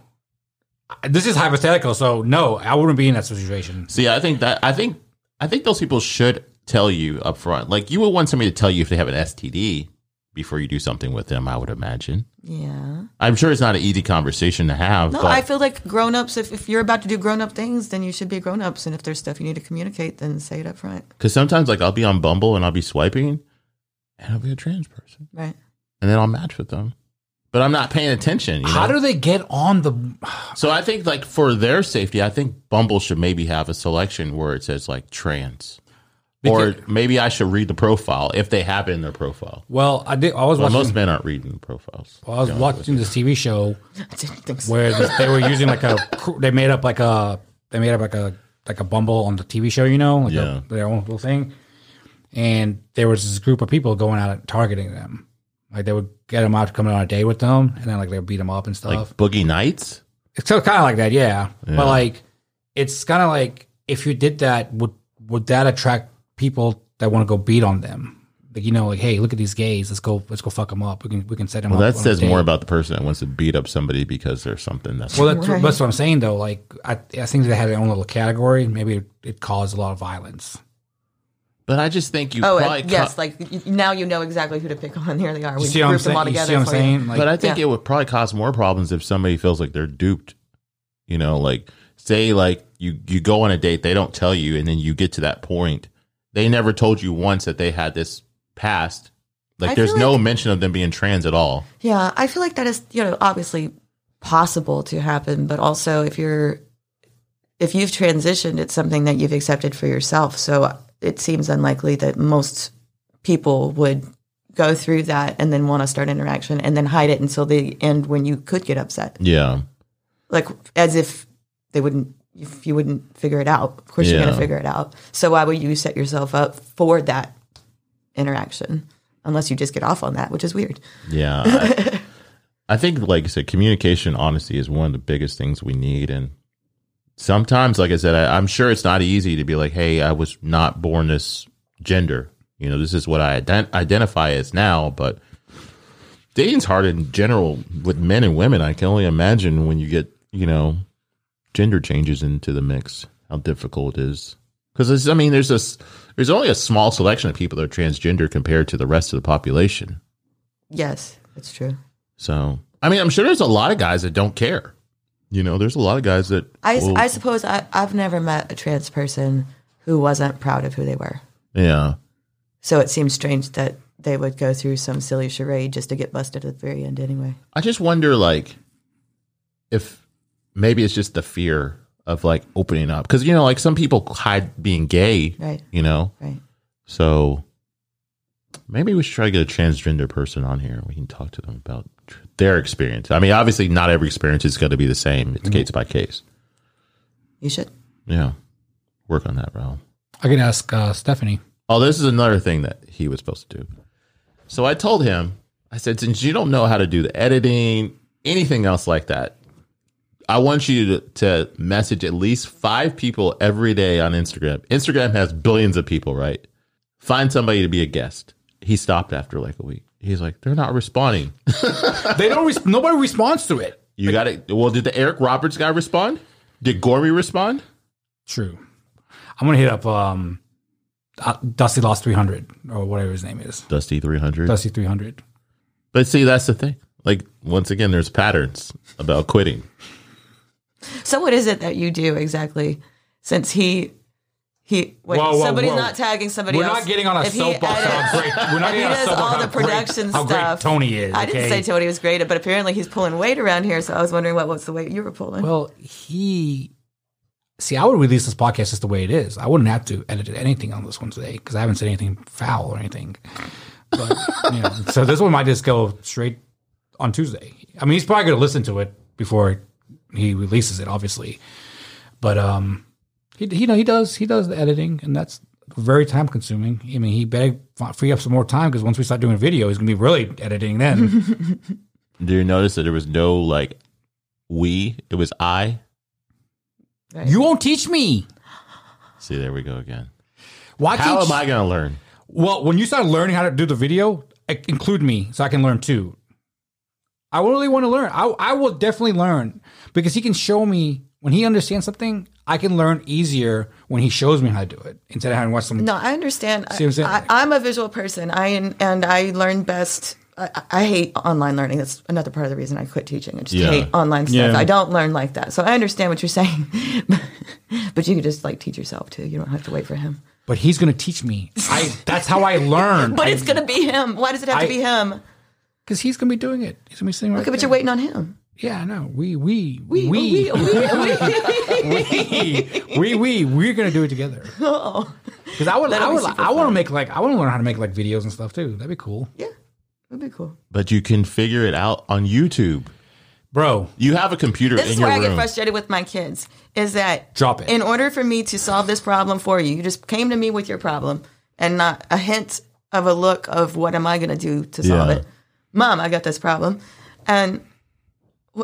This is hypothetical, so no, I wouldn't be in that situation. See, I think that I think I think those people should tell you up front. Like you would want somebody to tell you if they have an STD before you do something with them, I would imagine. Yeah. I'm sure it's not an easy conversation to have, No, but I feel like grown ups. If, if you're about to do grown up things, then you should be grown ups. And if there's stuff you need to communicate, then say it up front. because sometimes like I'll be on Bumble and I'll be swiping and I'll be a trans person. Right. And then I'll match with them. But I'm not paying attention. You know? How do they get on the So I think like for their safety, I think Bumble should maybe have a selection where it says like trans. Or maybe I should read the profile if they have it in their profile. Well, I did I was Well, watching most men aren't reading the profiles. well, I was watching this TV show I didn't think so. where this, they were using like a they made up like a they made up like a like a bumble on the TV show, you know, like Yeah. a, their own little thing. And there was this group of people going out and targeting them. Like they would get them out to come on a date with them, and then like they would beat them up and stuff. Like Boogie Nights? It's kind of like that, yeah. But like, it's kind of like if you did that, would would that attract people that want to go beat on them? Like you know, like hey, look at these gays. Let's go, let's go fuck them up. We can we can set them Well, up. that says more about the person that wants to beat up somebody because there's something that's. Well, that's, Right. that's what I'm saying though. Like I, I think they had their own little category. Maybe it, it caused a lot of violence. but I just think you Oh, probably. and yes. Like now you know exactly who to pick on. Here they are. We You see what I'm grouped them all saying? You together see what I'm saying? Like, but I think Yeah. it would probably cause more problems if somebody feels like they're duped. You know, like say like you you go on a date, they don't tell you, and then you get to that point, they never told you once that they had this past. Like I there's no like- mention of them being trans at all. Yeah, I feel like that is, you know, obviously possible to happen, but also if you're if you've transitioned, it's something that you've accepted for yourself. So it seems unlikely that most people would go through that and then want to start interaction and then hide it until the end when you could get upset. Yeah, Like as if they wouldn't if you wouldn't figure it out. Of course you're gonna figure it out. So why would you set yourself up for that interaction? Unless you just get off on that, which is weird. yeah. I, I think, like I said, communication, honesty is one of the biggest things we need, and sometimes, like I said, I, I'm sure it's not easy to be like, "Hey, I was not born this gender." You know, this is what I ident- identify as now, but dating's hard in general with men and women. I can only imagine when you get, you know, gender changes into the mix, how difficult it is. Because I mean, there's this, there's only a small selection of people that are transgender compared to the rest of the population. Yes, it's true. So, I mean, I'm sure there's a lot of guys that don't care. You know, there's a lot of guys that. I, will- I suppose I, I've never met a trans person who wasn't proud of who they were. yeah, So it seems strange that they would go through some silly charade just to get busted at the very end anyway. I just wonder, like, if maybe it's just the fear of like opening up because you know, like some people hide being gay. Right. You know, Right. so maybe we should try to get a transgender person on here. We can talk to them about their experience. I mean, obviously, not every experience is going to be the same. It's case by case. You should. Yeah, work on that, Raul. I can ask uh, Stephanie. Oh, this is another thing that he was supposed to do. So I told him, I said, since you don't know how to do the editing, anything else like that, I want you to, to message at least five people every day on Instagram. Instagram has billions of people, right? Find somebody to be a guest. He stopped after like a week. He's like, they're not responding. They don't. Res- nobody responds to it. You got it. Well, did the Eric Roberts guy respond? Did Gormy respond? True. I'm gonna hit up um, uh, Dusty Lost 300 or whatever his name is. Dusty 300. Dusty 300. But see, that's the thing. Like, once again, there's patterns about quitting. So what is it that you do exactly? Since he he wait, Whoa, whoa, somebody's whoa. not tagging somebody We're else. not getting on a If he soapbox. edits- How great. We're not getting on a does soapbox. all how the great- production how great stuff. Tony is. I didn't okay? say Tony was great, but apparently he's pulling weight around here. So I was wondering what was the weight you were pulling. Well, he. See, I would release this podcast just the way it is. I wouldn't have to edit anything on this one today because I haven't said anything foul or anything. But you know, so this one might just go straight on Tuesday. I mean, he's probably going to listen to it before he releases it, obviously. But um, he he know he does he does the editing, and that's very time consuming. I mean, he better free up some more time because once we start doing video, he's going to be really editing then. Do you notice that there was no like we? It was I. you won't teach me. See, there we go again. Why How teach? am I going to learn? Well, when you start learning how to do the video, include me so I can learn too. I really want to learn. I, I will definitely learn because he can show me when he understands something. I can learn easier when he shows me how to do it instead of having to watch some. No, I understand. See what I'm saying? I, I'm a visual person. I and I learn best. I, I hate online learning. That's another part of the reason I quit teaching. I just Yeah. hate online stuff. Yeah. I don't learn like that. So I understand what you're saying, but you could just like teach yourself too. You don't have to wait for him. But he's going to teach me. I that's how I learn. But it's gonna be him. Why does it have I- to be him? Because he's going to be doing it. He's going to be sitting right Okay, but there. you're waiting on him. Yeah, I know. We we We, we we, we, we we we we're gonna do it together. Oh. Because I would That'll I would I want to make like I want to learn how to make like videos and stuff too. That'd be cool, Yeah, that'd be cool. But you can figure it out on YouTube. bro. You have a computer This in is your where I get frustrated with my kids. Is that Drop it. In order for me to solve this problem for you, you just came to me with your problem and not a hint of a look of what am I going to do to solve Yeah. it. Mom, I got this problem, and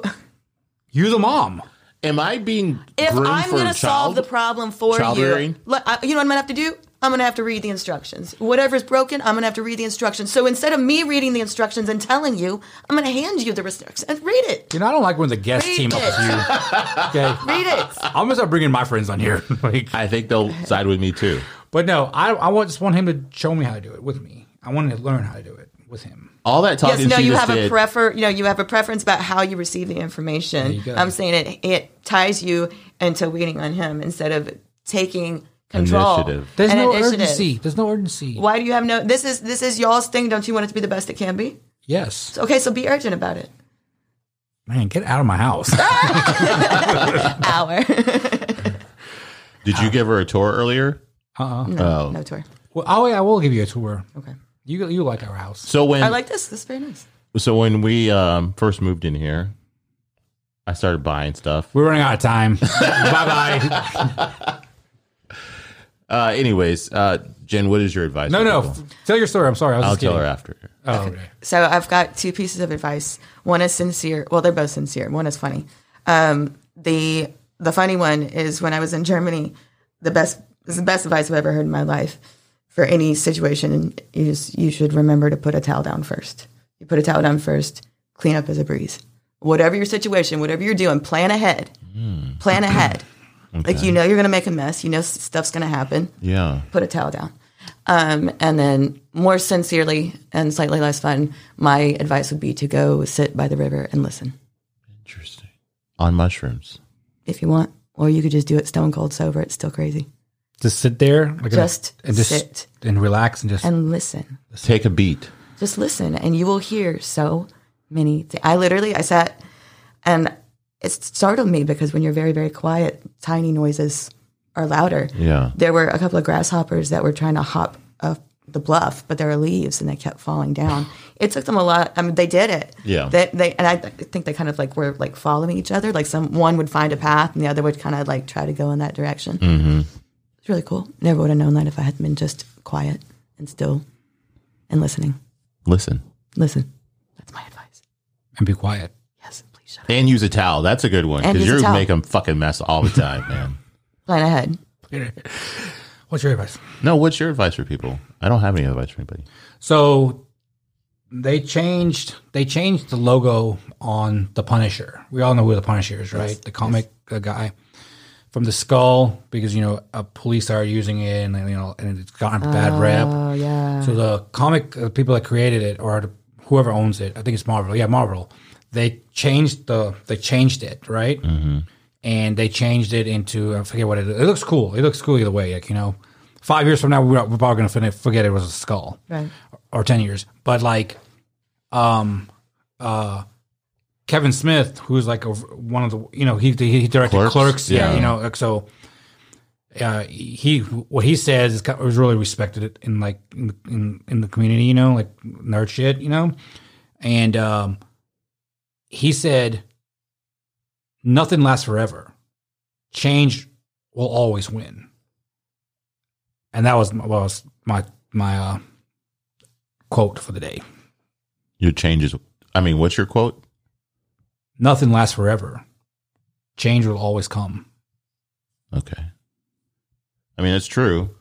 You're the mom. Am I being if groomed I'm for going to solve child? the problem for child you, rearing? look, I- you know what I'm going to have to do? I'm going to have to read the instructions. Whatever's broken, I'm going to have to read the instructions. So instead of me reading the instructions and telling you, I'm going to hand you the instructions and read it. You know, I don't like when the guests Read team up with you. Okay, Read it. I'm gonna start bringing my friends on here. like, I think they'll side with me too. but no, I I want just want him to show me how to do it with me. I want to learn how to do it with him. All that talking Yes, no, she you just have a did. prefer. You know, you have a preference about how you receive the information. I'm saying it it ties you into waiting on him instead of taking control. Initiative. There's no initiative. urgency. There's no urgency. Why do you have no? This is this is y'all's thing. Don't you want it to be the best it can be? Yes, Okay, so be urgent about it. man, get out of my house. Hour. Did you give her a tour earlier? uh-uh. Oh. no tour. well, oh yeah, I will give you a tour. Okay. You you like our house? So when I like this. This is very nice. so when we um, first moved in here, I started buying stuff. We're running out of time. bye bye. Uh, anyways, uh, Jen, what is your advice? No, for no, people? tell your story. I'm sorry. I was I'll just tell kidding. her after. Oh, okay. So I've got two pieces of advice. One is sincere. Well, they're both sincere. One is funny. Um, the the funny one is when I was in Germany. The best this is the best advice I've ever heard in my life for any situation. You just you should remember to put a towel down first. You put a towel down first. Clean up as a breeze. Whatever your situation, whatever you're doing, plan ahead. Plan ahead. Like you know you're gonna make a mess. You know stuff's gonna happen Yeah. put a towel down. Um, and then, more sincerely and slightly less fun, my advice would be to go sit by the river and listen Interesting. On mushrooms. if you want, or you could just do it stone cold sober. It's still crazy. Just sit there, like Just and just sit. and relax and just. And listen. Take a beat. Just listen, and you will hear so many. Th- I literally, I sat, and it startled me because when you're very, very quiet, tiny noises are louder. Yeah. there were a couple of grasshoppers that were trying to hop up the bluff, but there were leaves and they kept falling down. It took them a lot. I mean, they did it. Yeah. They, they and I think they kind of like were like following each other. Like some one would find a path and the other would kind of like try to go in that direction. Mm-hmm. It's really cool. Never would have known that if I had been just quiet and still and listening. Listen. Listen. That's my advice. And be quiet. Yes, please shut up. And use a towel. That's a good one. Because you're making a fucking mess all the time, man. Plan ahead. What's your advice? No, what's your advice for people? I don't have any advice for anybody. So they changed they changed the logo on the Punisher. We all know who the Punisher is, right? The comic uh, guy from the skull because you know a police are using it and you know and it's gotten a bad rep. Oh yeah. So the comic uh, people that created it or the, whoever owns it, I think it's Marvel. Yeah, Marvel. They changed the they changed it right, and they changed it into I forget what it. It looks cool. It looks cool either way. Like you know, five years from now we're, we're probably gonna forget it was a skull, Right. or ten years. But like, um, uh. Kevin Smith, who's like a, one of the, you know, he he directed Clerks? Clerks, yeah, Yeah. you know, like so uh, he what he says is kind- was really respected in like in the, in, in the community, you know, like nerd shit, you know, and um, he said nothing lasts forever. Change will always win, and that was was my my uh, quote for the day. Your changes. I mean, what's your quote? Nothing lasts forever. Change will always come. Okay. I mean, it's true.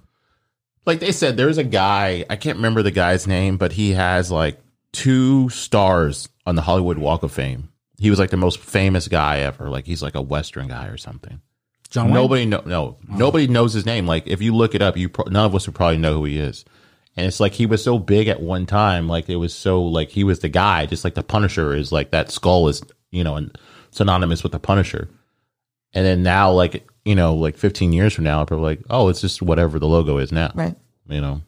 Like they said, there's a guy, I can't remember the guy's name, but he has like two stars on the Hollywood Walk of Fame. He was like the most famous guy ever. Like he's like a Western guy or something. John Wayne? Nobody know no oh. nobody knows his name. Like if you look it up, you pro- none of us would probably know who he is. And it's like he was so big at one time, like it was so like he was the guy, just like the Punisher is like that skull is you know and synonymous with the Punisher. And then now, like you know, like 15 years from now, people are like, oh, it's just whatever the logo is now, Right. You know.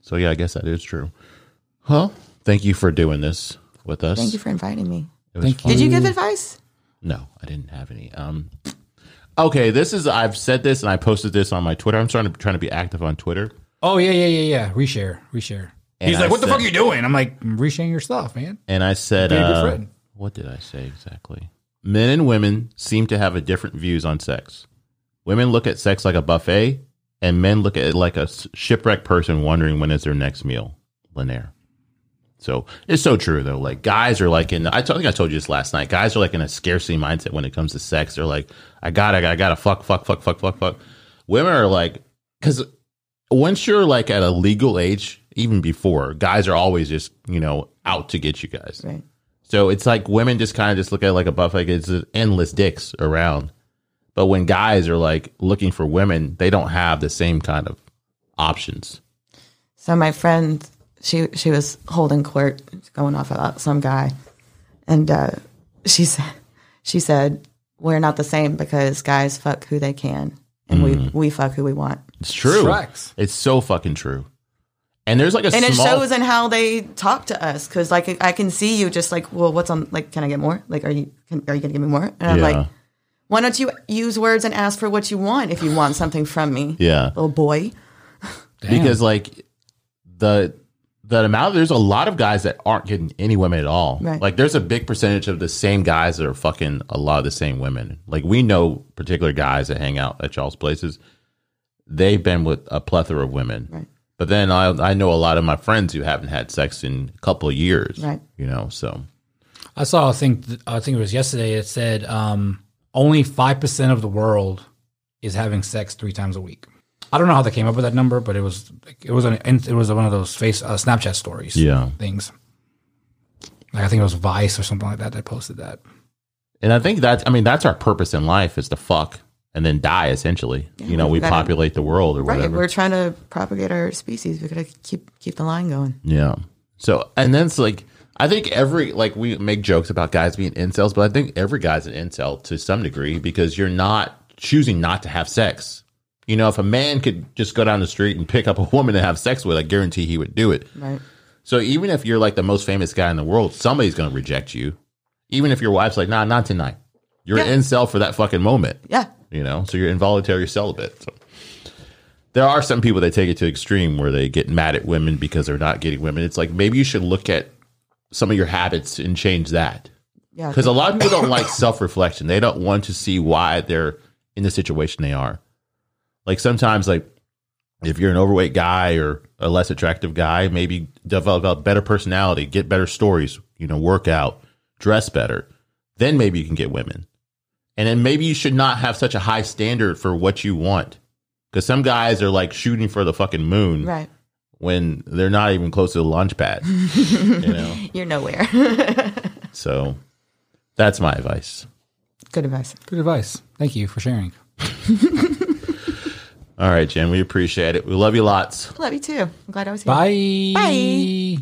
So yeah, I guess that is true. Well, thank you for doing this with us. Thank you for inviting me. It was Thank fun. Did you give advice? No, I didn't have any. Um, okay, this is I've said this and I posted this on my Twitter. I'm trying to trying to be active on Twitter. Oh yeah, yeah, yeah, yeah. Reshare, reshare. And He's like, I "What the said- fuck are you doing?" I'm like, "I'm "Resharing your stuff, man." And I said, Be a good uh, friend. What did I say exactly? Men and women seem to have a different views on sex. Women look at sex like a buffet, and men look at it like a shipwrecked person wondering when is their next meal. Lanier. So it's so true though. Like guys are like in. I think I told you this last night. Guys are like in a scarcity mindset when it comes to sex. They're like, I got, to I got to fuck, fuck, fuck, fuck, fuck, fuck. Women are like, because once you're like at a legal age, even before, guys are always just you know out to get you guys. Right. So it's like women just kind of just look at it like a buffet. Like it's just endless dicks around. But when guys are like looking for women, they don't have the same kind of options. So my friend, she she was holding court, going off about some guy, and uh, she said she said we're not the same because guys fuck who they can, and we we fuck who we want, It's true. Tracks. It's so fucking true. And there's like a and it shows in how they talk to us. Because like I can see you just like, well, what's on? Like, can I get more? Like, are you can, are you gonna give me more? And I'm Yeah. like, why don't you use words and ask for what you want if you want something from me, yeah. little boy? because like the the amount there's a lot of guys that aren't getting any women at all. Right. Like there's a big percentage of the same guys that are fucking a lot of the same women. Like we know particular guys that hang out at y'all's places. They've been with a plethora of women. Right. But then I I know a lot of my friends who haven't had sex in a couple of years. Right. You know, so I saw a thing. I think it was yesterday. It said um, only five percent of the world is having sex three times a week. I don't know how they came up with that number, but it was it was an it was one of those face uh, Snapchat stories. Yeah. things. Like I think it was Vice or something like that that posted that. and I think that's I mean that's our purpose in life is to fuck and then die essentially. you know, we gotta- populate the world or Right. whatever. We're trying to propagate our species. We gotta keep keep the line going. Yeah. So and then it's like I think every like we make jokes about guys being incels, but I think every guy's an incel to some degree because you're not choosing not to have sex. You know, if a man could just go down the street and pick up a woman to have sex with, I guarantee he would do it. Right. So even if you're like the most famous guy in the world, somebody's going to reject you. Even if your wife's like, "Nah, not tonight." You're Yeah. an incel for that fucking moment Yeah. you know so you're involuntary celibate so there are some people that take it to extreme where they get mad at women because they're not getting women it's like maybe you should look at some of your habits and change that Yeah. because a lot of people don't like self-reflection they don't want to see why they're in the situation they are Like sometimes, like if you're an overweight guy or a less attractive guy, maybe develop a better personality, get better stories, you know, work out, dress better. Then maybe you can get women. And then maybe you should not have such a high standard for what you want. Because some guys are like shooting for the fucking moon Right. when they're not even close to the launch pad. you know? You're nowhere. So that's my advice. Good advice. Good advice. Thank you for sharing. All right, Jen, we appreciate it. We love you lots. Love you too. I'm glad I was here. Bye. Bye.